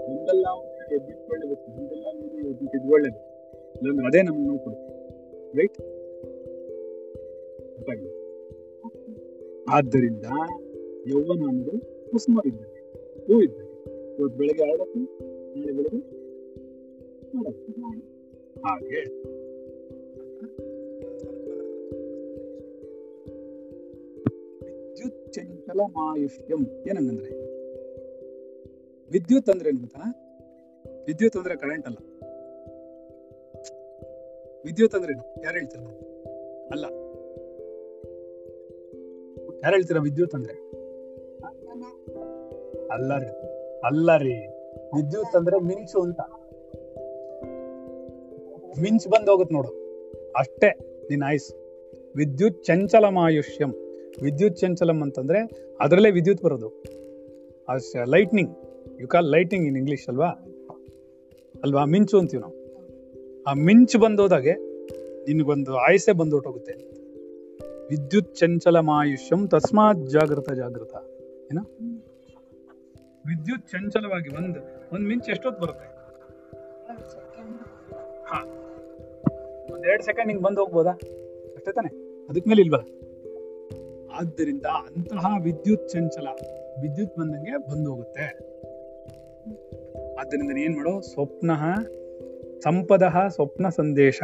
ಒಂದಲ್ಲ ಒಂದು ಎದ್ದಿಟ್ಕೊಳ್ಳೇಬೇಕು ಒಂದಲ್ಲ ಒಂದು ಎದ್ದು ತಿದ್ಕೊಳ್ಳೇಬೇಕು ಇಲ್ಲಾಂದ್ರೆ ಅದೇ ನಮ್ಗೆ ನೋವು ಕೊಡುತ್ತೆ. ರೈಟ್ ಆದ್ದರಿಂದ ಯೌವನ ಅನ್ನೋದು ಕುಸುಮ ಇದ್ದರೆ ಹೂ ಇದ್ದರೆ ಇವತ್ತು ಬೆಳಗ್ಗೆ ಆಡಕ್ಕೆ ನಾಳೆ ಬೆಳಗ್ಗೆ ಹಾಗೆ. ವಿದ್ಯುತ್ ಚಂಚಲ ಮಾಯುಷ್ಯಂ ಏನಂಗಂದ್ರೆ? ವಿದ್ಯುತ್ ಅಂದ್ರೆ ಏನ್ ಗೊತ್ತಾ? ವಿದ್ಯುತ್ ಅಂದ್ರೆ ಕರೆಂಟ್ ಅಲ್ಲ. ವಿದ್ಯುತ್ ಅಂದ್ರೆ? ಯಾರು ಹೇಳ್ತೀರ? ಅಲ್ಲ. ಯಾರು ಹೇಳ್ತೀರಾ ವಿದ್ಯುತ್ ಅಂದ್ರೆ? ಅಲ್ಲ ರೀ ಅಲ್ಲ ರೀ. ವಿದ್ಯುತ್ ಅಂದ್ರೆ ಮಿಂಚು ಅಂತ. ಮಿಂಚು ಬಂದ್ ಹೋಗುತ್ತೆ ನೋಡು. ಅಷ್ಟೇ ನಿನ್ ಆಯ್ಸ್. ವಿದ್ಯುತ್ ಚಂಚಲಮಾಯುಷ್ಯಂ. ವಿದ್ಯುತ್ ಚಂಚಲಂ ಅಂತಂದ್ರೆ ಅದರಲ್ಲೇ ವಿದ್ಯುತ್ ಬರೋದು. Lightning you call lightning in English ಅಲ್ವಾ? ಅಲ್ವಾ? ಮಿಂಚು ಅಂತೀವಿ ನಾವು. ಆ ಮಿಂಚು ಬಂದೋದಾಗೆ ನಿನಗೊಂದು ಆಯಸೆ ಬಂದು ಹೊಟ್ಟೋಗುತ್ತೆ ವಿದ್ಯುತ್ ಚಂಚಲಮಾಯುಷ್ಯಂ ತಸ್ಮಾತ್ ಜಾಗೃತ ಜಾಗೃತ ಏನ? ವಿದ್ಯುತ್ ಚಂಚಲವಾಗಿ ಒಂದು ಒಂದು ಮಿಂಚ್ ಎಷ್ಟೊತ್ತು ಬರುತ್ತೆ? ಹಾ. ಒಂದ್ ಸೆಕೆಂಡ್ ಹಿಂಗ್ ಬಂದು ಹೋಗ್ಬೋದಾ? ಅಷ್ಟೇ ತಾನೆ? ಅದಕ್ಕೆ ಮೇಲೆ ಇಲ್ವಾ? ಆದ್ದರಿಂದ ಅಂತಹ ವಿದ್ಯುತ್ ಚಂಚಲ ವಿದ್ಯುತ್ ಬಂದಂಗೆ ಬಂದು ಹೋಗುತ್ತೆ. ಆದ್ದರಿಂದ ಏನು ಮಾಡು? ಸ್ವಪ್ನ, ಸಂಪದ, ಸ್ವಪ್ನ ಸಂದೇಶ,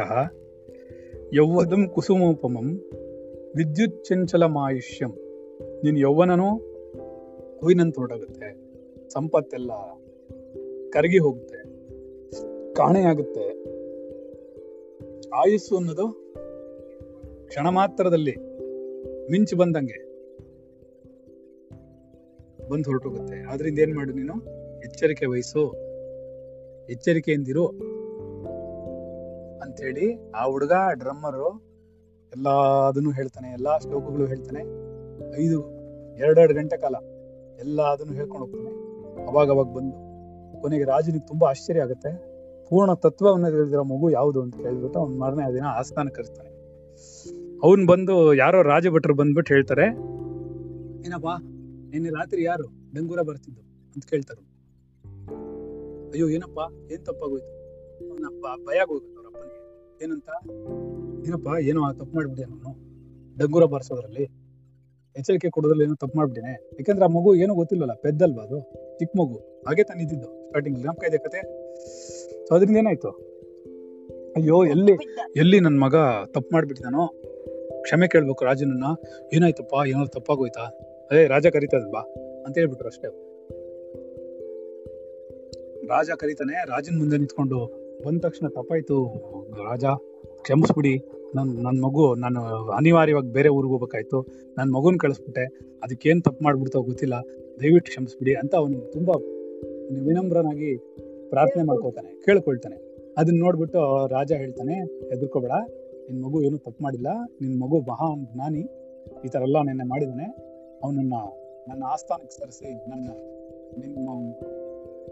ಯೌವದಂ ಕುಸುಮೋಪಮಂ, ವಿದ್ಯುತ್ ಚಂಚಲಮಾಯುಷ್ಯಂ. ನೀನು ಯೌವನನೂ ಹೂವಿನಂತ ಹೊರಟಾಗುತ್ತೆ ಸಂಪತ್ತೆಲ್ಲ ಕರಗಿ ಹೋಗುತ್ತೆ ಕಾಣೆಯಾಗುತ್ತೆ ಆಯುಸ್ಸು ಅನ್ನೋದು ಕ್ಷಣ ಮಾತ್ರದಲ್ಲಿ ಮಿಂಚು ಬಂದಂಗೆ ಬಂದು ಹೊರಟೋಗುತ್ತೆ. ಆದ್ರಿಂದ ಏನ್ ಮಾಡು ನೀನು? ಎಚ್ಚರಿಕೆ ವಹಿಸು. ಎಚ್ಚರಿಕೆಯಿಂದಿರು ಅಂಥೇಳಿ ಆ ಹುಡುಗ ಡ್ರಮ್ಮರು ಎಲ್ಲಾ ಅದನ್ನು ಹೇಳ್ತಾನೆ, ಎಲ್ಲಾ ಶ್ಲೋಕಗಳು ಹೇಳ್ತಾನೆ. ಐದು ಎರಡೆರಡು ಗಂಟೆ ಕಾಲ ಎಲ್ಲ ಅದನ್ನು ಹೇಳ್ಕೊಂಡು ಹೋಗ್ತಾನೆ. ಅವಾಗ ಅವಾಗ ಬಂದು. ಕೊನೆಗೆ ರಾಜನಿಗೆ ತುಂಬಾ ಆಶ್ಚರ್ಯ ಆಗುತ್ತೆ. ಪೂರ್ಣ ತತ್ವವನ್ನು ತಿಳಿದಿರೋ ಮಗು ಯಾವುದು ಅಂತ ಹೇಳ್ಬಿಟ್ಟು ಅವ್ನ ಮಾರನೇ ದಿನ ಆಸ್ಥಾನ ಕರೆಸ್ತಾನೆ. ಅವನ್ ಬಂದು ಯಾರೋ ರಾಜಭಟ್ರು ಬಂದ್ಬಿಟ್ಟು ಹೇಳ್ತಾರೆ, ಏನಪ್ಪಾ, ನಿನ್ನೆ ರಾತ್ರಿ ಯಾರು ಡಂಗೂರ ಬರ್ತಿದ್ದು? ಅಂತ ಕೇಳ್ತಾರೆ. ಅಯ್ಯೋ, ಏನಪ್ಪಾ, ಏನ್ ತಪ್ಪಾಗೋಯ್ತು? ಅವನಪ್ಪ ಭಯ ಆಗೋಗುತ್ತೆ ಅವ್ರ ಅಪ್ಪನಿಗೆ. ಏನಂತ? ಏನಪ್ಪಾ, ಏನೋ ತಪ್ಪು ಮಾಡ್ಬಿಟ್ಟೆ ನಾನು ಡಂಗೂರ ಬಾರಿಸೋದ್ರಲ್ಲಿ? ಎಚ್ಚರಿಕೆ ಕೊಡೋದ್ರಲ್ಲಿ ಏನೋ ತಪ್ಪು ಮಾಡ್ಬಿಟ್ಟಿನಿ. ಯಾಕಂದ್ರೆ ಆ ಮಗು ಏನೂ ಗೊತ್ತಿಲ್ಲಲ್ಲ, ಪೆದ್ದಲ್ವಾ ಅದು? ಚಿಕ್ಕ ಮಗು. ಹಾಗೆ ತಾನು ಇದ್ದಿದ್ದು. ಸ್ಟಾರ್ಟಿಂಗ್ ನಮ್ಕ ಇದೆ ಕತೆ. ಸೊ ಅದರಿಂದ ಏನಾಯ್ತು? ಅಯ್ಯೋ, ಎಲ್ಲಿ ಎಲ್ಲಿ ನನ್ನ ಮಗ ತಪ್ಪು ಮಾಡ್ಬಿಟ್ಟಿದಾನೋ? ಕ್ಷಮೆ ಕೇಳ್ಬೇಕು ರಾಜನನ್ನ. ಏನಾಯ್ತಪ್ಪ? ಏನೋ ತಪ್ಪಾಗೋಯ್ತಾ? ಅದೇ ರಾಜ ಕರೀತದ ಬಾ ಅಂತ ಹೇಳ್ಬಿಟ್ರು ಅಷ್ಟೇ. ರಾಜ ಕರಿತಾನೆ, ರಾಜನ ಮುಂದೆ ನಿಂತ್ಕೊಂಡು, ಬಂದ ತಕ್ಷಣ ತಪ್ಪಾಯ್ತು ರಾಜ. ಕ್ಷಮಿಸ್ಬಿಡಿ. ನನ್ ನನ್ನ ಮಗು, ನಾನು ಅನಿವಾರ್ಯವಾಗಿ ಬೇರೆ ಊರಿಗೆ ಹೋಗ್ಬೇಕಾಯ್ತು. ನನ್ನ ಮಗುನ ಕಳಿಸ್ಬಿಟ್ಟೆ. ಅದಕ್ಕೇನು ತಪ್ಪು ಮಾಡ್ಬಿಡ್ತೋ ಗೊತ್ತಿಲ್ಲ. ದಯವಿಟ್ಟು ಕ್ಷಮಿಸ್ಬಿಡಿ ಅಂತ ಅವನು ತುಂಬ ವಿನಮ್ರನಾಗಿ ಪ್ರಾರ್ಥನೆ ಮಾಡ್ಕೊಳ್ತಾನೆ, ಕೇಳ್ಕೊಳ್ತಾನೆ. ಅದನ್ನ ನೋಡ್ಬಿಟ್ಟು ರಾಜ ಹೇಳ್ತಾನೆ, ಹೆದರ್ಕೋಬೇಡ. ನಿನ್ನ ಮಗು ಏನೂ ತಪ್ಪು ಮಾಡಿಲ್ಲ. ನಿನ್ನ ಮಗು ಮಹಾನ್ ಜ್ಞಾನಿ. ಈ ಥರ ಎಲ್ಲ ನೆನ್ನೆ ಮಾಡಿದಾನೆ. ಅವನನ್ನ, ನನ್ನ ಆಸ್ಥಾನಕ್ಕೆ ಸರಿಸಿ, ನನ್ನ, ನಿಮ್ಮ,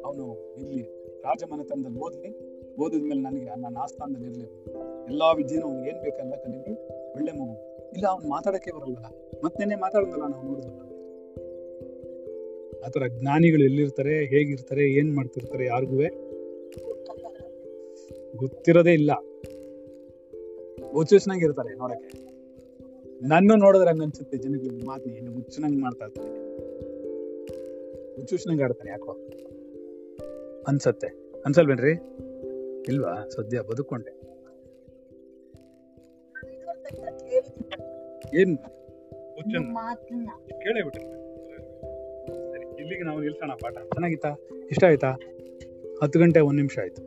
ಅವನು ಇಲ್ಲಿ ರಾಜಮನೆತನದಲ್ಲಿ ಓದ್ಲಿ. ಓದಿದ್ಮೇಲೆ ನನಗೆ ನನ್ನ ಆಸ್ಥಾನದಲ್ಲಿ ಇರಲಿಲ್ಲ ಎಲ್ಲಾ ವಿದ್ಯೆನೂ ಅವ್ನಿಗೆ ಏನ್ ಬೇಕಲ್ಲ ಕಲೀಲಿ ಒಳ್ಳೆ ಮಗು. ಇಲ್ಲ, ಅವ್ನು ಮಾತಾಡಕ್ಕೆ ಬರಲ್ಲ. ಮತ್ತೇನೆ ಮಾತಾಡೋದಲ್ಲ ನಾವು ನೋಡಿದ್ವಲ್ಲ ಆತರ ಜ್ಞಾನಿಗಳು ಎಲ್ಲಿರ್ತಾರೆ, ಹೇಗಿರ್ತಾರೆ, ಏನ್ ಮಾಡ್ತಿರ್ತಾರೆ ಯಾರಿಗೂ ಗೊತ್ತಿರೋದೇ ಇಲ್ಲ. ಹುಚ್ಚುಚ್ನಾಗಿರ್ತಾರೆ ನೋಡಕ್ಕೆ. ನನ್ನ ನೋಡಿದ್ರೆ ಹಂಗ ಅನ್ಸುತ್ತೆ ಜನಕ್ಕೆ ಮಾತು ಏನು ಹುಚ್ಚನಂಗ್ ಮಾಡ್ತಾ ಇರ್ತಾರೆ. ಹುಚ್ಚುಚ್ನಂಗ್ ಆಡ್ತಾರೆ ಯಾಕೋ. ಅನ್ಸತ್ತೆ. ಅನ್ಸಲ್ವೇನ್ರಿ? ಇಲ್ವಾ? ಸದ್ಯ ಬದುಕೊಂಡೆ ಏನ್? ಕೇಳೇ ಇಲ್ಲಿಗೆ ನಾವು ನಿಲ್ಸೋಣ ಪಾಠ. ಚೆನ್ನಾಗಿತ್ತಾ? ಇಷ್ಟ ಆಯ್ತಾ? ಹತ್ತು ಗಂಟೆ ಒಂದ್ ನಿಮಿಷ ಆಯ್ತು.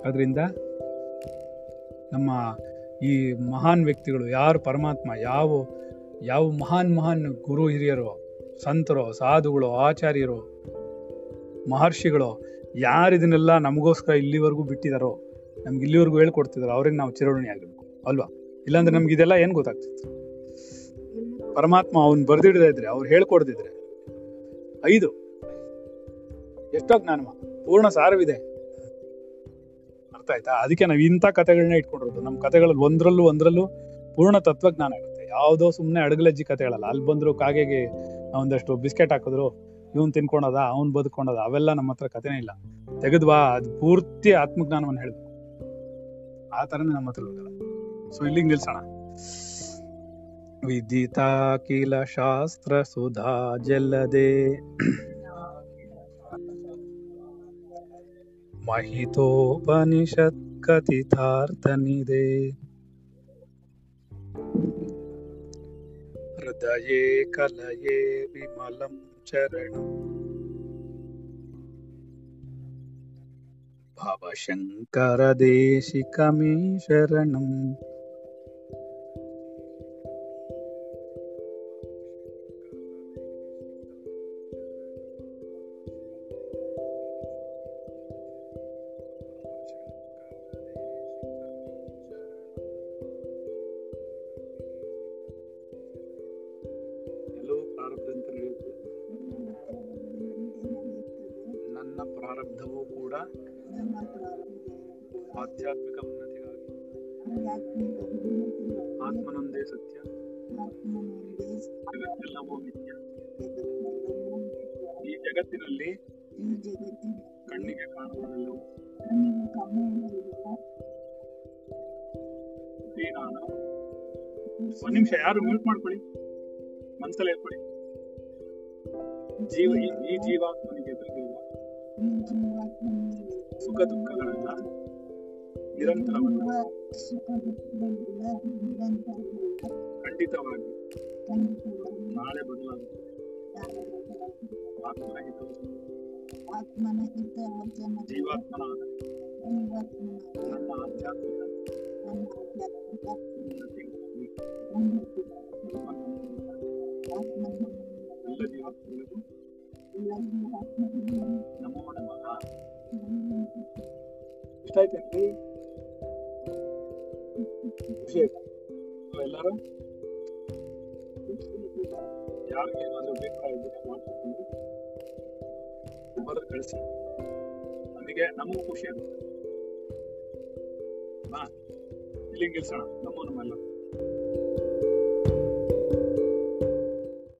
ಅದರಿಂದ ನಮ್ಮ ಈ ಮಹಾನ್ ವ್ಯಕ್ತಿಗಳು ಯಾರು ಪರಮಾತ್ಮ ಯಾವ ಯಾವ ಮಹಾನ್ ಮಹಾನ್ ಗುರು ಹಿರಿಯರು ಸಂತರು ಸಾಧುಗಳು ಆಚಾರ್ಯರು ಮಹರ್ಷಿಗಳು ಯಾರು ಇದನ್ನೆಲ್ಲ ನಮಗೋಸ್ಕರ ಇಲ್ಲಿವರೆಗೂ ಬಿಟ್ಟಿದಾರೋ, ನಮ್ಗೆ ಇಲ್ಲಿವರೆಗೂ ಹೇಳ್ಕೊಡ್ತಿದಾರೋ, ಅವ್ರಿಗೆ ನಾವು ಚಿರೋಣಿ ಆಗಬೇಕು, ಅಲ್ವಾ? ಇಲ್ಲಾಂದ್ರೆ ನಮ್ಗೆ ಇದೆಲ್ಲ ಏನು ಗೊತ್ತಾಗ್ತಿತ್ತು? ಪರಮಾತ್ಮ ಅವ್ನು ಬರ್ದಿಡದೇ ಇದ್ರೆ, ಅವ್ರು ಹೇಳ್ಕೊಡ್ದಿದ್ರೆ. ಐದು, ಎಷ್ಟೋ ಜ್ಞಾನಮ್ಮ ಪೂರ್ಣ ಸಾರವಿದೆ. ಅರ್ಥ ಆಯ್ತಾ? ಅದಕ್ಕೆ ನಾವು ಇಂಥ ಕಥೆಗಳನ್ನ ಇಟ್ಕೊಂಡಿರೋದು. ನಮ್ಮ ಕಥೆಗಳಲ್ಲಿ ಒಂದ್ರಲ್ಲೂ ಒಂದ್ರಲ್ಲೂ ಪೂರ್ಣ ತತ್ವಜ್ಞಾನ ಇರುತ್ತೆ. ಯಾವುದೋ ಸುಮ್ಮನೆ ಅಡಗಲಜ್ಜಿ ಕಥೆಗಳಲ್ಲ. ಅಲ್ಲಿ ಬಂದ್ರು ಕಾಗೆಗೆ ಒಂದಷ್ಟು ಬಿಸ್ಕೆಟ್ ಹಾಕಿದ್ರು ಇವನ್ ತಿನ್ಕೊಂಡದ, ಅವ್ನ್ ಬದುಕೊಂಡದ, ಅವೆಲ್ಲ ನಮ್ಮ ಹತ್ರ ಕಥೆನೇ ಇಲ್ಲ. ತೆಗೆದ್ವಾ ಅದು ಪೂರ್ತಿ ಆತ್ಮಜ್ಞಾನವನ್ನು ಹೇಳ್ಬೇಕು. ಆ ತರನೇ ನಮ್ಮ ಹತ್ರ ಸೊ ಇಲ್ಲಿಗೆ ನಿಲ್ಸೋಣ. ವಿದಿತಾಕಿಲ ಶಾಸ್ತ್ರ ಸುಧಾ ಜಲ್ಲದೆ ಮಹಿತೋಪನಿಷತ್ ಕಥಿತಾರ್ಥನಿದೆ ಹೃದಯೇ, ಕಲಯೇ, ವಿಮಲಂ. ಚರಣಂ ಭವಶಂಕರ ದೇಶಿಕಮೇ ಶರಣಂ. ಎಲ್ಲವೂ ಜೀವ ಈ- ಈ ಜೀವಾತ್ಮನಿಗೆ ಎದುರಿಗಿರುವ ಸುಖ ದುಃಖಗಳನ್ನ ನಿರಂತರವಾಗಿ ಖಂಡಿತವಾಗಿ ನಾಳೆ ಬದಲಾಗುತ್ತೆ ಆತ್ಮನ ಹಿತವು ಆತ್ಮನ ಹಿತ ವಚನ ಜೀವಾತ್ಮನಾದ ನನ್ನ ಆಧ್ಯಾತ್ಮಿಕ ನನ್ನ ಆಧ್ಯಾತ್ಮಿಕ ಉನ್ನತಿಗಾಗಿ ಉನ್ನತಿಗಾಗಿ ಆತ್ಮನ ಎಲ್ಲ ಜೀವಾತ್ಮಗಳಿಗೂ ಎಲ್ಲರಿಗೂ ಆತ್ಮದಲ್ಲಿ ನಮೋ ನಮಃ ಇಷ್ಟ ಆಯ್ತೇನ್ರಿ ಖುಷಿ ಆಯ್ತಾ ಎಲ್ಲರೂ ಯಾರಿಗೆ ಏನಾದ್ರೂ ಅಭಿಪ್ರಾಯ ಇದ್ರೆ ಮಾಡ್ಕೊಂಡು ಬರೆದು ಕಳಿಸಿ ನಮಗೆ ನಮಗೂ ಖುಷಿ ಆಗುತ್ತೆ ಇಲ್ಲಿಗೆ ನಿಲ್ಸೋಣ ನಮೋ ನಮ್ಮೆಲ್ಲ